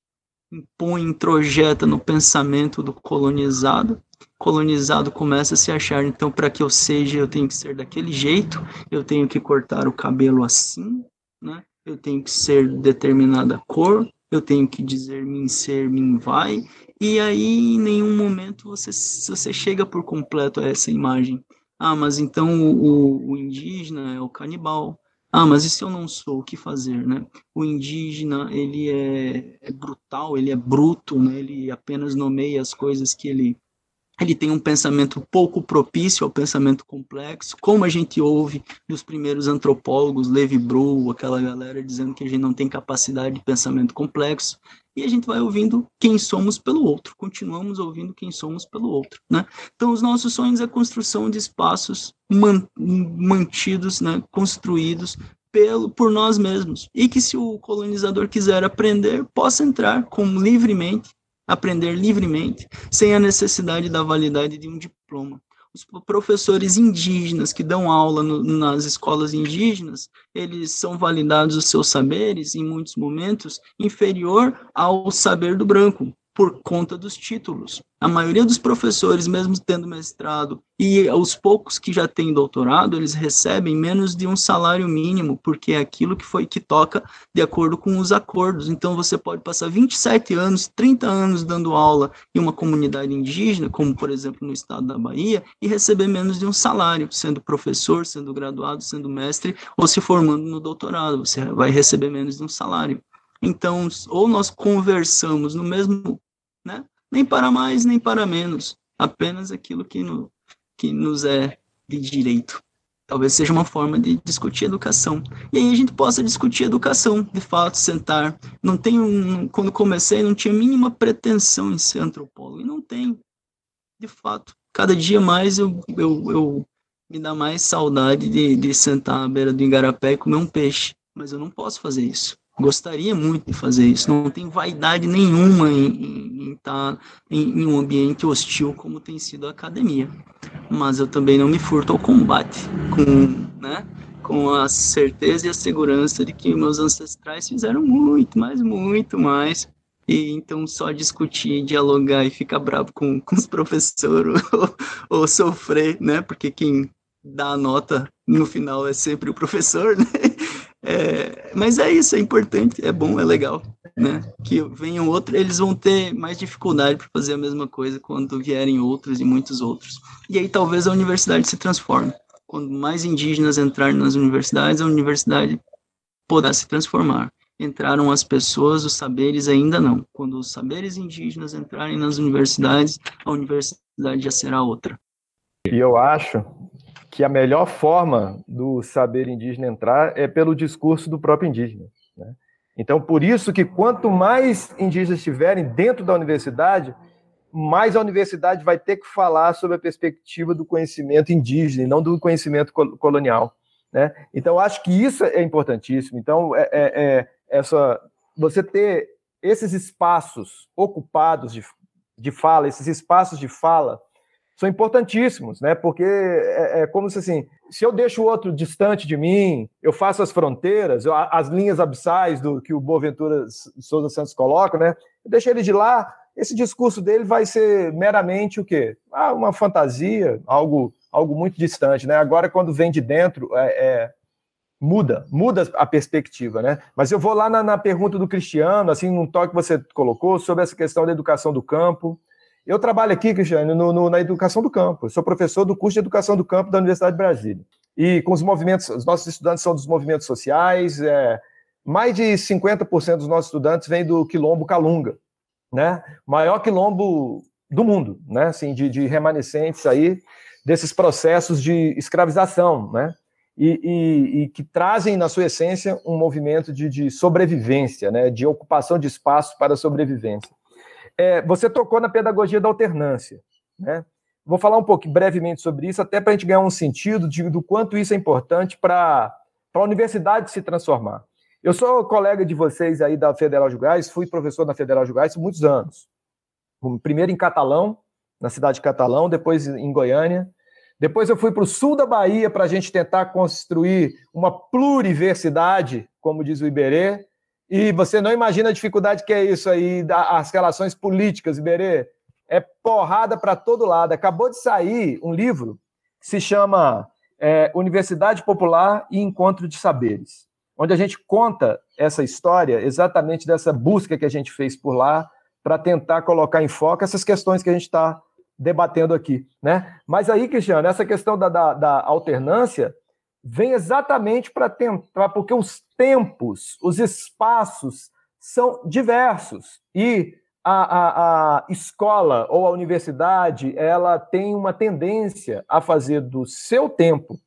D: impõe, introjeta no pensamento do colonizado. Colonizado começa a se achar, então, para que eu seja, eu tenho que ser daquele jeito, eu tenho que cortar o cabelo assim, né? eu tenho que ser determinada cor, eu tenho que dizer mim ser, mim vai, e aí em nenhum momento você, você chega por completo a essa imagem ah, mas então o, o indígena é o canibal. Ah, mas e se eu não sou, o que fazer, né? O indígena, ele é, é brutal, ele é bruto, né? Ele apenas nomeia as coisas que ele ele tem um pensamento pouco propício ao pensamento complexo, como a gente ouve dos primeiros antropólogos, Levi Bru, aquela galera dizendo que a gente não tem capacidade de pensamento complexo, e a gente vai ouvindo quem somos pelo outro, continuamos ouvindo quem somos pelo outro, né? Então, os nossos sonhos é a construção de espaços man mantidos, né, construídos pelo, por nós mesmos, e que se o colonizador quiser aprender, possa entrar com livremente aprender livremente, sem a necessidade da validade de um diploma. Os professores indígenas que dão aula no, nas escolas indígenas, eles são validados os seus saberes, em muitos momentos, inferior ao saber do branco, por conta dos títulos. A maioria dos professores, mesmo tendo mestrado, e os poucos que já têm doutorado, eles recebem menos de um salário mínimo, porque é aquilo que foi que toca de acordo com os acordos. Então você pode passar 27 anos, 30 anos dando aula em uma comunidade indígena, como por exemplo no estado da Bahia, e receber menos de um salário, sendo professor, sendo graduado, sendo mestre ou se formando no doutorado, você vai receber menos de um salário. Então, ou nós conversamos no mesmo né? Nem para mais, nem para menos, apenas aquilo que, no, que nos é de direito. Talvez seja uma forma de discutir educação. E aí a gente possa discutir educação, de fato, sentar. Não tenho, quando comecei, não tinha mínima pretensão em ser antropólogo, e não tenho, de fato. Cada dia mais eu, eu, eu me dá mais saudade de, de sentar à beira do igarapé e comer um peixe, mas eu não posso fazer isso. Gostaria muito de fazer isso. Não tem vaidade nenhuma em estar em, em, em, um ambiente hostil como tem sido a academia. Mas eu também não me furto ao combate com, né, com a certeza e a segurança de que meus ancestrais fizeram muito, mas muito mais. E então só discutir, dialogar e ficar bravo com, com os professores ou, ou sofrer, né? Porque quem dá a nota no final é sempre o professor, né? É, mas é isso, é importante, é bom, é legal, né? Que venham outros, eles vão ter mais dificuldade para fazer a mesma coisa quando vierem outros e muitos outros. E aí talvez a universidade se transforme. Quando mais indígenas entrarem nas universidades, a universidade poderá se transformar. Entraram as pessoas, os saberes ainda não. Quando os saberes indígenas entrarem nas universidades, a universidade já será outra.
E: E eu acho que a melhor forma do saber indígena entrar é pelo discurso do próprio indígena. Né? Então, por isso que quanto mais indígenas estiverem dentro da universidade, mais a universidade vai ter que falar sobre a perspectiva do conhecimento indígena e não do conhecimento colonial. Né? Então, acho que isso é importantíssimo. Então, é, é, é essa, você ter esses espaços ocupados de, de fala, esses espaços de fala, são importantíssimos, né? Porque é, é, como se assim, se eu deixo o outro distante de mim, eu faço as fronteiras, eu, as linhas abissais do que o Boaventura Souza Santos coloca, né? Eu deixo ele de lá, esse discurso dele vai ser meramente o quê? Ah, uma fantasia, algo, algo muito distante, né? Agora, quando vem de dentro, é, é muda, muda a perspectiva, né? Mas eu vou lá na, na pergunta do Cristiano, assim, um toque que você colocou sobre essa questão da educação do campo. Eu trabalho aqui, Cristiano, no, no, na educação do campo. Eu sou professor do curso de educação do campo da Universidade de Brasília. E com os movimentos, os nossos estudantes são dos movimentos sociais, é, mais de 50% dos nossos estudantes vêm do quilombo Calunga, né? Maior quilombo do mundo, né? Assim, de, de remanescentes aí desses processos de escravização, né? E, e, e, que trazem na sua essência um movimento de, de sobrevivência, né? De ocupação de espaço para sobrevivência. É, você tocou na pedagogia da alternância, né? Vou falar um pouco brevemente sobre isso, até para a gente ganhar um sentido de, do quanto isso é importante para a universidade se transformar. Eu sou colega de vocês aí da Federal de Gás, fui professor na Federal de Gás muitos anos. Primeiro em Catalão, na cidade de Catalão, depois em Goiânia. Depois eu fui para o sul da Bahia para a gente tentar construir uma pluriversidade, como diz o Iberê, e você não imagina a dificuldade que é isso aí, as relações políticas, Iberê. É porrada para todo lado. Acabou de sair um livro que se chama é, Universidade Popular e Encontro de Saberes, onde a gente conta essa história exatamente dessa busca que a gente fez por lá para tentar colocar em foco essas questões que a gente está debatendo aqui. Né? Mas aí, Cristiano, essa questão da, da, da alternância vem exatamente para tentar, porque os tempos, os espaços são diversos e a, a, a, escola ou a universidade ela tem uma tendência a fazer do seu tempo,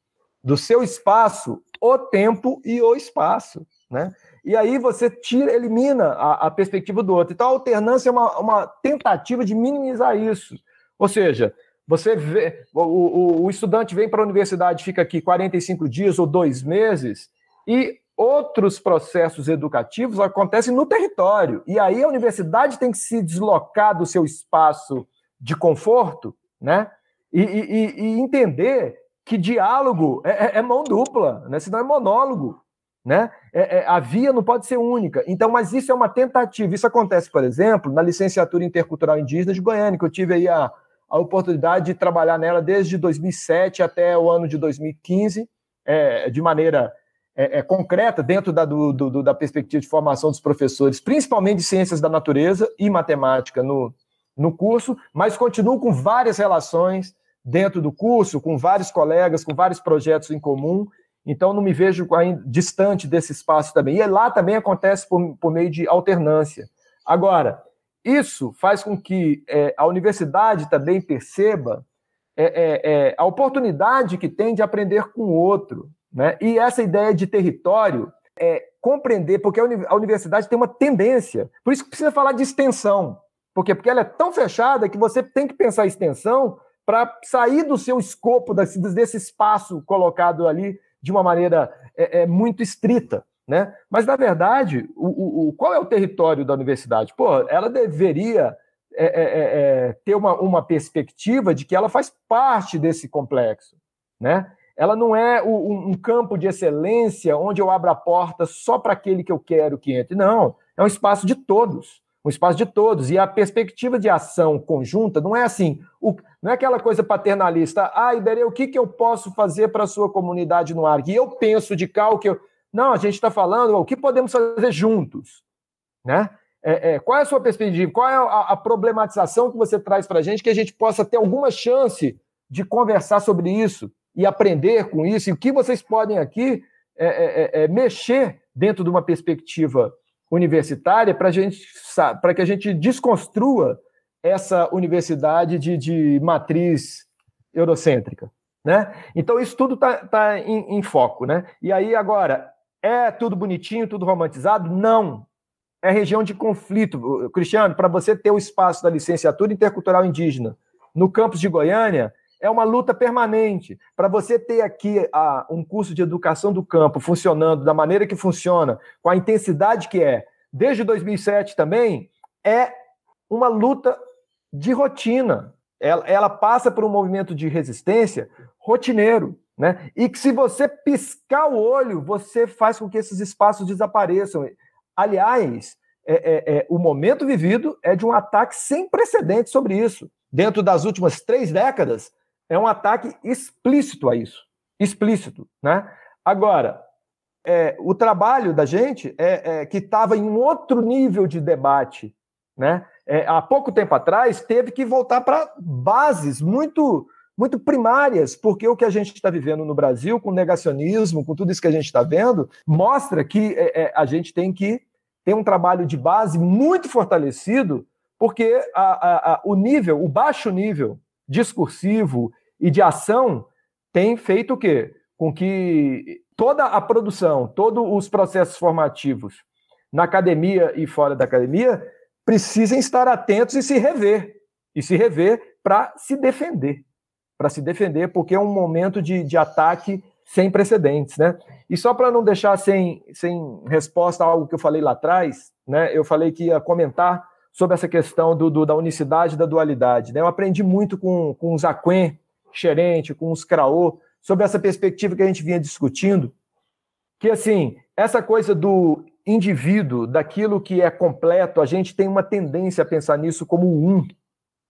E: do seu espaço, o tempo e o espaço, né? E aí você tira, elimina a, a perspectiva do outro. Então a alternância é uma, uma tentativa de minimizar isso. Ou seja, você vê, o, o, o estudante vem para a universidade, fica aqui 45 dias ou dois meses, e outros processos educativos acontecem no território. E aí a universidade tem que se deslocar do seu espaço de conforto, né? E, e, e entender que diálogo é, é, é, mão dupla, né? senão é monólogo. Né? É, é, a via não pode ser única. Então, mas isso é uma tentativa. Isso acontece, por exemplo, na licenciatura intercultural indígena de Goiânia, que eu tive aí a, a oportunidade de trabalhar nela desde 2007 até o ano de 2015, é, de maneira é, é, concreta dentro da, do, do, da perspectiva de formação dos professores, principalmente de ciências da natureza e matemática no, no curso, mas continuo com várias relações dentro do curso, com vários colegas, com vários projetos em comum, então não me vejo distante desse espaço também. E lá também acontece por, por meio de alternância. Agora, isso faz com que é, a universidade também perceba é, é, é a oportunidade que tem de aprender com o outro, né? E essa ideia de território é compreender, porque a universidade tem uma tendência, por isso que precisa falar de extensão. Por quê? Porque ela é tão fechada que você tem que pensar extensão para sair do seu escopo, desse, espaço colocado ali de uma maneira é, é, muito estrita. Né? Mas, na verdade, o, o, qual é o território da universidade? Pô, ela deveria é, é, é, é ter uma, uma perspectiva de que ela faz parte desse complexo. Né? Ela não é um campo de excelência onde eu abro a porta só para aquele que eu quero que entre. Não, é um espaço de todos, um espaço de todos. E a perspectiva de ação conjunta não é assim, não é aquela coisa paternalista. Ah, Iberê, o que, que eu posso fazer para a sua comunidade no ar? E eu penso de cá o que eu. Não, a gente está falando o que podemos fazer juntos, né? É, é, qual é a sua perspectiva? Qual é a, a problematização que você traz para a gente que a gente possa ter alguma chance de conversar sobre isso? E aprender com isso, e o que vocês podem aqui é, é, é, é mexer dentro de uma perspectiva universitária para gente, que a gente desconstrua essa universidade de, de matriz eurocêntrica. Né? Então, isso tudo está tá em, em foco. Né? E aí, agora, é tudo bonitinho, tudo romantizado? Não. É região de conflito. Cristiano, para você ter o espaço da licenciatura intercultural indígena no campus de Goiânia, é uma luta permanente. Para você ter aqui a, um curso de educação do campo funcionando da maneira que funciona, com a intensidade que é, desde 2007 também, é uma luta de rotina. Ela, ela passa por um movimento de resistência rotineiro. Né? E que se você piscar o olho, você faz com que esses espaços desapareçam. Aliás, é, é, é, o momento vivido é de um ataque sem precedentes sobre isso. Dentro das últimas três décadas, é um ataque explícito a isso. Explícito. Né? Agora, é, o trabalho da gente é, é que estava em outro nível de debate. Né? É, há pouco tempo atrás, teve que voltar para bases muito, muito primárias, porque o que a gente está vivendo no Brasil, com negacionismo, com tudo isso que a gente está vendo, mostra que é, é, a gente tem que ter um trabalho de base muito fortalecido, porque a, a, a, o nível, o baixo nível discursivo e de ação tem feito o quê? Com que toda a produção, todos os processos formativos na academia e fora da academia precisem estar atentos e se rever. E se rever para se defender. Para se defender, porque é um momento de, de ataque sem precedentes, né? E só para não deixar sem, sem resposta algo que eu falei lá atrás, né? Eu falei que ia comentar sobre essa questão do, do da unicidade e da dualidade. Né? Eu aprendi muito com, com o Zacuen, Xerente, com os Craô, sobre essa perspectiva que a gente vinha discutindo, que, assim, essa coisa do indivíduo, daquilo que é completo, a gente tem uma tendência a pensar nisso como um,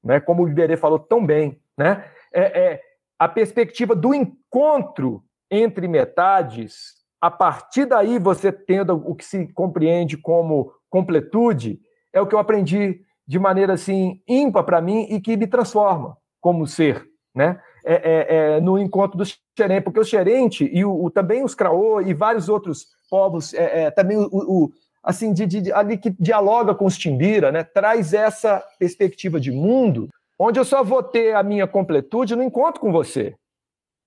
E: né? como o Iberê falou tão bem. Né? É, é, a perspectiva do encontro entre metades, a partir daí você tendo o que se compreende como completude, é o que eu aprendi de maneira assim ímpar para mim e que me transforma como ser, né? É, é, é, no encontro do Xerente, porque o Xerente e o, o, também os Craô e vários outros povos, é, é, também o, o, assim, de, de, ali que dialoga com os Timbira, né? Traz essa perspectiva de mundo onde eu só vou ter a minha completude no encontro com você,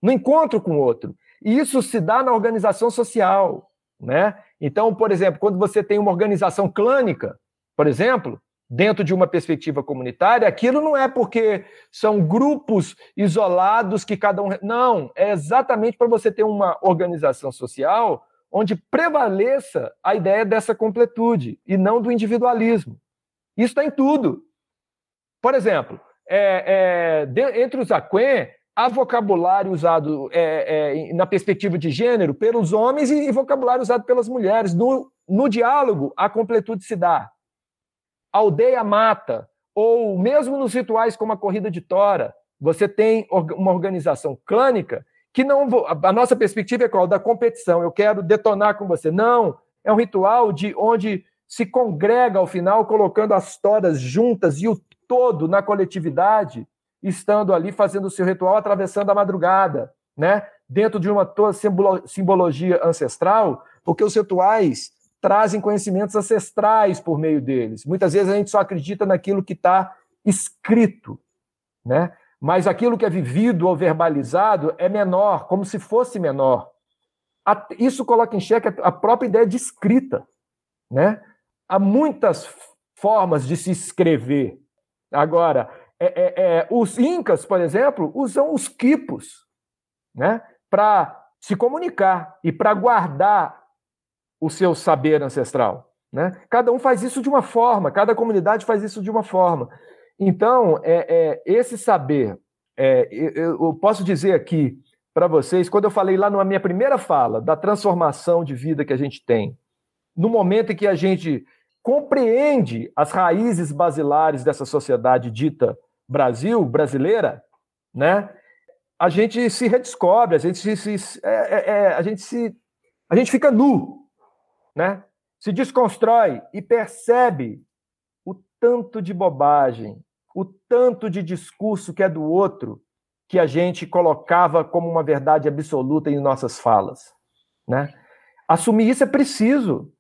E: no encontro com o outro. E isso se dá na organização social, né? Então, por exemplo, quando você tem uma organização clânica, por exemplo, dentro de uma perspectiva comunitária, aquilo não é porque são grupos isolados que cada um. Não, é exatamente para você ter uma organização social onde prevaleça a ideia dessa completude e não do individualismo. Isso está em tudo. Por exemplo, é, é, entre os Aquém, há vocabulário usado é, é, na perspectiva de gênero pelos homens e, e vocabulário usado pelas mulheres. No, no diálogo, a completude se dá aldeia mata, ou mesmo nos rituais como a corrida de tora, você tem uma organização clânica que não. A nossa perspectiva é qual? Da competição. Eu quero detonar com você. Não. É um ritual de onde se congrega ao final, colocando as toras juntas e o todo na coletividade, estando ali fazendo o seu ritual, atravessando a madrugada, né? Dentro de uma toda simbologia ancestral, porque os rituais trazem conhecimentos ancestrais por meio deles. Muitas vezes a gente só acredita naquilo que está escrito, né? Mas aquilo que é vivido ou verbalizado é menor, como se fosse menor. Isso coloca em xeque a própria ideia de escrita, né? Há muitas formas de se escrever. Agora, é, é, é, os incas, por exemplo, usam os quipos, né? Para se comunicar e para guardar o seu saber ancestral. Né? Cada um faz isso de uma forma, cada comunidade faz isso de uma forma. Então, é, é esse saber, é, eu, eu posso dizer aqui para vocês, quando eu falei lá na minha primeira fala da transformação de vida que a gente tem, no momento em que a gente compreende as raízes basilares dessa sociedade dita Brasil, brasileira, né? A gente se redescobre, a gente se, se é, é, é a gente se a gente fica nu né? Se desconstrói e percebe o tanto de bobagem, o tanto de discurso que é do outro que a gente colocava como uma verdade absoluta em nossas falas, né? Assumir isso é preciso.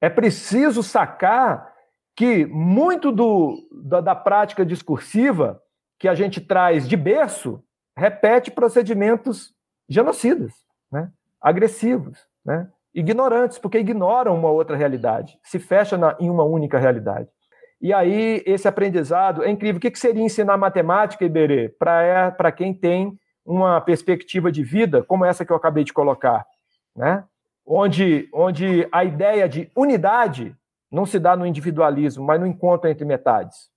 E: É preciso sacar que muito do, da, da prática discursiva que a gente traz de berço repete procedimentos genocidas, né? agressivos. Né? Ignorantes, porque ignoram uma outra realidade, se fecha na, em uma única realidade. E aí, esse aprendizado é incrível. O que, que seria ensinar matemática, Iberê, para é, quem tem uma perspectiva de vida como essa que eu acabei de colocar? Né? Onde, onde a ideia de unidade não se dá no individualismo, mas no encontro entre metades.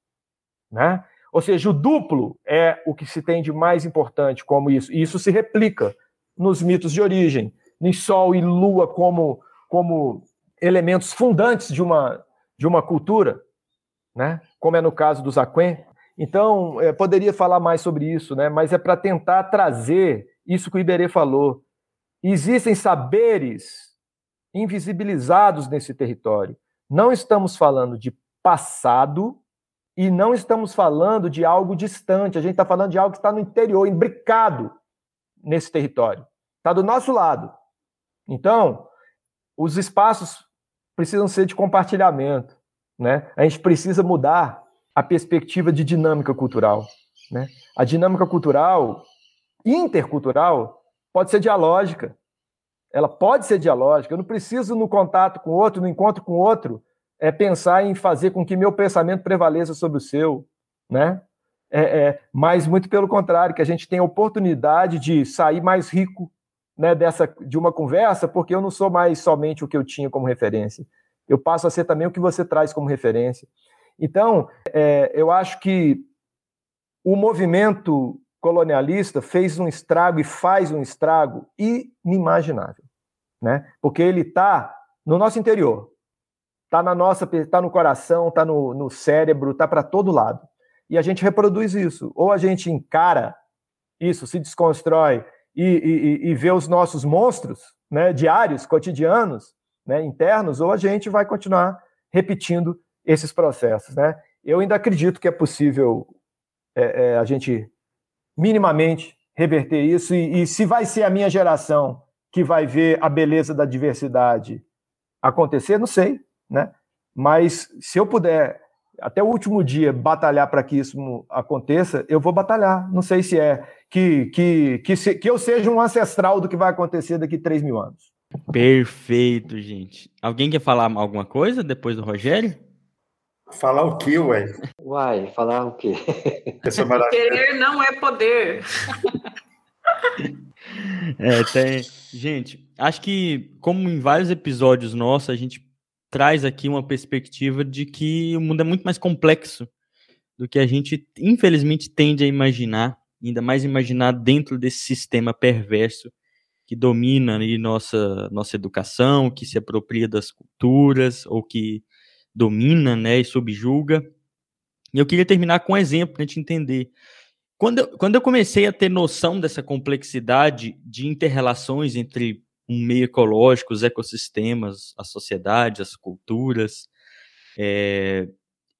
E: Né? Ou seja, o duplo é o que se tem de mais importante como isso. E isso se replica nos mitos de origem nem Sol e Lua como, como elementos fundantes de uma, de uma cultura, né? como é no caso dos Aquém. Então, é, poderia falar mais sobre isso, né? mas é para tentar trazer isso que o Iberê falou. Existem saberes invisibilizados nesse território. Não estamos falando de passado e não estamos falando de algo distante. A gente está falando de algo que está no interior, imbricado nesse território. Está do nosso lado. Então, os espaços precisam ser de compartilhamento, né? A gente precisa mudar a perspectiva de dinâmica cultural, né? A dinâmica cultural intercultural pode ser dialógica. Ela pode ser dialógica. Eu não preciso no contato com outro, no encontro com outro, é pensar em fazer com que meu pensamento prevaleça sobre o seu, né? É, é, mas muito pelo contrário, que a gente tem a oportunidade de sair mais rico né, dessa, de uma conversa, porque eu não sou mais somente o que eu tinha como referência. Eu passo a ser também o que você traz como referência. Então, é, eu acho que o movimento colonialista fez um estrago e faz um estrago inimaginável, né? Porque ele está no nosso interior, está na nossa, está no coração, está no, no cérebro, está para todo lado. E a gente reproduz isso. Ou a gente encara isso, se desconstrói e, e, e ver os nossos monstros né, diários, cotidianos, né, internos, ou a gente vai continuar repetindo esses processos. Né? Eu ainda acredito que é possível é, é, a gente minimamente reverter isso, e, e se vai ser a minha geração que vai ver a beleza da diversidade acontecer, não sei. né? Mas se eu puder até o último dia batalhar para que isso aconteça, eu vou batalhar. Não sei se é que, que, que, se, que eu seja um ancestral do que vai acontecer daqui a 3 mil anos.
A: Perfeito, gente. Alguém quer falar alguma coisa depois do Rogério?
B: Falar o quê, ué?
F: Uai, falar o quê?
C: Essa Querer não é poder.
A: é, tem... Gente, acho que, como em vários episódios nossos, a gente traz aqui uma perspectiva de que o mundo é muito mais complexo do que a gente, infelizmente, tende a imaginar, ainda mais imaginar dentro desse sistema perverso que domina aí nossa, nossa educação, que se apropria das culturas, ou que domina né, e subjuga. E eu queria terminar com um exemplo para a gente entender. Quando eu, quando eu comecei a ter noção dessa complexidade de interrelações entre um meio ecológico, os ecossistemas, a sociedade, as culturas. É,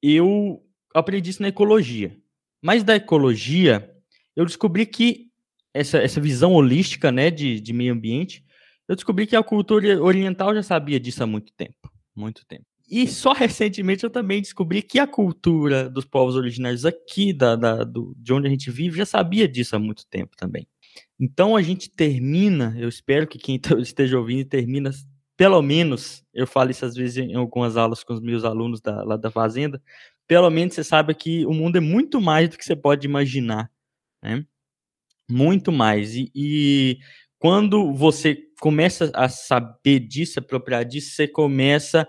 A: eu aprendi isso na ecologia. Mas da ecologia, eu descobri que essa, essa visão holística né, de, de meio ambiente, eu descobri que a cultura oriental já sabia disso há muito tempo. Muito tempo. E só [LAUGHS] recentemente eu também descobri que a cultura dos povos originários aqui, da, da do, de onde a gente vive, já sabia disso há muito tempo também. Então a gente termina, eu espero que quem tá, [LAUGHS] esteja ouvindo termina, pelo menos, eu falo isso às vezes em algumas aulas com os meus alunos da, lá da Fazenda, pelo menos você sabe que o mundo é muito mais do que você pode imaginar, né? Muito mais. E, e quando você começa a saber disso, apropriar disso, você começa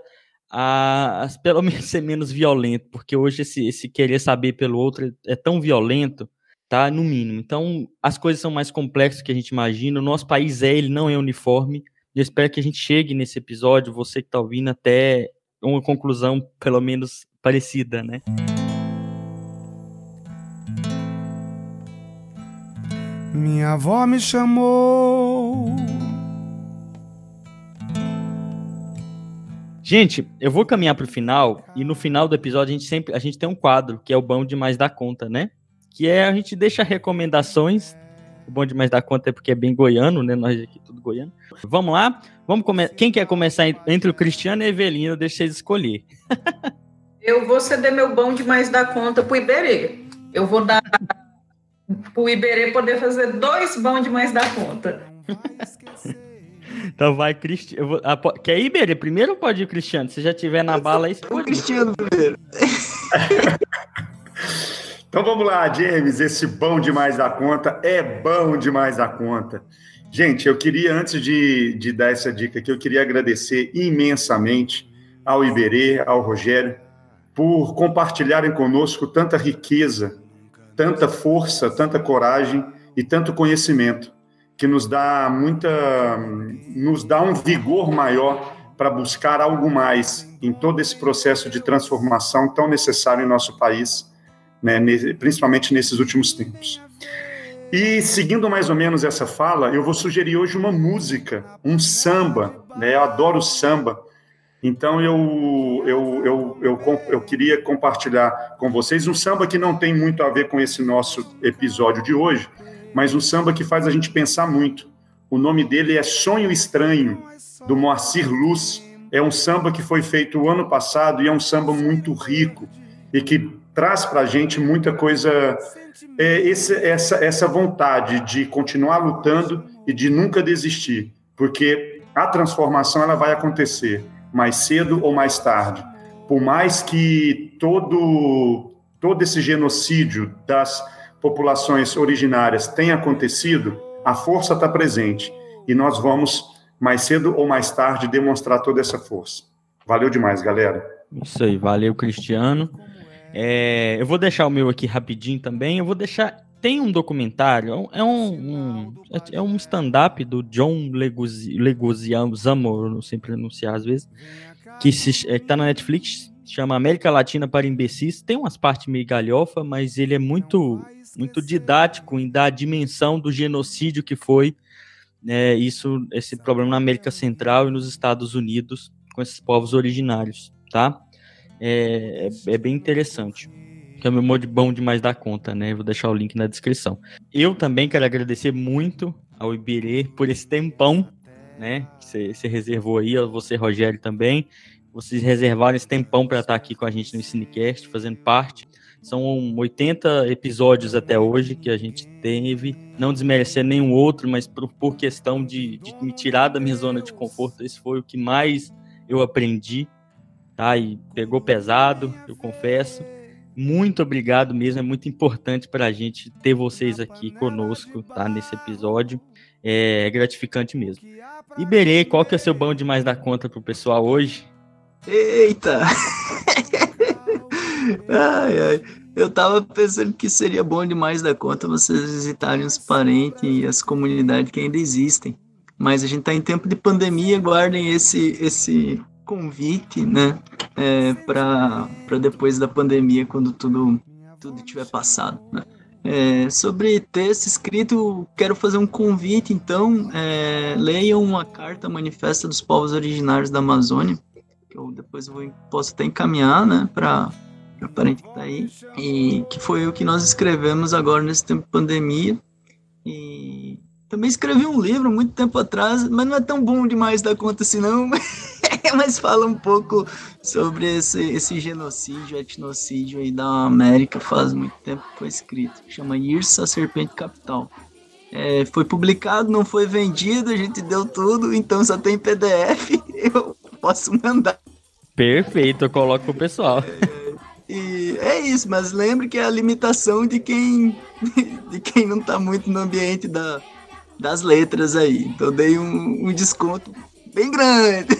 A: a, a, [LAUGHS] pelo menos ser menos violento, porque hoje esse, esse querer saber pelo outro é tão violento tá? No mínimo. Então, as coisas são mais complexas do que a gente imagina. O nosso país é, ele não é uniforme. Eu espero que a gente chegue nesse episódio, você que está ouvindo, até uma conclusão, pelo menos, parecida, né?
G: Minha avó me chamou.
A: Gente, eu vou caminhar para o final e no final do episódio a gente sempre a gente tem um quadro que é o bom demais da conta, né? Que é a gente deixa recomendações. O bom demais da conta é porque é bem goiano, né? Nós aqui tudo goiano. Vamos lá? Vamos come... Quem quer começar entre o Cristiano e a Evelina? Deixa vocês escolher. [LAUGHS]
C: Eu vou ceder meu bom demais da conta pro Iberê. Eu vou dar pro Iberê poder fazer dois bons demais da conta. [LAUGHS]
A: Então vai, Cristiano. Quer ir, Iberê? Primeiro ou pode ir, Cristiano? Se já tiver na bala aí.
D: O Cristiano primeiro. [LAUGHS]
B: Então vamos lá, James, esse bom demais da conta é bom demais da conta. Gente, eu queria, antes de, de dar essa dica aqui, eu queria agradecer imensamente ao Iberê, ao Rogério, por compartilharem conosco tanta riqueza, tanta força, tanta coragem e tanto conhecimento, que nos dá muita, nos dá um vigor maior para buscar algo mais em todo esse processo de transformação tão necessário em nosso país né, principalmente nesses últimos tempos. E seguindo mais ou menos essa fala, eu vou sugerir hoje uma música, um samba, né? Eu adoro samba. Então eu, eu, eu, eu, eu queria compartilhar com vocês um samba que não tem muito a ver com esse nosso episódio de hoje, mas um samba que faz a gente pensar muito. O nome dele é Sonho Estranho, do Moacir Luz. É um samba que foi feito o ano passado e é um samba muito rico e que traz para a gente muita coisa, é, esse, essa, essa vontade de continuar lutando e de nunca desistir, porque a transformação ela vai acontecer mais cedo ou mais tarde. Por mais que todo, todo esse genocídio das populações originárias tenha acontecido, a força está presente e nós vamos, mais cedo ou mais tarde, demonstrar toda essa força. Valeu demais, galera.
A: Isso aí, valeu, Cristiano. É, eu vou deixar o meu aqui rapidinho também. Eu vou deixar. Tem um documentário, é um, um é um stand-up do John Leguizamo, não sei pronunciar às vezes, que se, é, tá na Netflix, chama América Latina para Imbecis. Tem umas partes meio galhofa, mas ele é muito, muito didático em dar a dimensão do genocídio que foi é, isso, esse problema na América Central e nos Estados Unidos com esses povos originários, tá? É, é, é bem interessante. Que é meu de bom demais da conta, né? Vou deixar o link na descrição. Eu também quero agradecer muito ao Ibirê por esse tempão, né? Que você reservou aí, você, Rogério, também. vocês reservarem esse tempão para estar aqui com a gente no Cinecast, fazendo parte. São 80 episódios até hoje que a gente teve, não desmerecer nenhum outro, mas por, por questão de, de me tirar da minha zona de conforto, esse foi o que mais eu aprendi, tá? E pegou pesado, eu confesso. Muito obrigado mesmo, é muito importante para a gente ter vocês aqui conosco, tá? Nesse episódio, é gratificante mesmo. Iberê, qual que é o seu bom demais da conta pro pessoal hoje?
D: Eita! [LAUGHS] ai, ai. Eu tava pensando que seria bom demais da conta vocês visitarem os parentes e as comunidades que ainda existem. Mas a gente tá em tempo de pandemia, guardem esse, esse convite, né? É, para depois da pandemia, quando tudo, tudo tiver passado, né? É, sobre texto escrito, quero fazer um convite, então, é, leiam uma carta manifesta dos povos originários da Amazônia, que eu depois vou, posso até encaminhar, né, para o parente que está aí, e que foi o que nós escrevemos agora nesse tempo de pandemia. E também escrevi um livro muito tempo atrás, mas não é tão bom demais da conta assim, não. mas [LAUGHS] [LAUGHS] fala um pouco sobre esse, esse genocídio, etnocídio aí da América, faz muito tempo que foi escrito. Chama Irsa Serpente Capital. É, foi publicado, não foi vendido, a gente deu tudo, então só tem PDF. [LAUGHS] Eu posso mandar.
A: Perfeito, eu coloco pro pessoal.
D: É, e é isso, mas lembre que é a limitação de quem [LAUGHS] de quem não tá muito no ambiente da, das letras aí. Então dei um, um desconto bem grande.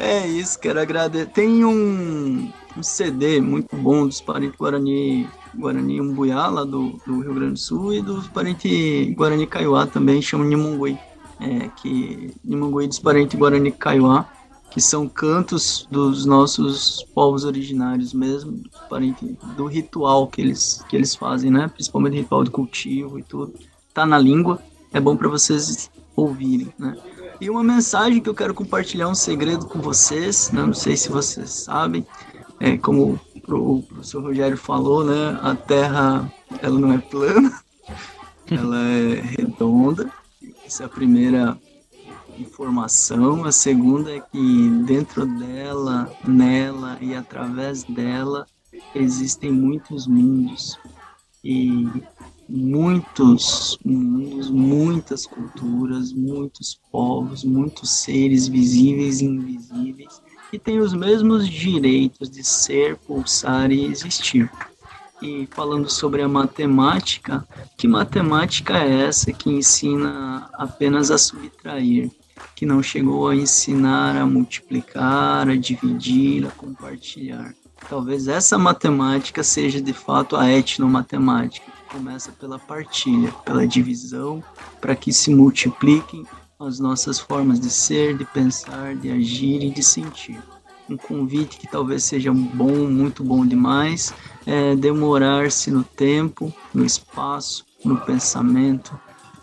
D: É isso, quero agradecer. Tem um, um CD muito bom dos parentes Guarani, Guarani Umbuiá, lá do, do Rio Grande do Sul, e dos parentes Guarani Kaiowá também, chama Nimongui. É, que Nimongui dos parentes Guarani Kaiowá que são cantos dos nossos povos originários mesmo, do ritual que eles, que eles fazem, né? Principalmente ritual de cultivo e tudo. Tá na língua, é bom para vocês ouvirem, né? E uma mensagem que eu quero compartilhar um segredo com vocês, né? não sei se vocês sabem, é como o professor Rogério falou, né? A Terra ela não é plana, [LAUGHS] ela é redonda. Essa é a primeira informação, a segunda é que dentro dela, nela e através dela existem muitos mundos e muitos mundos, muitas culturas, muitos povos, muitos seres visíveis e invisíveis que têm os mesmos direitos de ser, pulsar e existir. E falando sobre a matemática, que matemática é essa que ensina apenas a subtrair? que não chegou a ensinar a multiplicar, a dividir, a compartilhar. Talvez essa matemática seja de fato a etnomatemática, começa pela partilha, pela divisão, para que se multipliquem as nossas formas de ser, de pensar, de agir e de sentir. Um convite que talvez seja bom, muito bom demais, é demorar-se no tempo, no espaço, no pensamento,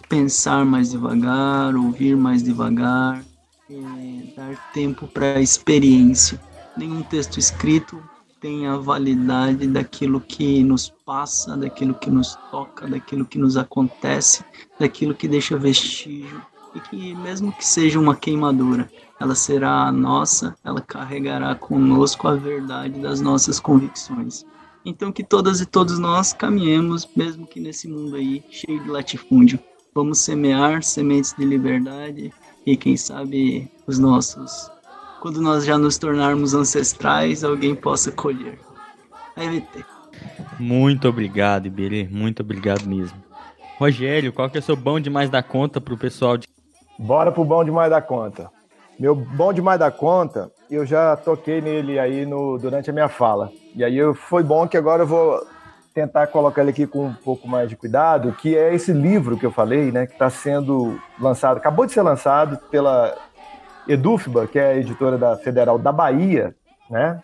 D: pensar mais devagar, ouvir mais devagar, é, dar tempo para a experiência. Nenhum texto escrito tem a validade daquilo que nos passa, daquilo que nos toca, daquilo que nos acontece, daquilo que deixa vestígio e que mesmo que seja uma queimadura, ela será nossa, ela carregará conosco a verdade das nossas convicções. Então que todas e todos nós caminhemos, mesmo que nesse mundo aí cheio de latifúndio, Vamos semear sementes de liberdade e quem sabe os nossos, quando nós já nos tornarmos ancestrais, alguém possa colher. AVT.
A: Muito obrigado, Iberê. Muito obrigado mesmo. Rogério, qual que é o seu bom demais da conta para o pessoal? De...
E: Bora pro bom demais da conta. Meu bom demais da conta, eu já toquei nele aí no, durante a minha fala. E aí eu, foi bom que agora eu vou tentar colocar ele aqui com um pouco mais de cuidado, que é esse livro que eu falei, né, que está sendo lançado, acabou de ser lançado pela Edufba, que é a editora da Federal da Bahia, né,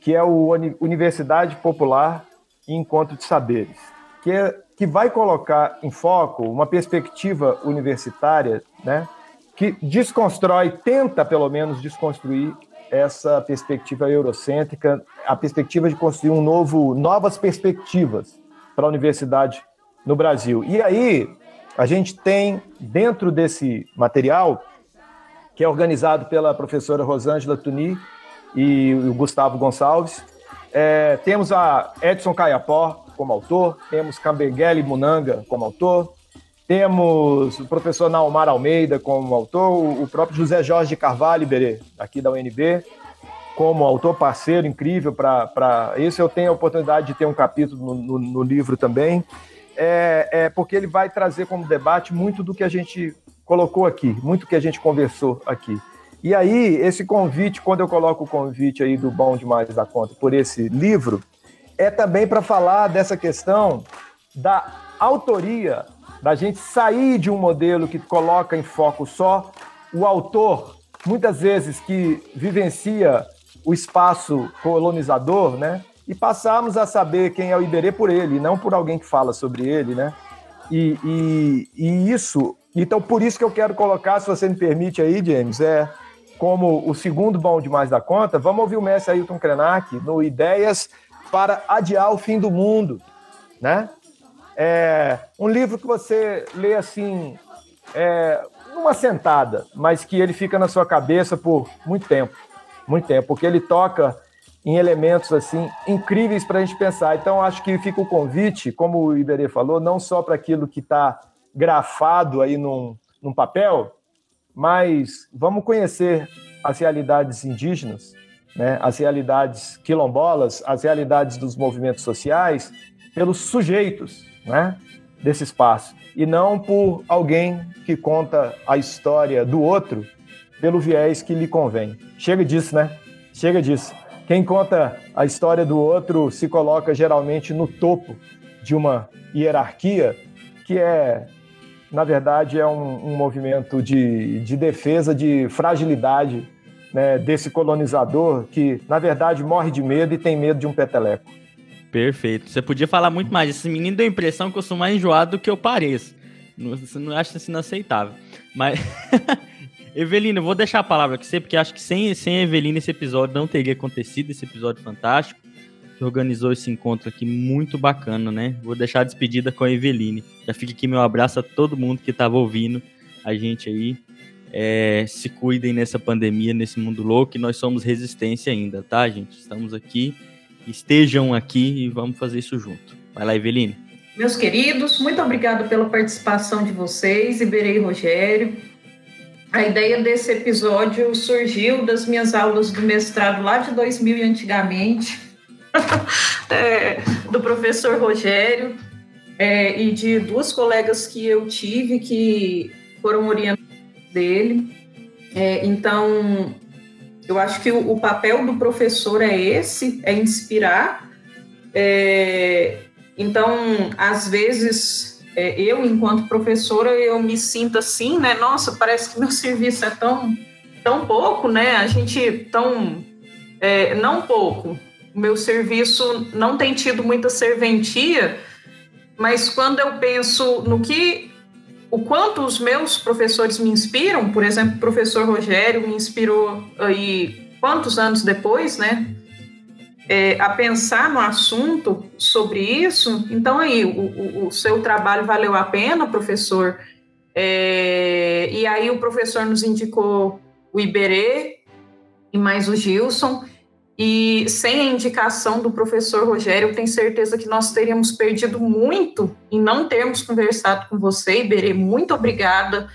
E: que é o Universidade Popular e Encontro de Saberes, que, é, que vai colocar em foco uma perspectiva universitária, né, que desconstrói, tenta pelo menos desconstruir essa perspectiva eurocêntrica, a perspectiva de construir um novo, novas perspectivas para a universidade no Brasil. E aí a gente tem dentro desse material que é organizado pela professora Rosângela Tuni e o Gustavo Gonçalves. É, temos a Edson Caiapó como autor, temos Cambenguele Munanga como autor, temos o professor Naumar Almeida como autor, o próprio José Jorge Carvalho Iberê, aqui da UNB, como autor parceiro incrível para isso. Eu tenho a oportunidade de ter um capítulo no, no, no livro também, é, é, porque ele vai trazer como debate muito do que a gente colocou aqui, muito que a gente conversou aqui. E aí, esse convite, quando eu coloco o convite aí do Bom Demais da Conta por esse livro, é também para falar dessa questão da autoria, da gente sair de um modelo que coloca em foco só o autor, muitas vezes que vivencia o espaço colonizador, né? E passarmos a saber quem é o Iberê por ele, não por alguém que fala sobre ele, né? E, e, e isso, então por isso que eu quero colocar, se você me permite aí, James, é como o segundo bom demais da conta, vamos ouvir o mestre Ailton Krenak no Ideias para Adiar o Fim do Mundo, né? É um livro que você lê assim, é, numa sentada, mas que ele fica na sua cabeça por muito tempo, muito tempo, porque ele toca em elementos assim incríveis para a gente pensar. Então acho que fica o convite, como o Iberê falou, não só para aquilo que está grafado aí num, num papel, mas vamos conhecer as realidades indígenas, né, as realidades quilombolas, as realidades dos movimentos sociais, pelos sujeitos né, desse espaço, e não por alguém que conta a história do outro pelo viés que lhe convém. Chega disso, né? Chega disso. Quem conta a história do outro se coloca geralmente no topo de uma hierarquia que é na verdade, é um, um movimento de, de defesa de fragilidade né, desse colonizador que, na verdade, morre de medo e tem medo de um peteleco.
A: Perfeito. Você podia falar muito mais. Esse menino deu a impressão que eu sou mais enjoado do que eu pareço. Você não acha isso inaceitável. Mas. [LAUGHS] Evelina, eu vou deixar a palavra com você, porque acho que sem, sem a Evelina esse episódio não teria acontecido, esse episódio fantástico que organizou esse encontro aqui muito bacana, né? Vou deixar a despedida com a Eveline. Já fica aqui meu abraço a todo mundo que estava ouvindo a gente aí. É, se cuidem nessa pandemia, nesse mundo louco, e nós somos resistência ainda, tá, gente? Estamos aqui, estejam aqui e vamos fazer isso junto. Vai lá, Eveline.
C: Meus queridos, muito obrigado pela participação de vocês, Iberei e Rogério. A ideia desse episódio surgiu das minhas aulas do mestrado lá de 2000 antigamente, [LAUGHS] é, do professor Rogério é, e de duas colegas que eu tive que foram orientadas dele. É, então, eu acho que o, o, papel do professor é esse, é inspirar. É, então, às vezes, é, eu, enquanto professora, eu me sinto assim, né? Nossa, parece que meu [LAUGHS] serviço é tão, tão pouco, né? A gente tão... É, não pouco, meu serviço não tem tido muita serventia, mas quando eu penso no que o quanto os meus professores me inspiram, por exemplo, o professor Rogério me inspirou aí quantos anos depois, né? É, a pensar no assunto sobre isso, então aí o, o, o seu trabalho valeu a pena, professor. É, e aí o professor nos indicou o Iberê e mais o Gilson. E sem a indicação do professor Rogério, eu tenho certeza que nós teríamos perdido muito em não termos conversado com você, Iberê. Muito obrigada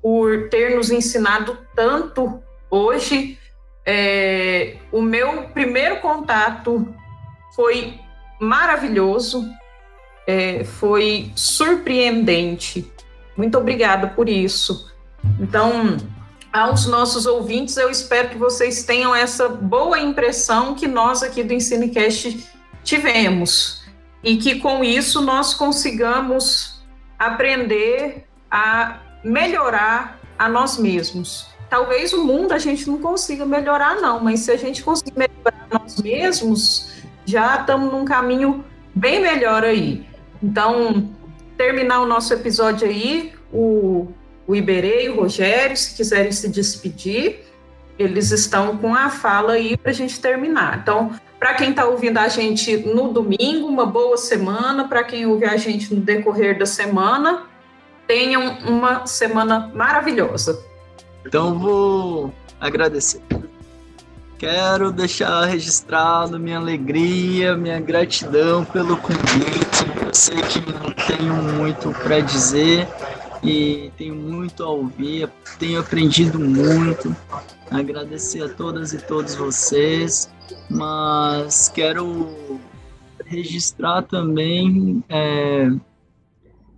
C: por ter nos ensinado tanto hoje. É, o meu primeiro contato foi maravilhoso, é, foi surpreendente. Muito obrigada por isso. Então, aos nossos ouvintes, eu espero que vocês tenham essa boa impressão que nós aqui do EnsineCast tivemos e que com isso nós consigamos aprender a melhorar a nós mesmos. Talvez o mundo a gente não consiga melhorar, não, mas se a gente conseguir melhorar nós mesmos, já estamos num caminho bem melhor aí. Então, terminar o nosso episódio aí, o o Iberê e o Rogério, se quiserem se despedir, eles estão com a fala aí para a gente terminar. Então, para quem está ouvindo a gente no domingo, uma boa semana. Para quem ouve a gente no decorrer da semana, tenham uma semana maravilhosa.
D: Então vou agradecer. Quero deixar registrado minha alegria, minha gratidão pelo convite. Eu sei que não tenho muito para dizer e tenho muito a ouvir, tenho aprendido muito. Agradecer a todas e todos vocês, mas quero registrar também é,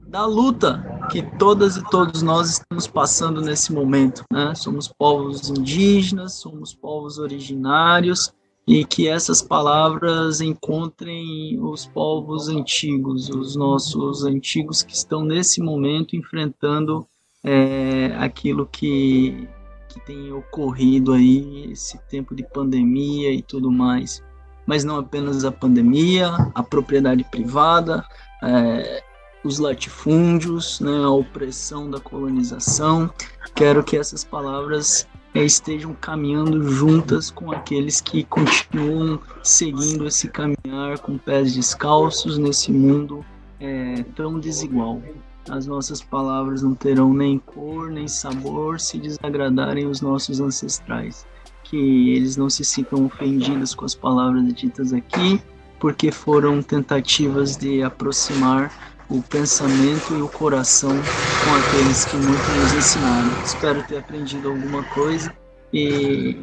D: da luta que todas e todos nós estamos passando nesse momento. Né? Somos povos indígenas, somos povos originários, e que essas palavras encontrem os povos antigos, os nossos antigos que estão nesse momento enfrentando é, aquilo que, que tem ocorrido aí, esse tempo de pandemia e tudo mais. Mas não apenas a pandemia, a propriedade privada, é, os latifúndios, né, a opressão da colonização. Quero que essas palavras é, estejam caminhando juntas com aqueles que continuam seguindo esse caminhar com pés descalços nesse mundo é, tão desigual. As nossas palavras não terão nem cor nem sabor se desagradarem os nossos ancestrais. Que eles não se sintam ofendidos com as palavras ditas aqui, porque foram tentativas de aproximar o pensamento e o coração com aqueles que muito nos ensinaram. Espero ter aprendido alguma coisa e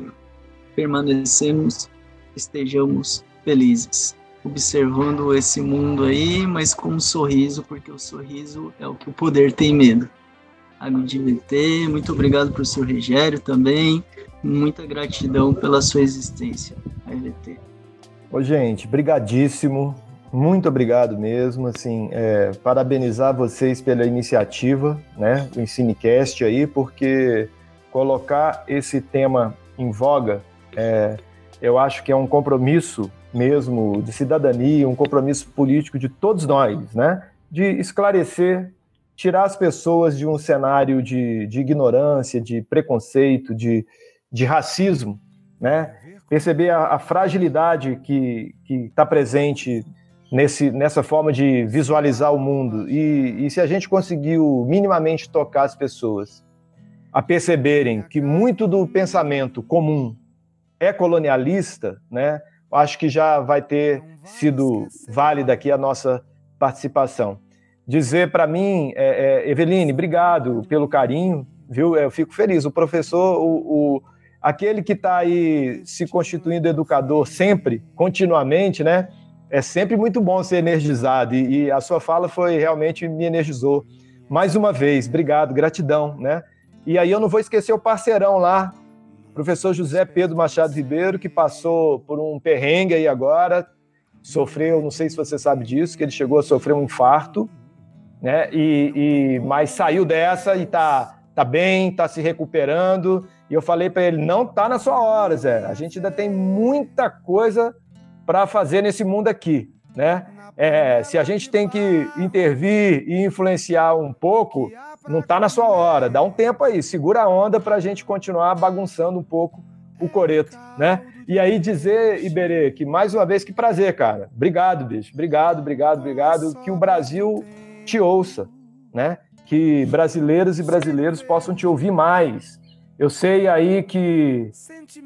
D: permanecemos, estejamos felizes, observando esse mundo aí, mas com um sorriso, porque o sorriso é o que o poder tem medo. ABDVT, muito obrigado seu Rogério também, muita gratidão pela sua existência, ABT.
E: Ô, gente, brigadíssimo. Muito obrigado mesmo, assim, é, parabenizar vocês pela iniciativa, né, o Ensinecast aí, porque colocar esse tema em voga, é, eu acho que é um compromisso mesmo de cidadania, um compromisso político de todos nós, né, de esclarecer, tirar as pessoas de um cenário de, de ignorância, de preconceito, de, de racismo, né, perceber a, a fragilidade que está presente nesse, nessa forma de visualizar o mundo. E, e se a gente conseguiu minimamente tocar as pessoas a perceberem que muito do pensamento comum é colonialista, né? Acho que já vai ter sido válida aqui a nossa participação. Dizer para mim, é, é, Eveline, obrigado pelo carinho, viu? Eu fico feliz. O professor, o, o aquele que está aí se constituindo educador sempre, continuamente, né? É sempre muito bom ser energizado e, e, a sua fala foi realmente me energizou. Mais uma vez, obrigado, gratidão, né? E aí eu não vou esquecer o parceirão lá, professor José Pedro Machado Ribeiro, que passou por um perrengue aí agora, sofreu, não sei se você sabe disso, que ele chegou a sofrer um infarto, né? E, e mas saiu dessa e tá tá bem, tá se recuperando. E eu falei para ele, não tá na sua hora, Zé. A gente ainda tem muita coisa para fazer nesse mundo aqui, né? É, se a gente tem que intervir e influenciar um pouco, não está na sua hora. Dá um tempo aí, segura a onda para a gente continuar bagunçando um pouco o coreto, né? E aí dizer, Iberê, que mais uma vez, que prazer, cara. Obrigado, bicho. Obrigado, obrigado, obrigado. Que o Brasil te ouça, né? Que brasileiros e brasileiros possam te ouvir mais. Eu sei aí que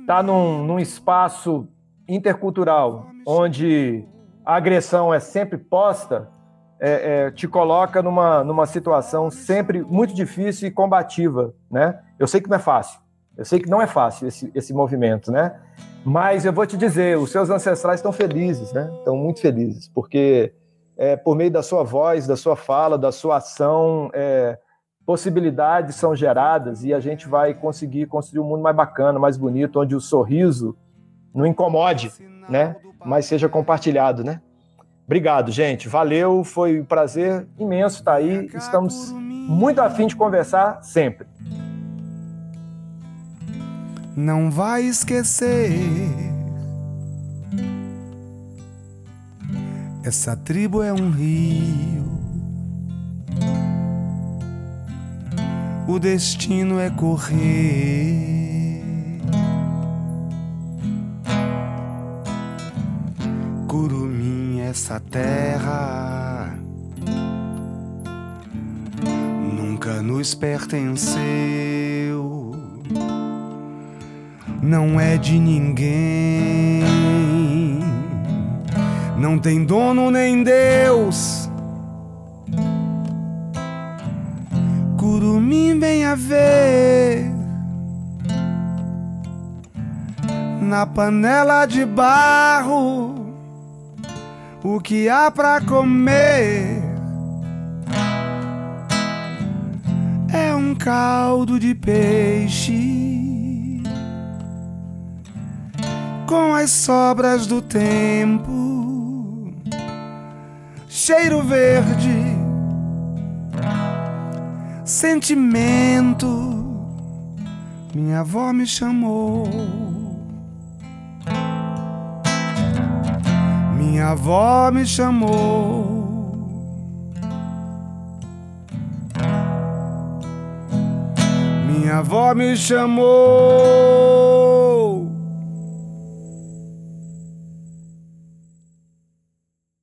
E: tá num, num espaço intercultural, onde a agressão é sempre posta, é, é, te coloca numa, numa situação sempre muito difícil e combativa, né? Eu sei que não é fácil, eu sei que não é fácil esse, esse movimento, né? Mas eu vou te dizer, os seus ancestrais estão felizes, né? Estão muito felizes, porque é, por meio da sua voz, da sua fala, da sua ação, é, possibilidades são geradas e a gente vai conseguir construir um mundo mais bacana, mais bonito, onde o sorriso não incomode, né? Mas seja compartilhado, né? Obrigado, gente. Valeu, foi um prazer imenso estar aí. Estamos muito afim de conversar sempre.
G: Não vai esquecer. Essa tribo é um rio. O destino é correr. Essa terra nunca nos pertenceu. não é de ninguém. Não tem dono nem Deus. Curumim vem a ver na panela de barro o que há pra comer. É um caldo de peixe com as sobras do tempo, cheiro verde, sentimento. Minha avó me chamou. Minha avó me chamou. Minha avó me chamou.